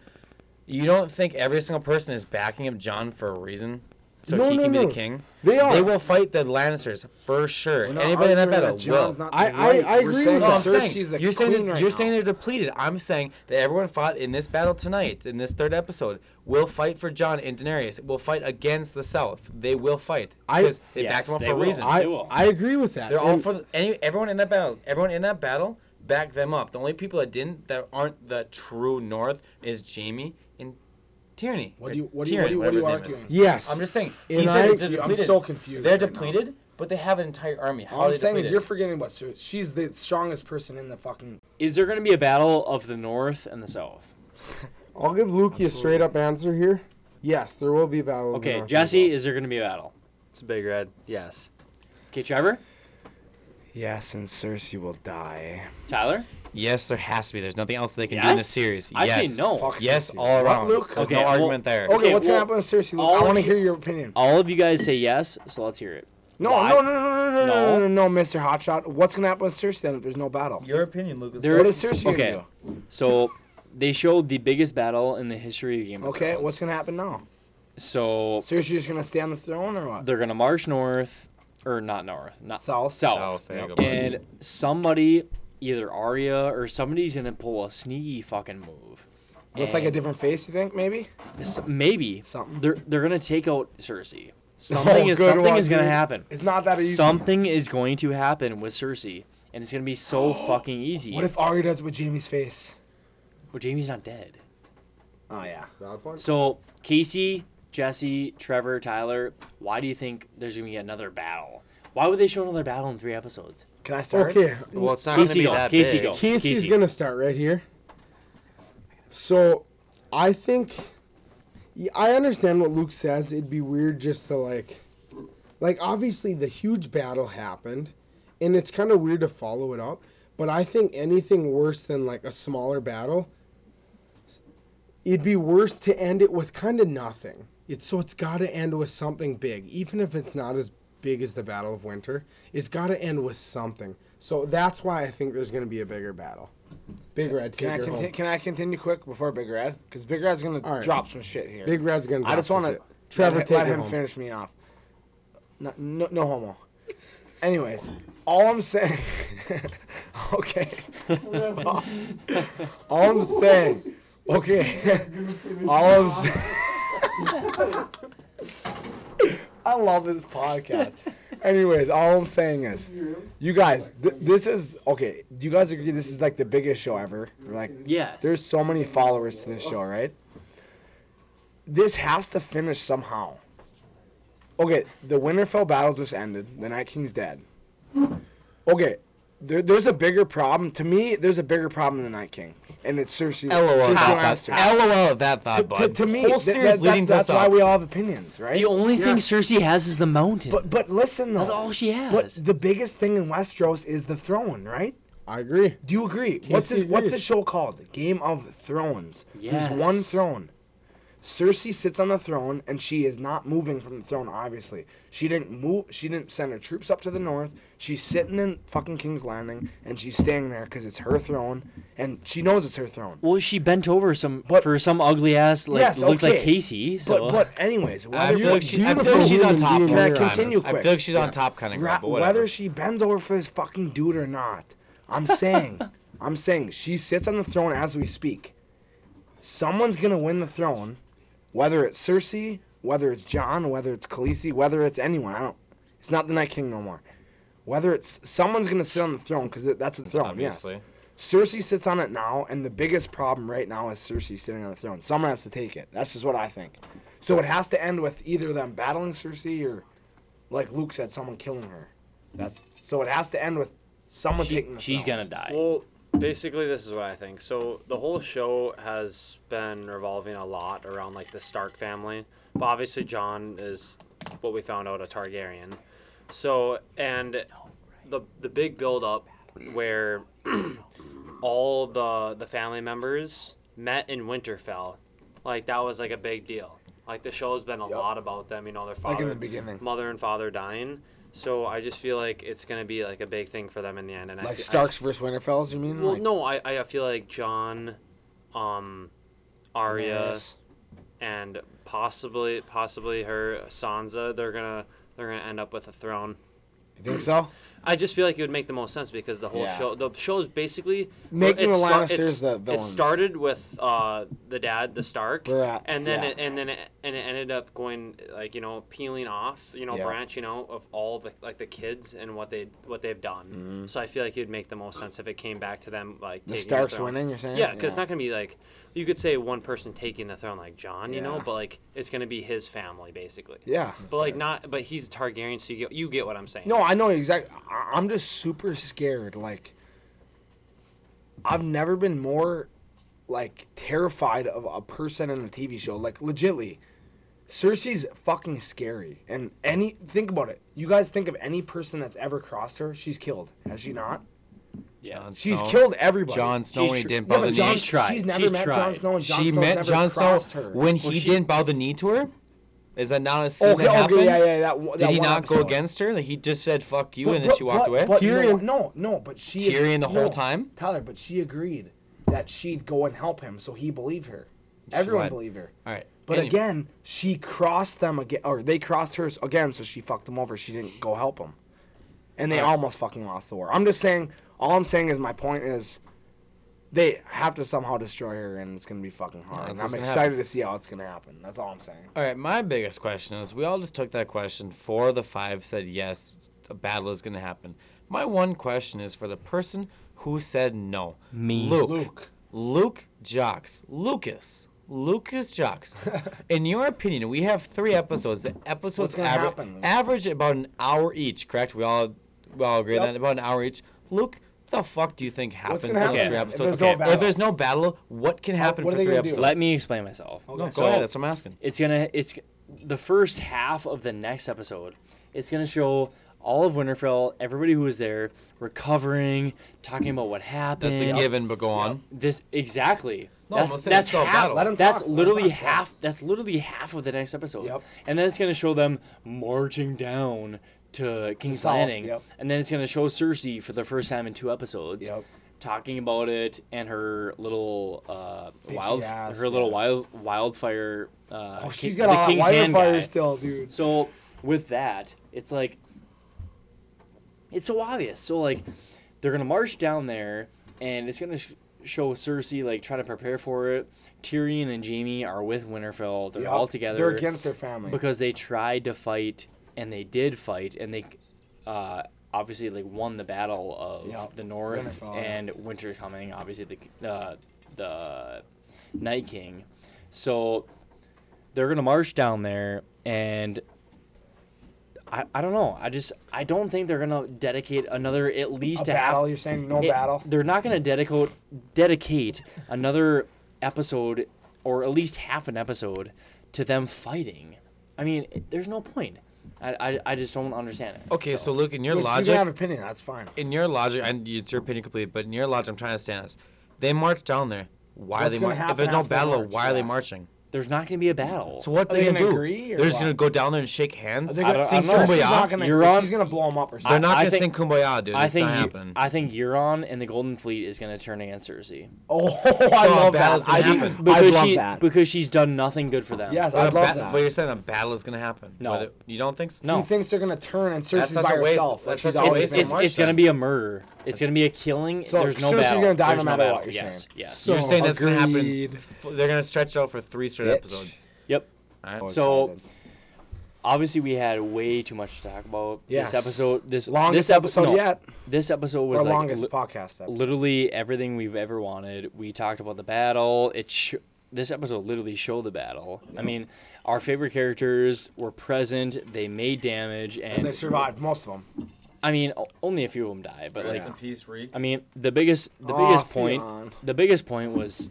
Speaker 4: you don't think every single person is backing up Jon for a reason? So
Speaker 2: No,
Speaker 4: he
Speaker 2: no,
Speaker 4: can be
Speaker 2: no.
Speaker 4: the king.
Speaker 2: They are.
Speaker 4: They will fight the Lannisters for sure.
Speaker 3: We're
Speaker 4: Anybody in that battle
Speaker 3: that
Speaker 4: will.
Speaker 3: not
Speaker 2: I-
Speaker 3: the
Speaker 2: I-
Speaker 3: right.
Speaker 2: I agree
Speaker 3: saying
Speaker 2: with
Speaker 4: No,
Speaker 3: Cersei's
Speaker 4: saying
Speaker 3: the
Speaker 4: you're saying
Speaker 3: queen
Speaker 4: that,
Speaker 3: right
Speaker 4: you're
Speaker 3: now.
Speaker 4: saying they're depleted. I'm saying that everyone fought in this battle tonight, in this third episode, will fight for Jon and Daenerys. Will fight against the South. They will fight
Speaker 2: I-
Speaker 4: because they
Speaker 1: Yes,
Speaker 4: backed them up
Speaker 1: they
Speaker 4: for a reason.
Speaker 2: I, I agree with that.
Speaker 4: They're all for any everyone in that battle. Everyone in that battle backed them up. The only people that didn't, that aren't the true North, is Jaime and Tyrion.
Speaker 3: What
Speaker 4: Or
Speaker 3: do you- what do you- what
Speaker 4: Tyrion,
Speaker 3: do you- what are you
Speaker 4: his
Speaker 3: arguing?
Speaker 2: Yes.
Speaker 4: I'm just saying. He
Speaker 2: And I-
Speaker 4: that they're
Speaker 3: I'm so confused
Speaker 4: They're
Speaker 3: right now.
Speaker 4: depleted, but they have an entire army. How
Speaker 3: All
Speaker 4: are
Speaker 3: I'm
Speaker 4: they
Speaker 3: saying is you're forgetting about Cersei. She's the strongest person in the fucking.
Speaker 1: Is there going to be a battle of the North and the South?
Speaker 2: I'll give Lukey a straight up answer here. Yes, there will be a battle. of the
Speaker 1: Okay,
Speaker 2: North
Speaker 1: Jesse, is there going to be a battle?
Speaker 5: It's a big red. Yes.
Speaker 1: Okay, Trevor,
Speaker 3: Yes, and Cersei will die.
Speaker 1: Tyler.
Speaker 4: Yes, there has to be. There's nothing else they can do in the
Speaker 1: Yes?
Speaker 4: series.
Speaker 1: I
Speaker 4: yes.
Speaker 1: say no.
Speaker 3: Fuck
Speaker 4: Yes,
Speaker 3: Cersei.
Speaker 4: all
Speaker 3: What,
Speaker 4: around.
Speaker 3: Luke?
Speaker 4: There's
Speaker 1: Okay,
Speaker 4: no
Speaker 1: well-
Speaker 4: argument there.
Speaker 3: Okay,
Speaker 1: Okay,
Speaker 3: what's
Speaker 1: well,
Speaker 3: gonna happen with Cersei? Luke?
Speaker 1: all
Speaker 3: I want to
Speaker 1: you-
Speaker 3: hear your opinion.
Speaker 1: All of you guys say yes, so let's hear it.
Speaker 3: No,
Speaker 1: Why?
Speaker 3: no, no, no, no, no, no,
Speaker 1: No.
Speaker 3: no, no, no, Mr. Hotshot. What's gonna happen with Cersei then if there's no battle?
Speaker 4: Your opinion, Lucas.
Speaker 1: There-
Speaker 3: What is Cersei
Speaker 1: okay.
Speaker 3: gonna do?
Speaker 1: So they showed the biggest battle in the history of Game of
Speaker 3: Okay,
Speaker 1: Thrones.
Speaker 3: what's gonna happen now?
Speaker 1: so
Speaker 3: Cersei's just gonna stay on the throne or what?
Speaker 1: they're gonna march north, or not north, not
Speaker 3: South.
Speaker 1: south,
Speaker 4: South, there you
Speaker 3: Yep.
Speaker 4: go.
Speaker 1: and somebody, either Arya or somebody's gonna pull a sneaky fucking move.
Speaker 3: With like a different face, you think? Maybe.
Speaker 1: maybe
Speaker 3: Something.
Speaker 1: they're they're gonna take out Cersei. Oh, something
Speaker 3: Oh,
Speaker 1: is something
Speaker 3: one,
Speaker 1: is gonna
Speaker 3: dude.
Speaker 1: happen.
Speaker 3: It's not that easy.
Speaker 1: Something is going to happen with Cersei, and it's gonna be so fucking easy.
Speaker 3: What if Arya does it with Jaime's face?
Speaker 1: well, Jaime's not dead?
Speaker 3: Oh yeah.
Speaker 1: So Casey, Jesse, Trevor, Tyler, why do you think there's gonna be another battle? Why would they show another battle in three episodes?
Speaker 3: Can I start?
Speaker 2: Okay,
Speaker 5: Well, it's not going to be
Speaker 1: go.
Speaker 5: that
Speaker 1: Casey
Speaker 5: big.
Speaker 1: go.
Speaker 2: Casey's
Speaker 1: Casey.
Speaker 2: gonna start right here. So, I think I understand what Luke says. It'd be weird just to like, like obviously the huge battle happened, and it's kind of weird to follow it up. But I think anything worse than like a smaller battle, it'd be worse to end it with kind of nothing. It's so it's got to end with something big, even if it's not as big as the Battle of Winter. It's got to end with something. So that's why I think there's going to be a bigger battle. Big Red,
Speaker 3: Can I,
Speaker 2: take
Speaker 3: conti-
Speaker 2: home.
Speaker 3: can I continue quick before Big Red? Because Big Red's gonna drop some shit here.
Speaker 2: Big Red's going to.
Speaker 3: I just want to
Speaker 2: Trevor,
Speaker 3: let,
Speaker 2: take
Speaker 3: let him
Speaker 2: home.
Speaker 3: finish me off. No, no, no homo. Anyways, all I'm saying. okay. all I'm saying. Okay. all I'm saying. I love this podcast. Anyways, all I'm saying is, you guys, th- this is okay. Do you guys agree this is like the biggest show ever? Like,
Speaker 1: Yes.
Speaker 3: there's so many followers to this show, right? This has to finish somehow. Okay, the Winterfell battle just ended. The Night King's dead. Okay, there, there's a bigger problem. To me, there's a bigger problem than the Night King, and it's Cersei.
Speaker 4: LOL
Speaker 3: Cersei
Speaker 4: at
Speaker 3: Lannister.
Speaker 4: that. LOL at that thought,
Speaker 3: To,
Speaker 4: bud.
Speaker 3: to, to me,
Speaker 4: whole
Speaker 3: th-
Speaker 4: series
Speaker 3: that-
Speaker 4: leading
Speaker 3: that's, that's why
Speaker 4: up.
Speaker 3: we all have opinions, right?
Speaker 1: the only thing Cersei has is the mountain.
Speaker 3: but but listen though,
Speaker 1: That's all she has.
Speaker 3: But the biggest thing in Westeros is the throne, right?
Speaker 2: I agree.
Speaker 3: Do you agree? what's this?
Speaker 2: Casey
Speaker 3: What's the show called? Game of Thrones. There's one throne. Cersei sits on the throne, and she is not moving from the throne. Obviously, she didn't move. She didn't send her troops up to the north. She's sitting in fucking King's Landing, and she's staying there because it's her throne, and she knows it's her throne.
Speaker 1: well, she bent over some
Speaker 3: But-
Speaker 1: for some ugly ass like
Speaker 3: Yes,
Speaker 1: looked like. Casey. So
Speaker 3: But but anyways,
Speaker 4: I
Speaker 3: whether
Speaker 4: feel, like she, I feel like she's on top.
Speaker 2: being
Speaker 3: Can I
Speaker 4: most times.
Speaker 3: continue
Speaker 4: I feel like she's on top kind of
Speaker 3: Ra-
Speaker 4: girl, but whatever.
Speaker 3: whether she bends over for this fucking dude or not, I'm saying, I'm saying she sits on the throne as we speak. Someone's gonna win the throne, whether it's Cersei, whether it's Jon, whether it's Khaleesi, whether it's anyone. I don't. It's not the Night King no more. Whether it's someone's gonna sit on the throne because that's the throne.
Speaker 4: Obviously.
Speaker 3: Yes. Cersei sits on it now, and the biggest problem right now is Cersei sitting on the throne. Someone has to take it. That's just what I think. So it has to end with either them battling Cersei or, like Luke said, someone killing her. That's so it has to end with someone
Speaker 1: she,
Speaker 3: taking the
Speaker 1: she's
Speaker 3: throne.
Speaker 1: gonna die.
Speaker 5: Well, basically, this is what I think. So the whole show has been revolving a lot around like the Stark family, but obviously Jon is what we found out a Targaryen. So and the the big build up where all the the family members met in Winterfell, like that was like a big deal. Like the show's been a
Speaker 3: Yup.
Speaker 5: lot about them, you know, their father,
Speaker 3: Like in the beginning.
Speaker 5: mother and father dying. So I just feel like it's gonna be like a big thing for them in the end. And I
Speaker 3: Like
Speaker 5: fe-
Speaker 3: Starks versus Winterfells, you mean?
Speaker 5: well,
Speaker 3: like,
Speaker 5: no, I, I feel like Jon, um, Arya,
Speaker 3: Daenerys.
Speaker 5: and possibly possibly her Sansa. They're gonna they're gonna end up with a throne.
Speaker 3: You think so?
Speaker 5: I just feel like it would make the most sense because the whole
Speaker 3: Yeah.
Speaker 5: show, the show's basically
Speaker 3: Making
Speaker 5: it
Speaker 3: the
Speaker 5: sta-
Speaker 3: Lannisters
Speaker 5: it's-
Speaker 3: the
Speaker 5: It
Speaker 3: villains.
Speaker 5: started with uh, the dad, the Stark,
Speaker 3: Brat,
Speaker 5: and then
Speaker 3: yeah.
Speaker 5: it, and then it, and it ended up going like you know peeling off, you know,
Speaker 3: Yeah.
Speaker 5: branching out of all the like the kids and what they what they've done. So I feel like it'd make the most sense if it came back to them like
Speaker 3: Mm-hmm. The
Speaker 5: taking
Speaker 3: Starks
Speaker 5: throne.
Speaker 3: winning, you're saying?
Speaker 5: Yeah, because it's not gonna be like you could say one person taking the throne like Jon, you know,
Speaker 3: Yeah.
Speaker 5: but like it's gonna be his family basically.
Speaker 3: Yeah.
Speaker 5: But like not, but he's a Targaryen, so you get you get what I'm saying.
Speaker 3: No, I know exactly. I'm just super scared. Like, I've never been more, like, terrified of a person in a TV show. Like, legitly, Cersei's fucking scary. And any think about it. You guys think of any person that's ever crossed her, she's killed. Has she not?
Speaker 1: Yeah.
Speaker 4: Jon
Speaker 3: She's
Speaker 4: Snow.
Speaker 3: killed everybody.
Speaker 4: Jon Snow when he didn't
Speaker 3: Yeah,
Speaker 4: bow the
Speaker 3: but
Speaker 4: knee.
Speaker 3: Jon,
Speaker 1: She's tried.
Speaker 3: she's never
Speaker 1: She's
Speaker 3: met
Speaker 1: tried.
Speaker 3: Jon Snow, and Jon
Speaker 4: she
Speaker 3: Snow's
Speaker 4: met
Speaker 3: never
Speaker 4: Jon Snow
Speaker 3: crossed her.
Speaker 4: when he
Speaker 1: she-
Speaker 4: didn't bow the knee to her. Is that not a scene
Speaker 3: Okay,
Speaker 4: that
Speaker 3: okay,
Speaker 4: happened?
Speaker 3: yeah, yeah. That, that
Speaker 4: Did he
Speaker 3: one
Speaker 4: not go
Speaker 3: episode.
Speaker 4: against her? Like he just said "fuck you"
Speaker 3: But-
Speaker 4: and then
Speaker 3: but-
Speaker 4: she walked
Speaker 3: but-
Speaker 4: away.
Speaker 3: But you know
Speaker 2: Tyrion-
Speaker 3: what? no, no, but she
Speaker 4: Tyrion the whole
Speaker 3: no,
Speaker 4: time?
Speaker 3: Tyler, but she agreed that she'd go and help him, so he believed her. Everyone
Speaker 4: what?
Speaker 3: believed her.
Speaker 4: All right,
Speaker 3: But
Speaker 4: Anyway.
Speaker 3: again, she crossed them again, or they crossed hers again, so she fucked them over. She didn't go help him, and they almost fucking lost the war. I'm just saying. All I'm saying is my point is, they have to somehow destroy her, and it's gonna be fucking hard.
Speaker 4: that's
Speaker 3: and I'm excited
Speaker 4: happen.
Speaker 3: to see how it's gonna happen. That's all I'm saying.
Speaker 4: All right, my biggest question is: we all just took that question. Four of the five said yes, a battle is going to happen. My one question is for the person who said no.
Speaker 1: Me.
Speaker 4: Luke.
Speaker 3: Luke.
Speaker 4: Luke Jocks. Lucas. Lucas Jocks. In your opinion, we have three episodes. The episodes
Speaker 3: gonna
Speaker 4: aver-
Speaker 3: happen,
Speaker 4: average about an hour each. Correct? We all we all agree
Speaker 3: Yep.
Speaker 4: that about an hour each. Luke. What the fuck do you think happens in
Speaker 3: happen
Speaker 4: those three
Speaker 3: if
Speaker 4: episodes?
Speaker 3: there's no battle?
Speaker 4: If there's no battle, what can happen
Speaker 3: what are
Speaker 4: for
Speaker 3: they
Speaker 4: three
Speaker 3: gonna do?
Speaker 4: episodes?
Speaker 1: Let me explain myself.
Speaker 4: Oh, no, go
Speaker 1: So,
Speaker 4: ahead. That's what I'm asking.
Speaker 1: It's gonna it's the first half of the next episode. It's gonna show all of Winterfell, everybody who was there, recovering, talking about what happened.
Speaker 4: That's a given, but go on.
Speaker 1: This exactly.
Speaker 4: No,
Speaker 1: that's
Speaker 4: I'm saying
Speaker 1: that's
Speaker 4: it's still a
Speaker 1: half.
Speaker 4: battle.
Speaker 3: Let 'em
Speaker 1: that's
Speaker 3: talk, let 'em
Speaker 1: literally
Speaker 3: talk, yeah.
Speaker 1: half. That's literally half of the next episode.
Speaker 3: Yep.
Speaker 1: And then it's gonna show them marching down to King's
Speaker 3: south,
Speaker 1: Landing,
Speaker 3: yep.
Speaker 1: and then it's gonna show Cersei for the first time in two episodes.
Speaker 3: Yep.
Speaker 1: Talking about it and her little uh, wild,
Speaker 3: ass,
Speaker 1: her little
Speaker 3: yeah.
Speaker 1: wild wildfire. Uh,
Speaker 3: Oh, she's
Speaker 1: the
Speaker 3: got a
Speaker 1: King's Hand
Speaker 3: wildfire still, dude.
Speaker 1: So with that, it's like it's so obvious. So like they're gonna march down there, and it's gonna sh- show Cersei like trying to prepare for it. Tyrion and Jaime are with Winterfell. They're
Speaker 3: Yup.
Speaker 1: all together
Speaker 3: They're against their family.
Speaker 1: because they tried to fight and they did fight and they uh, obviously like won the battle of
Speaker 3: Yup.
Speaker 1: the North
Speaker 3: Winterfell, yeah.
Speaker 1: and Winter's coming. Obviously the uh, the Night King. So they're gonna march down there and I, I don't know. I just I don't think they're gonna dedicate another at least a,
Speaker 3: battle,
Speaker 1: half.
Speaker 3: you're saying no
Speaker 1: it-
Speaker 3: battle?
Speaker 1: They're not gonna dedicate dedicate another episode or at least half an episode to them fighting. I mean, there's no point. I, I, I just don't understand it.
Speaker 4: Okay, so, Luke, in your
Speaker 3: Which, you
Speaker 4: logic,
Speaker 3: can have an opinion, that's fine.
Speaker 4: in your logic, and it's your opinion completely, but in your logic, I'm trying to stand this. They march down there. Why are
Speaker 3: What's
Speaker 4: they
Speaker 3: gonna
Speaker 4: marching? If
Speaker 3: happen
Speaker 4: there's no
Speaker 3: after the
Speaker 4: battle,
Speaker 3: march?
Speaker 4: why are they
Speaker 3: Yeah.
Speaker 4: marching?
Speaker 1: There's not gonna be a battle.
Speaker 4: So what
Speaker 3: Are
Speaker 4: they
Speaker 3: they
Speaker 4: gonna,
Speaker 3: gonna
Speaker 4: do?
Speaker 3: agree, or
Speaker 4: They're just
Speaker 3: what?
Speaker 4: gonna go down there and shake hands.
Speaker 3: They're
Speaker 1: I
Speaker 3: gonna,
Speaker 1: don't-
Speaker 4: sing
Speaker 1: I'm not-
Speaker 4: kumbaya.
Speaker 3: not gonna
Speaker 1: You're
Speaker 3: agree.
Speaker 1: on-
Speaker 3: She's gonna blow him up or something.
Speaker 4: They're
Speaker 3: something.
Speaker 4: not
Speaker 1: I
Speaker 4: gonna
Speaker 1: think-
Speaker 4: sing kumbaya, dude.
Speaker 1: I
Speaker 4: It's
Speaker 1: think
Speaker 4: not
Speaker 1: Eu-
Speaker 4: happening.
Speaker 1: I think Euron and the Golden Fleet is gonna turn against Cersei
Speaker 3: oh, I
Speaker 4: So a
Speaker 3: love
Speaker 4: battle's
Speaker 3: that.
Speaker 4: gonna
Speaker 3: I,
Speaker 4: happen.
Speaker 3: I
Speaker 1: because
Speaker 3: love
Speaker 1: she
Speaker 3: that.
Speaker 1: because she's done nothing good for them.
Speaker 3: Yes,
Speaker 4: But
Speaker 3: I
Speaker 4: a
Speaker 3: love
Speaker 4: ba-
Speaker 3: that.
Speaker 4: But you're saying a battle is gonna happen.
Speaker 1: No.
Speaker 4: Whether- you don't think so?
Speaker 1: No.
Speaker 3: He thinks they're gonna turn and Cersei's
Speaker 4: such
Speaker 3: by
Speaker 4: a waste-
Speaker 3: herself. Like
Speaker 4: that's
Speaker 3: she's
Speaker 4: such a
Speaker 3: always
Speaker 1: It's
Speaker 4: waste
Speaker 3: been.
Speaker 4: of
Speaker 1: it's,
Speaker 4: March
Speaker 1: it's gonna be a murder. It's gonna be a killing.
Speaker 3: So
Speaker 1: There's no
Speaker 3: Cersei's
Speaker 1: battle.
Speaker 3: gonna die
Speaker 1: There's
Speaker 3: no
Speaker 1: no
Speaker 3: matter
Speaker 1: battle.
Speaker 3: what, you're
Speaker 1: yes.
Speaker 3: saying.
Speaker 1: Yes.
Speaker 4: You're saying that's gonna happen.
Speaker 3: Agreed.
Speaker 4: f- They're gonna stretch it out for three straight
Speaker 3: Bitch.
Speaker 4: episodes.
Speaker 1: Yep.
Speaker 4: All right.
Speaker 1: Oh, so-
Speaker 3: excited.
Speaker 1: Obviously, we had way too much to talk about.
Speaker 3: Yes.
Speaker 1: This episode, this
Speaker 3: longest
Speaker 1: this epi-
Speaker 3: episode
Speaker 1: no,
Speaker 3: yet,
Speaker 1: This episode
Speaker 3: or
Speaker 1: was like
Speaker 3: longest
Speaker 1: li-
Speaker 3: podcast episode.
Speaker 1: literally everything we've ever wanted. We talked about the battle. It sh- this episode literally showed the battle. I mean, our favorite characters were present. They made damage, and,
Speaker 3: and they survived most of them.
Speaker 1: I mean, o- only a few of them die, but like,
Speaker 3: Rest in
Speaker 4: peace, Reek.
Speaker 1: I mean, the biggest the
Speaker 3: Aw,
Speaker 1: biggest point
Speaker 3: Theon.
Speaker 1: the biggest point was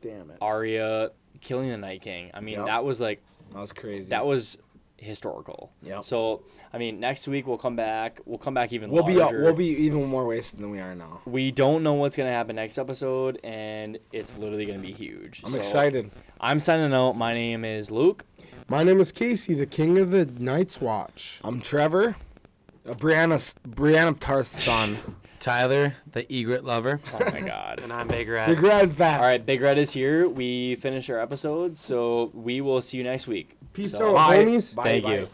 Speaker 3: Damn it,
Speaker 1: Arya killing the Night King. I mean,
Speaker 3: Yep.
Speaker 1: that was like
Speaker 3: that was crazy.
Speaker 1: that was historical.
Speaker 3: Yep.
Speaker 1: So I mean, next week we'll come back. We'll come back even
Speaker 3: we'll be uh,
Speaker 1: larger.
Speaker 3: we'll be even more wasted than we are now.
Speaker 1: We don't know what's gonna happen next episode, and it's literally gonna be huge.
Speaker 3: I'm
Speaker 1: So,
Speaker 3: excited.
Speaker 1: I'm signing out. My name is Luke.
Speaker 2: My name is Casey, the king of the Night's Watch.
Speaker 3: I'm Trevor, uh, Brianna's Brianna Tarth's son.
Speaker 4: Tyler, the Ygritte lover.
Speaker 1: Oh my god.
Speaker 5: And I'm Big Red.
Speaker 3: Big Red's back.
Speaker 1: All right, Big Red is here. We finish our episode, so we will see you next week.
Speaker 2: Peace
Speaker 1: So-
Speaker 2: out,
Speaker 3: Bye.
Speaker 2: homies.
Speaker 3: Bye,
Speaker 1: Thank
Speaker 3: bye.
Speaker 1: you.